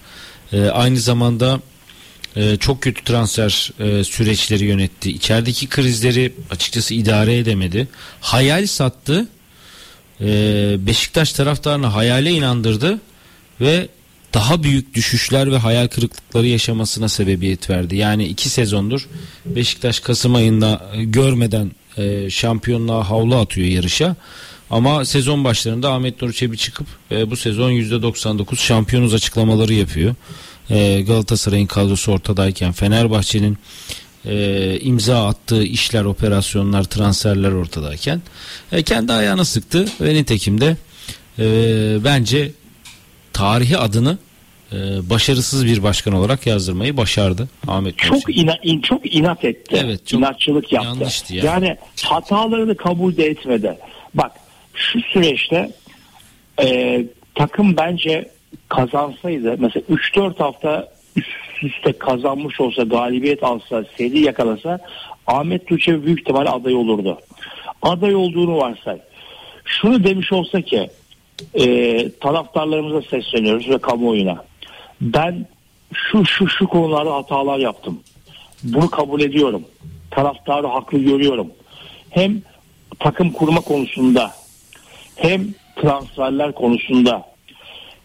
E, aynı zamanda e, çok kötü transfer e, süreçleri yönetti. İçerideki krizleri açıkçası idare edemedi. Hayal sattı. E, Beşiktaş taraftarını hayale inandırdı ve daha büyük düşüşler ve hayal kırıklıkları yaşamasına sebebiyet verdi. Yani iki sezondur Beşiktaş Kasım ayında e, görmeden e, şampiyonluğa havlu atıyor yarışa. Ama sezon başlarında Ahmet Nur Çebi çıkıp e, bu sezon %99 şampiyonuz açıklamaları yapıyor. E, Galatasaray'ın kadrosu ortadayken Fenerbahçe'nin e, imza attığı işler, operasyonlar, transferler ortadayken e, kendi ayağına sıktı ve nitekim de e, bence tarihi adını e, başarısız bir başkan olarak yazdırmayı başardı Ahmet Nur Çok ina, in, çok inat etti. Evet, çok İnatçılık yaptı. yanlıştı ya. Yani hatalarını kabul de etmedi. Bak şu süreçte e, takım bence kazansaydı mesela 3-4 hafta üst üste kazanmış olsa galibiyet alsa seri yakalasa Ahmet Tuğçe büyük ihtimalle aday olurdu. Aday olduğunu varsay. Şunu demiş olsa ki e, taraftarlarımıza sesleniyoruz ve kamuoyuna. Ben şu şu şu konularda hatalar yaptım. Bunu kabul ediyorum. Taraftarı haklı görüyorum. Hem takım kurma konusunda hem transferler konusunda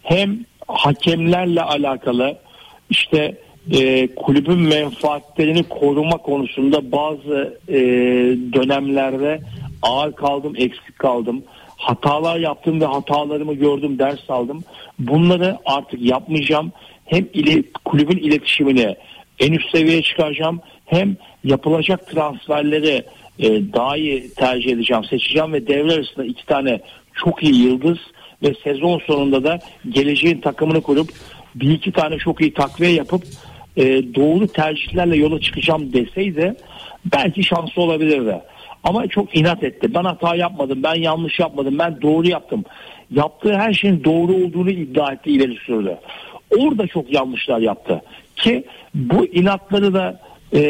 hem hakemlerle alakalı işte e, kulübün menfaatlerini koruma konusunda bazı e, dönemlerde ağır kaldım, eksik kaldım. Hatalar yaptım ve hatalarımı gördüm, ders aldım. Bunları artık yapmayacağım. Hem ile, kulübün iletişimini en üst seviyeye çıkaracağım. Hem yapılacak transferleri e, daha iyi tercih edeceğim, seçeceğim ve devre arasında iki tane çok iyi yıldız ve sezon sonunda da geleceğin takımını kurup bir iki tane çok iyi takviye yapıp e, doğru tercihlerle yola çıkacağım deseydi belki şansı olabilirdi. Ama çok inat etti. Ben hata yapmadım, ben yanlış yapmadım, ben doğru yaptım. Yaptığı her şeyin doğru olduğunu iddia etti, ileri sürdü. Orada çok yanlışlar yaptı. Ki bu inatları da e,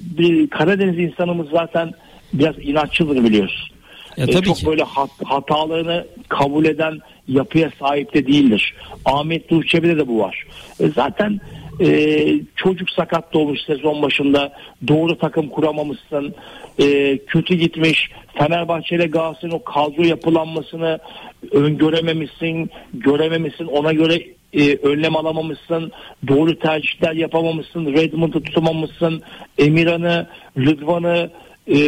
bir Karadeniz insanımız zaten biraz inatçıdır biliyorsun. Ya E, tabii çok ki. böyle hat- hatalarını kabul eden yapıya sahip de değildir. Ahmet Durçebi'de de bu var. E, zaten e, çocuk sakat olmuş sezon başında. Doğru takım kuramamışsın. E, kötü gitmiş. Fenerbahçe ile Galatasaray'ın o kadro yapılanmasını öngörememişsin görememişsin. Ona göre e, önlem alamamışsın. Doğru tercihler yapamamışsın. Redmond'u tutamamışsın. Emirhan'ı Rıdvan'ı e,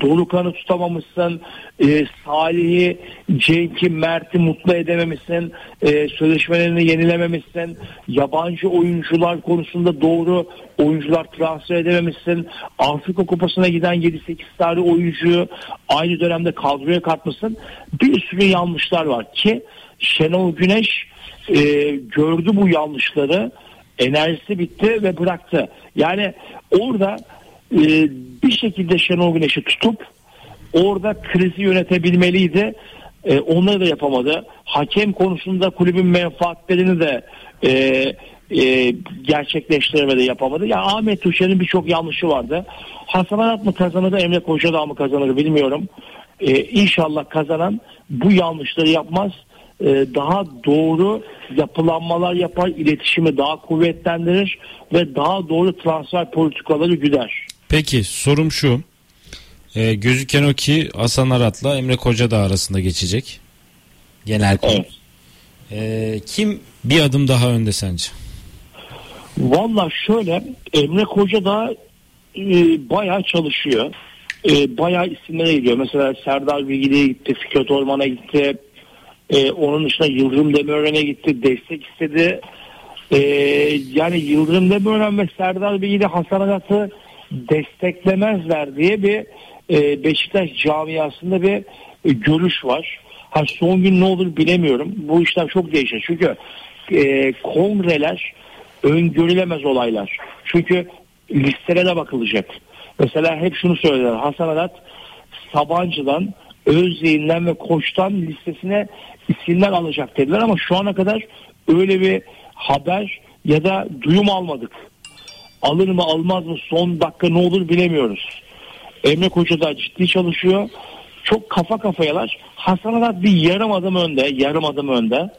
Dorukan'ı tutamamışsın. E, Salih'i Cenk'i Mert'i mutlu edememişsin. E, sözleşmelerini yenilememişsin. Yabancı oyuncular konusunda doğru oyuncular transfer edememişsin. Afrika kupasına giden 7-8 tane oyuncuyu aynı dönemde kadroya katmışsın. Bir sürü yanlışlar var ki Şenol Güneş e, gördü bu yanlışları. Enerjisi bitti ve bıraktı. Yani orada e, bir şekilde Şenol Güneş'i tutup orada krizi yönetebilmeliydi. E, onları da yapamadı. Hakem konusunda kulübün menfaatlerini de e, e, gerçekleştiremedi yapamadı. Ya Ahmet Tuşer'in birçok yanlışı vardı. Hasan Arat mı kazanır Emre Kocadağ mı kazanır bilmiyorum. E, inşallah kazanan bu yanlışları yapmaz. Daha doğru yapılanmalar yapar, iletişimi daha kuvvetlendirir ve daha doğru transfer politikaları güder. Peki sorum şu. Ee, gözüken o ki Hasan Arat'la Emre Kocadağ arasında geçecek. Genel konu. Evet. Ee, kim bir adım daha önde sence? Valla şöyle Emre Koca da e, bayağı çalışıyor. E, bayağı isimlere gidiyor. Mesela Serdar Bilgili'ye gitti, Fikret Orman'a gitti. E, onun dışında Yıldırım Demirören'e gitti, destek istedi. E, yani Yıldırım Demirören ve Serdar Bilgili Hasan Arat'ı desteklemezler diye bir e, Beşiktaş camiasında bir e, görüş var. Ha son gün ne olur bilemiyorum. Bu işler çok değişir. Çünkü e, kongreler öngörülemez olaylar. Çünkü listelere bakılacak. Mesela hep şunu söylediler. Hasan Arat Sabancı'dan, Özyeğin'den ve Koç'tan listesine isimler alacak dediler ama şu ana kadar öyle bir haber ya da duyum almadık. Alır mı almaz mı son dakika ne olur bilemiyoruz. Emre Koca da ciddi çalışıyor. Çok kafa kafayalar. Hasan Arat bir yarım adım önde. Yarım adım önde.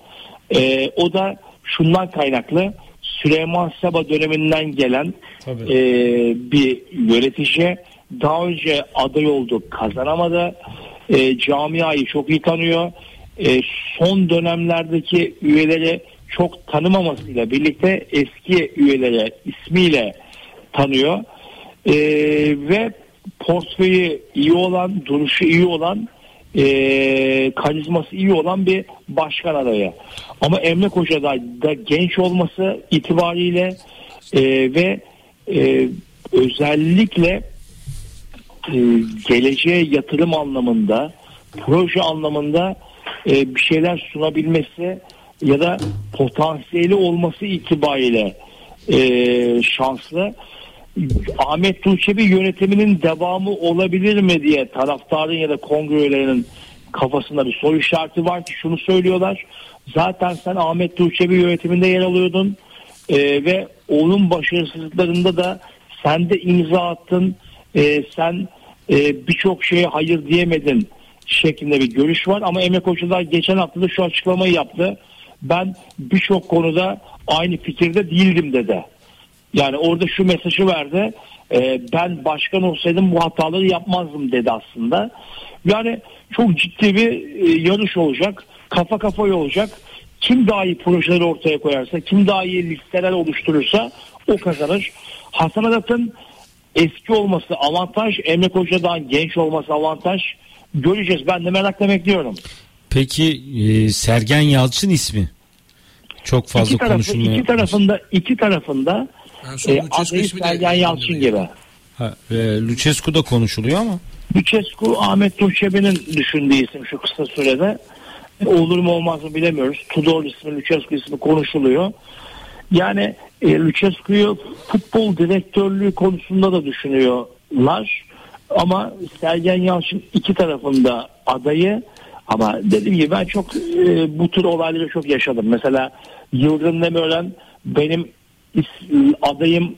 Ee, o da şundan kaynaklı. Süleyman Seba döneminden gelen Tabii. e, bir yönetici. Daha önce aday oldu kazanamadı. E, camiayı çok iyi tanıyor. E, son dönemlerdeki üyeleri çok tanımamasıyla birlikte eski üyeleri ismiyle tanıyor. E, ve portföyü iyi olan, duruşu iyi olan, e, karizması iyi olan bir başkan adayı. Ama Emre Koca da, da genç olması itibariyle e, ve e, özellikle e, geleceğe yatırım anlamında, proje anlamında e, bir şeyler sunabilmesi ya da potansiyeli olması itibariyle e, şanslı. Ahmet Tuğçebi yönetiminin devamı olabilir mi diye taraftarın ya da kongre üyelerinin kafasında bir soru işareti var ki şunu söylüyorlar. Zaten sen Ahmet Tuğçebi yönetiminde yer alıyordun Ee, ve onun başarısızlıklarında da sen de imza attın. Ee, sen e, birçok şeye hayır diyemedin şeklinde bir görüş var. Ama Emre Koçular geçen hafta da şu açıklamayı yaptı. Ben birçok konuda aynı fikirde değildim dedi. Yani orada şu mesajı verdi. e, ben başkan olsaydım bu hataları yapmazdım dedi aslında. Yani çok ciddi bir e, yarış olacak. Kafa kafaya olacak. Kim daha iyi projeleri ortaya koyarsa, kim daha iyi listeler oluşturursa o kazanır. Hasan Arat'ın eski olması avantaj, Emre Koca'dan genç olması avantaj. Göreceğiz. Ben de merakla bekliyorum. Peki e, Sergen Yalçın ismi çok fazla iki, tarafı, konuşulmuyor. iki tarafında iki tarafında son e, de Sergen Yalçın gibi. Ha, e, Lucescu da konuşuluyor ama. Lucescu Ahmet Turçebi'nin düşündüğü isim şu kısa sürede. E, Olur mu olmaz mı bilemiyoruz. Tudor ismi, Lucescu ismi konuşuluyor. Yani e, Lucescu'yu futbol direktörlüğü konusunda da düşünüyorlar. Ama Sergen Yalçın iki tarafında adayı ama dediğim gibi ben çok e, bu tür olayları çok yaşadım. Mesela Yıldırım Demirören benim adayım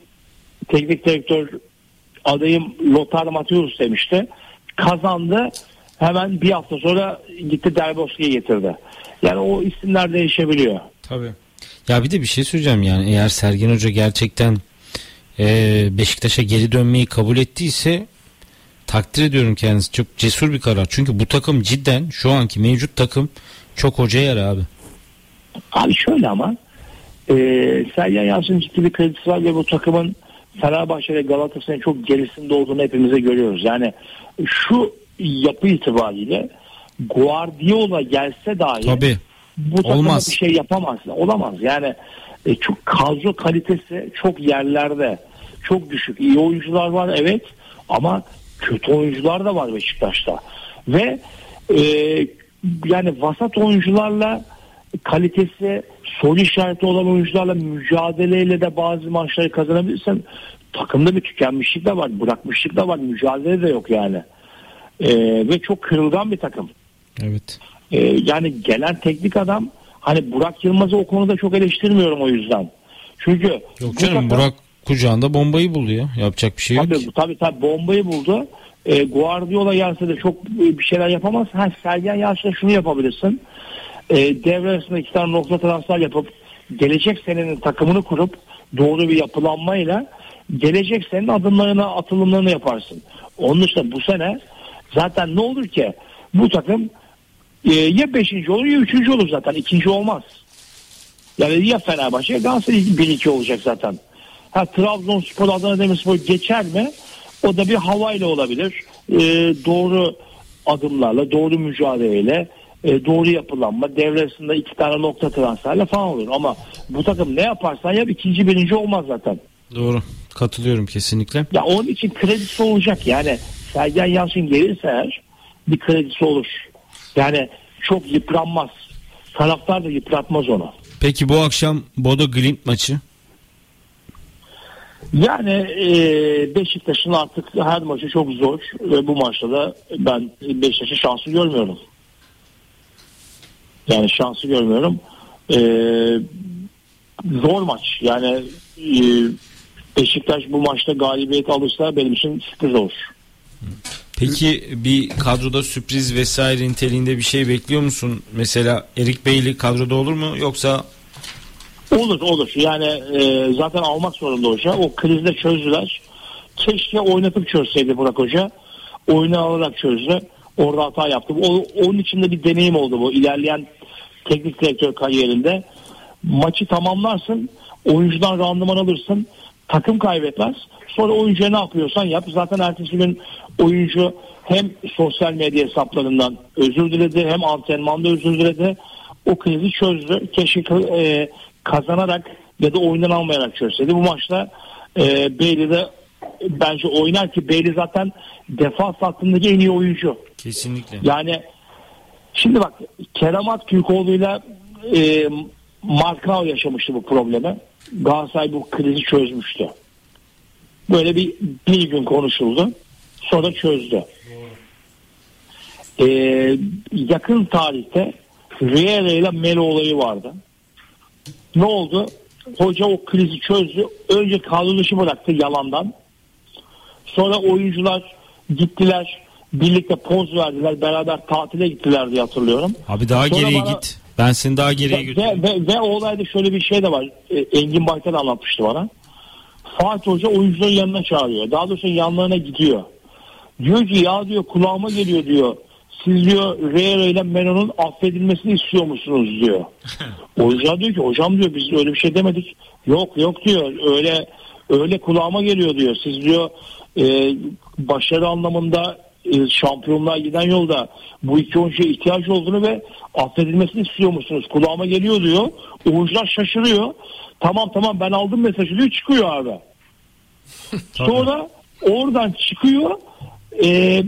teknik direktör adayım Lothar Matthäus demişti. Kazandı. Hemen bir hafta sonra gitti Derboski'yi getirdi. Yani o isimler değişebiliyor. Tabii. Ya bir de bir şey söyleyeceğim yani eğer Sergen Hoca gerçekten e, Beşiktaş'a geri dönmeyi kabul ettiyse takdir ediyorum kendisi. Çok cesur bir karar. Çünkü bu takım cidden şu anki mevcut takım çok hoca yer abi. Abi şöyle ama e, Sergen Yalçın'ın ciddi bir kredisi var ve bu takımın Fenerbahçe ve Galatasaray'ın çok gerisinde olduğunu hepimize görüyoruz. Yani şu yapı itibariyle Guardiola gelse dahi Tabii. bu takıma Olmaz. bir şey yapamaz. Olamaz. Yani e, çok kadro kalitesi çok yerlerde. Çok düşük. İyi oyuncular var evet ama kötü oyuncular da var Beşiktaş'ta. Ve e, yani vasat oyuncularla kalitesi soru işareti olan oyuncularla mücadeleyle de bazı maçları kazanabilirsen takımda bir tükenmişlik de var, bırakmışlık da var, mücadele de yok yani. E, ve çok kırılgan bir takım. Evet. Ee, yani gelen teknik adam hani Burak Yılmaz'ı o konuda çok eleştirmiyorum o yüzden. Çünkü Yok bu canım takım- Burak kucağında bombayı buldu ya. Yapacak bir şey yok. ki. tabii, tabii tabii bombayı buldu. Ee, Guardiola gelse de çok e, bir şeyler yapamaz. Ha Sergen Yalçın'da şunu yapabilirsin. Ee, devre arasında iki tane nokta transfer yapıp gelecek senenin takımını kurup doğru bir yapılanmayla gelecek senenin adımlarını atılımlarını yaparsın. Onun dışında bu sene zaten ne olur ki bu takım e, ya 5. olur ya 3. olur zaten. ikinci olmaz. Yani ya Fenerbahçe ya Galatasaray 1-2 olacak zaten. Ha Trabzonspor Adana Demirspor geçer mi? O da bir havayla olabilir. E, doğru adımlarla, doğru mücadeleyle, e, doğru yapılanma, devresinde iki tane nokta transferle falan olur. Ama bu takım ne yaparsan yap ikinci birinci olmaz zaten. Doğru. Katılıyorum kesinlikle. Ya onun için kredisi olacak yani. Sergen Yalçın gelirse eğer bir kredisi olur. Yani çok yıpranmaz. Taraftar da yıpratmaz onu. Peki bu akşam Bodo Glimt maçı. Yani e, Beşiktaş'ın artık her maçı çok zor. Ve bu maçta da ben Beşiktaş'ın şansı görmüyorum. Yani şansı görmüyorum. E, zor maç. Yani e, Beşiktaş bu maçta galibiyet alırsa benim için sürpriz olur. Peki bir kadroda sürpriz vesaire niteliğinde bir şey bekliyor musun? Mesela Erik Beyli kadroda olur mu yoksa Olur olur. Yani e, zaten almak zorunda hoca. O krizde çözdüler. Keşke oynatıp çözseydi Burak Hoca. Oyunu alarak çözdü. Orada hata yaptı. O, onun için de bir deneyim oldu bu. İlerleyen teknik direktör kariyerinde. Maçı tamamlarsın. Oyuncudan randıman alırsın. Takım kaybetmez. Sonra oyuncuya ne yapıyorsan yap. Zaten ertesi gün oyuncu hem sosyal medya hesaplarından özür diledi hem antrenmanda özür diledi. O krizi çözdü. Keşke e, kazanarak ya da oyundan almayarak çözseydi. Bu maçta e, Bailey de bence oynar ki Bailey zaten defans hattındaki en iyi oyuncu. kesinlikle. Yani şimdi bak Kerem Aktürkoğlu'yla e, Markao yaşamıştı bu problemi. Galatasaray bu krizi çözmüştü. Böyle bir, bir gün konuşuldu. Sonra çözdü. e, yakın tarihte Riera ile Melo olayı vardı. Ne oldu? Hoca o krizi çözdü. Önce kadro dışı bıraktı yalandan. Sonra oyuncular gittiler. Birlikte poz verdiler. Beraber tatile gittiler diye hatırlıyorum. Abi daha Sonra geriye bana- git. Ben seni daha geriye Ve, götüreyim. ve, ve o olayda şöyle bir şey de var. E, Engin Baytar anlatmıştı bana. Fatih Hoca oyuncuların yanına çağırıyor. Daha doğrusu yanlarına gidiyor. Diyor ki ya diyor kulağıma geliyor diyor. Siz diyor Riera ile Meno'nun affedilmesini istiyor musunuz diyor. [laughs] Oyuncular diyor ki hocam diyor biz öyle bir şey demedik. Yok yok diyor öyle öyle kulağıma geliyor diyor. Siz diyor e, başarı anlamında e, şampiyonluğa giden yolda bu iki oyuncuya ihtiyaç olduğunu ve affedilmesini istiyor musunuz? Kulağıma geliyor diyor. Oyuncular şaşırıyor. Tamam tamam ben aldım mesajı diyor çıkıyor abi. [laughs] Sonra oradan çıkıyor e,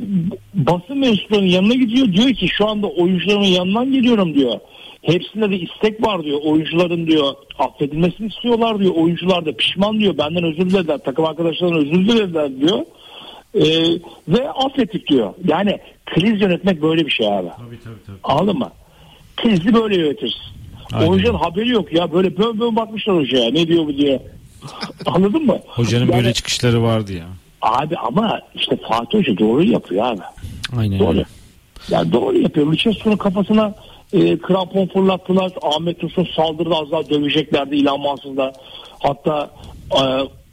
basın mensuplarının yanına gidiyor diyor ki şu anda oyuncuların yanından geliyorum diyor. Hepsinde de istek var diyor. Oyuncuların diyor affedilmesini istiyorlar diyor. Oyuncular da pişman diyor. Benden özür dilediler. Takım arkadaşlarından özür dilediler diyor. E, ve affettik diyor. Yani kriz yönetmek böyle bir şey abi. Tabii tabii tabii. Anladın mı? Krizi böyle yönetirsin. Aynen. Oyuncuların haberi yok ya. Böyle bön bön bakmışlar hocaya. Ne diyor bu diye. [laughs] Anladın mı? Hocanın Yani- böyle çıkışları vardı ya. Abi ama işte Fatih Hoca doğru yapıyor abi. Aynen Doğru. öyle. Yani doğru yapıyor. Lucescu'nun kafasına e, krampon fırlattılar. Ahmet Dursun saldırdı az daha döveceklerdi İlhan Mansız'da. Hatta e,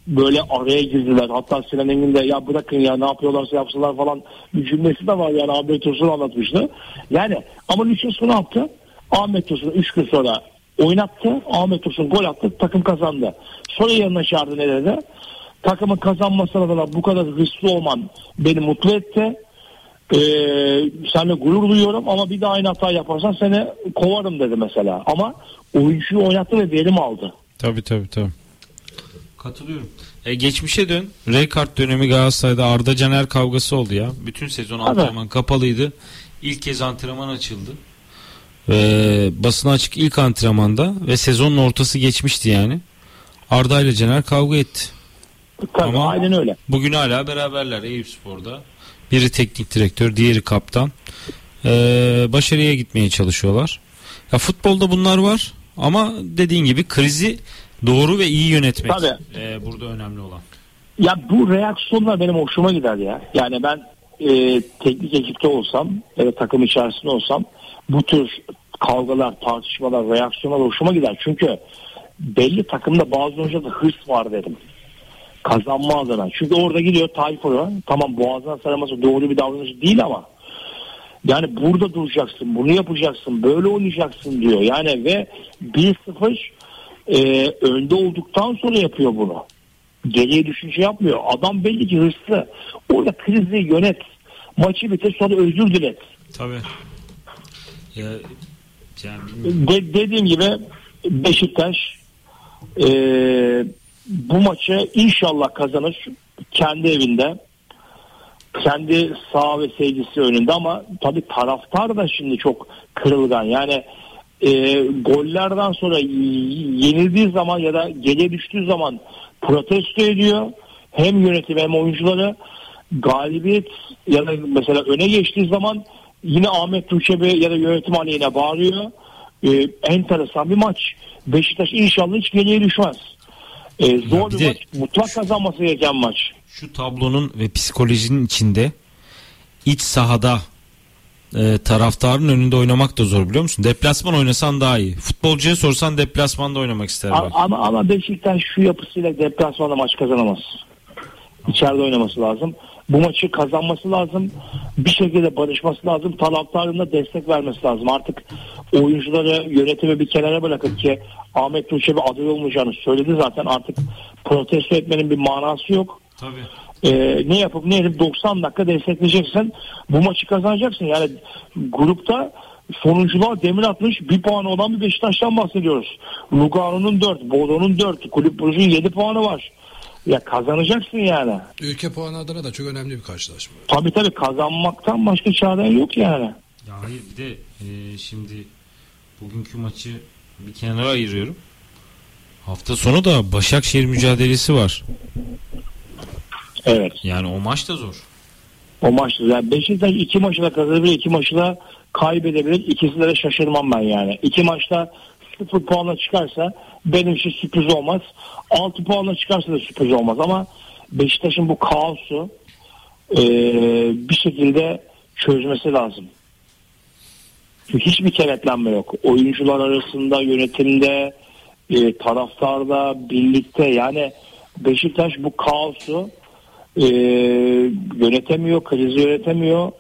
böyle araya girdiler. Hatta Sinan Engin de ya bırakın ya ne yapıyorlarsa yapsınlar falan bir cümlesi de var yani Ahmet Dursun anlatmıştı. Yani ama Lucescu ne yaptı? Ahmet Dursun'u 3 gün sonra oynattı. Ahmet Dursun gol attı. Takım kazandı. Sonra yanına çağırdı ne dedi? Takımın kazanmasına da bu kadar hırslı olman beni mutlu etti. Ee, seninle gurur duyuyorum ama bir daha aynı hata yaparsan seni kovarım dedi mesela. Ama oyuncuyu oynattı ve verim aldı. Tabii tabii tabii. Katılıyorum. E, geçmişe dön. Rekart dönemi Galatasaray'da Arda Caner kavgası oldu ya. Bütün sezon antrenman kapalıydı. İlk kez antrenman açıldı. Ve basına açık ilk antrenmanda ve sezonun ortası geçmişti yani. Arda ile Caner kavga etti. Tabii Ama- aynen öyle. Bugün hala beraberler Eyüpspor'da. Biri teknik direktör, diğeri kaptan. Ee, başarıya gitmeye çalışıyorlar. Ya futbolda bunlar var ama dediğin gibi krizi doğru ve iyi yönetmek Tabii. ee, burada önemli olan. Ya bu reaksiyonlar benim hoşuma gider ya. Yani ben e, teknik ekipte olsam ya da takım içerisinde olsam bu tür kavgalar, tartışmalar, reaksiyonlar hoşuma gider. Çünkü belli takımda bazı oyuncularda hırs var dedim. Kazanma adına. Çünkü orada gidiyor Tayfur'u. Tamam boğazına sarılması doğru bir davranış değil ama yani burada duracaksın, bunu yapacaksın, böyle oynayacaksın diyor. Yani ve 1-0 e, önde olduktan sonra yapıyor bunu. Geriye düşünce yapmıyor. Adam belli ki hırslı. Orada krizi yönet. Maçı bitir sonra özür dilet. Tabii. Ya, yani. De, dediğim gibi Beşiktaş e, bu maçı inşallah kazanır. Kendi evinde. Kendi sağ ve sevgisi önünde ama tabii taraftar da şimdi çok kırılgan. Yani e, gollerden sonra yenildiği zaman ya da geriye düştüğü zaman protesto ediyor. Hem yönetim hem oyuncuları galibiyet ya da mesela öne geçtiği zaman yine Ahmet Tuğçebi ya da yönetim aleyhine bağırıyor. Ee, enteresan bir maç. Beşiktaş inşallah hiç geriye düşmez. Ee, zor bir bir maç. Mutlak kazanması gereken maç. Şu tablonun ve psikolojinin içinde iç sahada e, taraftarın önünde oynamak da zor biliyor musun? Deplasman oynasan daha iyi. Futbolcuya sorsan deplasmanda oynamak ister A- bak. Ama, ama Beşiktaş şu yapısıyla deplasmanda maç kazanamaz. İçeride oynaması lazım. Bu maçı kazanması lazım. Bir şekilde barışması lazım. Taraftarına destek vermesi lazım. Artık oyuncuları yönetimi bir kenara bırakıp ki Ahmet Tuğçebi aday olmayacağını söyledi zaten. Artık protesto etmenin bir manası yok. Tabii. Ee, ne yapıp ne edip 90 dakika destekleyeceksin. Bu maçı kazanacaksın. Yani grupta sonunculuğa demir atmış bir puanı olan bir Beşiktaş'tan bahsediyoruz. Lugano'nun 4, Bodo'nun 4, Kulüp Brugge'un 7 puanı var. Ya kazanacaksın yani. Ülke puanı adına da çok önemli bir karşılaşma. Tabii tabii kazanmaktan başka çaren yok yani. Ya hayır bir de e, şimdi bugünkü maçı bir kenara ayırıyorum. Hafta sonu da Başakşehir mücadelesi var. Evet. Yani o maç da zor. O maçta. Yani Beşiktaş iki maçı da kazanabilir, iki maçı da kaybedebilir. İkisine de şaşırmam ben yani. İki maçta sıfır puanla çıkarsa benim için sürpriz olmaz. Altı puanla çıkarsa da sürpriz olmaz ama Beşiktaş'ın bu kaosu e, bir şekilde çözmesi lazım. Çünkü hiçbir kenetlenme yok. Oyuncular arasında, yönetimde, e, taraftarda, birlikte yani Beşiktaş bu kaosu e, yönetemiyor, krizi yönetemiyor,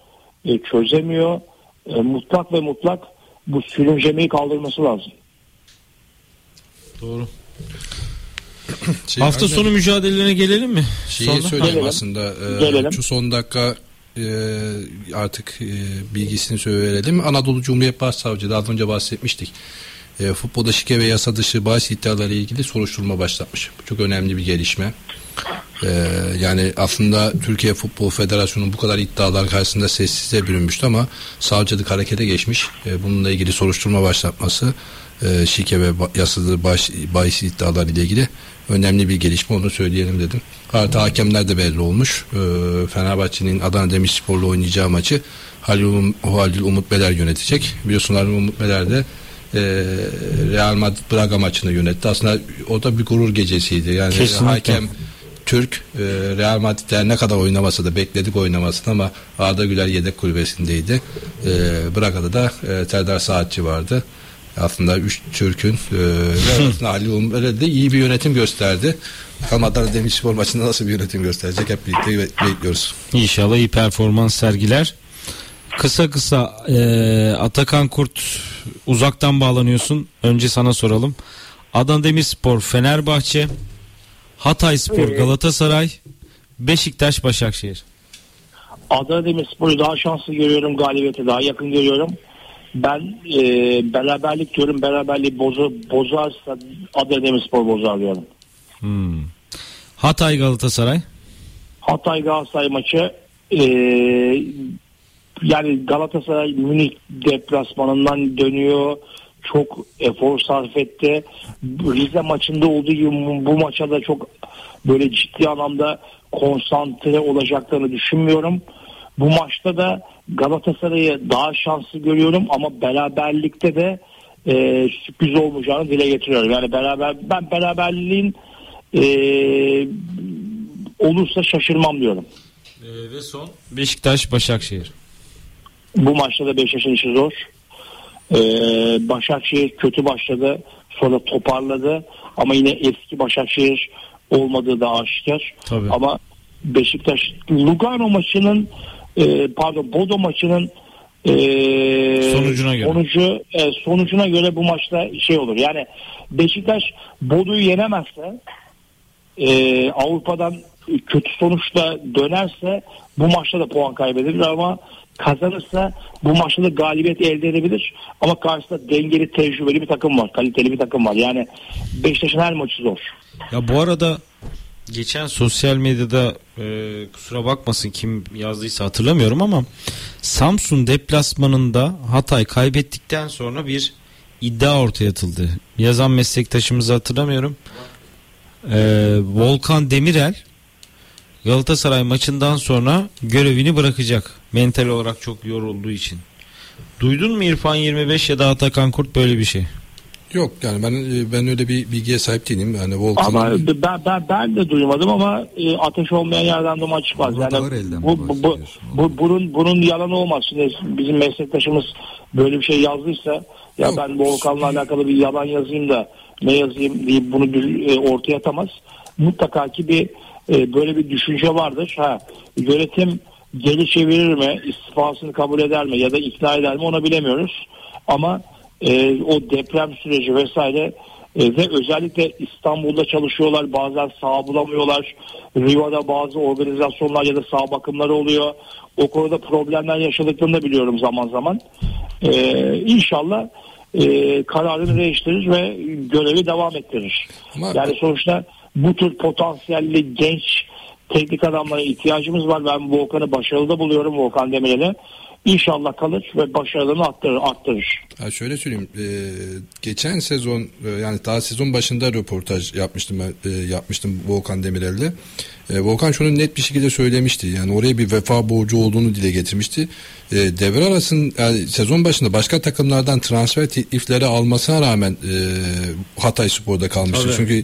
e, çözemiyor. E, mutlak ve mutlak bu sürüncemeyi kaldırması lazım. Doğru. [clears throat] Şey, Hafta aynen sonu mücadelelerine gelelim mi? Şeyi Sonra? söyleyeyim Gelelim. aslında. e, Gelelim. şu son dakika e, artık e, bilgisini söyleyelim. Anadolu Cumhuriyet Başsavcılığı daha önce bahsetmiştik. E, futbolda şike ve yasa dışı bahis iddiaları ile ilgili soruşturma başlatmış. Bu çok önemli bir gelişme. E, yani aslında Türkiye Futbol Federasyonu bu kadar iddialar karşısında sessize bürünmüştü ama savcılık harekete geçmiş. E, bununla ilgili soruşturma başlatması e, şike ve yasalı baş, bahis iddiaları ile ilgili önemli bir gelişme onu söyleyelim dedim. Artı hakemler de belli olmuş. E, Fenerbahçe'nin Adana Demirspor'la oynayacağı maçı Halil, Halil Umut Beler yönetecek. Biliyorsun Halil Umut Beler de e, Real Madrid Braga maçını yönetti. Aslında o da bir gurur gecesiydi. Yani Kesinlikle. hakem Türk e, Real Madrid'ler ne kadar oynamasa da bekledik oynamasını ama Arda Güler yedek kulübesindeydi. E, Braga'da da e, Serdar Saatçi vardı. Aslında üç Türk'ün e, Ali Umber'e de iyi bir yönetim gösterdi. Bakalım Adana Demirspor maçında nasıl bir yönetim gösterecek hep birlikte be- bekliyoruz. İnşallah iyi performans sergiler. Kısa kısa e, Atakan Kurt uzaktan bağlanıyorsun. Önce sana soralım. Adana Demirspor, Fenerbahçe, Hatay Spor, Galatasaray, Beşiktaş, Başakşehir. Adana Demirspor'u daha şanslı görüyorum. Galibiyete daha yakın görüyorum. Ben e, beraberlik diyorum. Beraberliği bozu, bozarsa Adana Demirspor bozar diyorum. Hmm. Hatay, Galatasaray. Hatay Galatasaray maçı e, yani Galatasaray Münih deplasmanından dönüyor. Çok efor sarf etti. Rize maçında olduğu gibi bu, maça da çok böyle ciddi anlamda konsantre olacaklarını düşünmüyorum. Bu maçta da Galatasaray'ı daha şanslı görüyorum ama beraberlikte de e, sürpriz olmayacağını dile getiriyorum. Yani beraber ben beraberliğin e, olursa şaşırmam diyorum. ve son Beşiktaş, Başakşehir. Bu maçta da Beşiktaş'ın işi zor. Ee, Başakşehir kötü başladı. Sonra toparladı. Ama yine eski Başakşehir olmadığı da aşikar. Tabii. Ama Beşiktaş Lugano maçının e, pardon Bodo maçının e, Sonucuna göre. sonucu e, sonucuna göre bu maçta şey olur. Yani Beşiktaş Bodo'yu yenemezse e, Avrupa'dan kötü sonuçla dönerse bu maçta da puan kaybedebilir ama kazanırsa bu maçta galibiyet elde edebilir. Ama karşısında dengeli, tecrübeli bir takım var. Kaliteli bir takım var. Yani Beşiktaş'ın her maçı zor. Ya bu arada geçen sosyal medyada e, kusura bakmasın kim yazdıysa hatırlamıyorum ama Samsun deplasmanında Hatay kaybettikten sonra bir iddia ortaya atıldı. Yazan meslektaşımızı hatırlamıyorum. E, Volkan Demirel Galatasaray maçından sonra görevini bırakacak. Mental olarak çok yorulduğu için. Duydun mu İrfan 25 ya da Atakan Kurt böyle bir şey? Yok yani ben e, ben öyle bir bilgiye sahip değilim. Yani Volkan Ama ben, ben, ben de duymadım ama e, ateş olmayan yerden duman çıkmaz. Murat Yani bu, bu, bu, bu- bunun, bunun yalanı olmaz. Şimdi bizim meslektaşımız böyle bir şey yazdıysa ya Yok. ben Volkan'la alakalı bir yalan yazayım da ne yazayım deyip bunu bir, e, ortaya atamaz. Mutlaka ki bir e, böyle bir düşünce vardır. Ha, yönetim geri çevirir mi, istifasını kabul eder mi ya da ikna eder mi onu bilemiyoruz. Ama e, o deprem süreci vesaire e, ve özellikle İstanbul'da çalışıyorlar bazen sağ bulamıyorlar. Rio'da bazı organizasyonlar ya da sağ bakımları oluyor. O konuda problemler yaşadıklarını da biliyorum zaman zaman. E, inşallah e, kararını değiştirir ve görevi devam ettirir. Ama- yani sonuçta bu tür potansiyelli genç teknik adamlara ihtiyacımız var. Ben Volkan'ı başarılı buluyorum Volkan Demirel'i. İnşallah kalır ve başarılarını arttırır. arttırır. Ha şöyle söyleyeyim. e, geçen sezon e, yani daha sezon başında röportaj yapmıştım ben, e, yapmıştım Volkan Demirel'le. E, Volkan şunu net bir şekilde söylemişti. Yani oraya bir vefa borcu olduğunu dile getirmişti. E, devre arasın yani sezon başında başka takımlardan transfer teklifleri almasına rağmen e, Hatay Spor'da kalmıştı. Tabii. Çünkü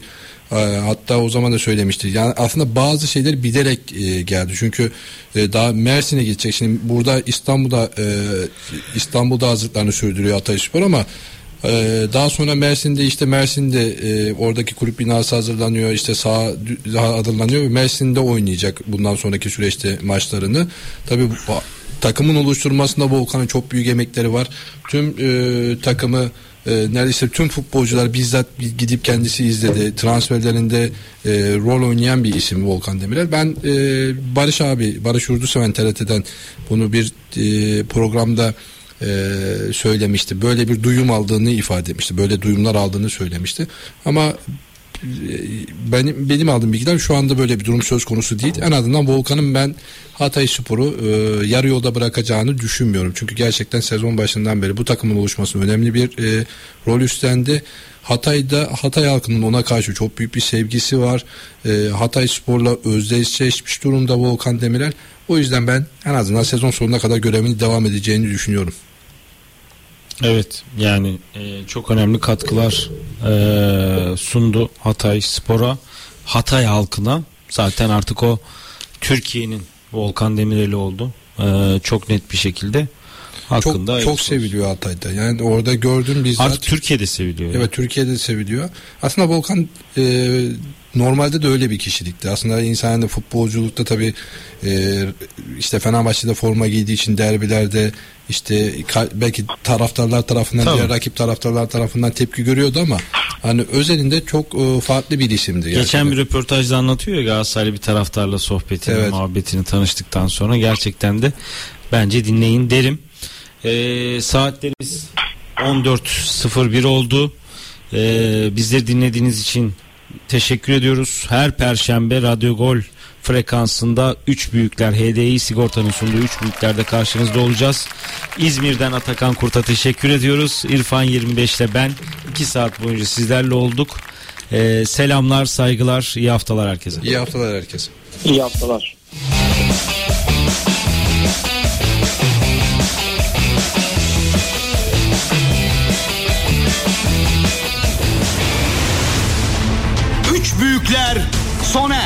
hatta o zaman da söylemişti. Yani aslında bazı şeyler bilerek e, geldi. Çünkü e, daha Mersin'e gidecek. Şimdi burada İstanbul'da e, İstanbul'da hazırlıklarını sürdürüyor Hatay Spor ama ee, daha sonra Mersin'de işte Mersin'de e, oradaki kulüp binası hazırlanıyor işte sağ hazırlanıyor ve Mersin'de oynayacak bundan sonraki süreçte maçlarını. Tabii bu, takımın oluşturmasında Volkan'ın çok büyük emekleri var. Tüm e, takımı e, neredeyse tüm futbolcular bizzat gidip kendisi izledi. Transferlerinde e, rol oynayan bir isim Volkan Demirel. Ben e, Barış abi, Barış Urduseven TRT'den bunu bir e, programda e, söylemişti. Böyle bir duyum aldığını ifade etmişti. Böyle duyumlar aldığını söylemişti. Ama benim benim aldığım bilgiler şu anda böyle bir durum söz konusu değil. En azından Volkan'ın ben Hatay Spor'u e, yarı yolda bırakacağını düşünmüyorum. Çünkü gerçekten sezon başından beri bu takımın oluşması önemli bir e, rol üstlendi. Hatay'da Hatay halkının ona karşı çok büyük bir sevgisi var. E, Hatay Spor'la özdeşleşmiş durumda Volkan Demirel. O yüzden ben en azından sezon sonuna kadar görevini devam edeceğini düşünüyorum. Evet yani e, çok önemli katkılar e, sundu Hatay Spor'a, Hatay halkına. Zaten artık o Türkiye'nin Volkan Demireli oldu. E, çok net bir şekilde. Hakkında çok çok seviliyor Hatay'da. Yani orada gördüm bizzat. Artık Türkiye'de seviliyor. yani. Evet Türkiye'de de seviliyor. Aslında Volkan e, normalde de öyle bir kişilikti. Aslında insanın da futbolculukta tabii e, işte Fenerbahçe'de forma giydiği için derbilerde işte belki taraftarlar tarafından Tabii. diğer rakip taraftarlar tarafından tepki görüyordu ama hani özelinde çok e, farklı bir isimdi. Geçen gerçekten. bir röportajda anlatıyor ya Galatasaraylı bir taraftarla sohbetini, Evet. muhabbetini tanıştıktan sonra gerçekten de bence dinleyin derim. Ee, saatlerimiz 14.01 oldu. Ee, bizleri dinlediğiniz için teşekkür ediyoruz. Her perşembe Radyo Gol frekansında 3 büyükler HDI sigortanın sunduğu 3 büyüklerde karşınızda olacağız. İzmir'den Atakan Kurt'a teşekkür ediyoruz. İrfan 25 ile ben 2 saat boyunca sizlerle olduk. Ee, selamlar, saygılar, iyi haftalar herkese. İyi haftalar herkese. İyi haftalar. Büyükler sona.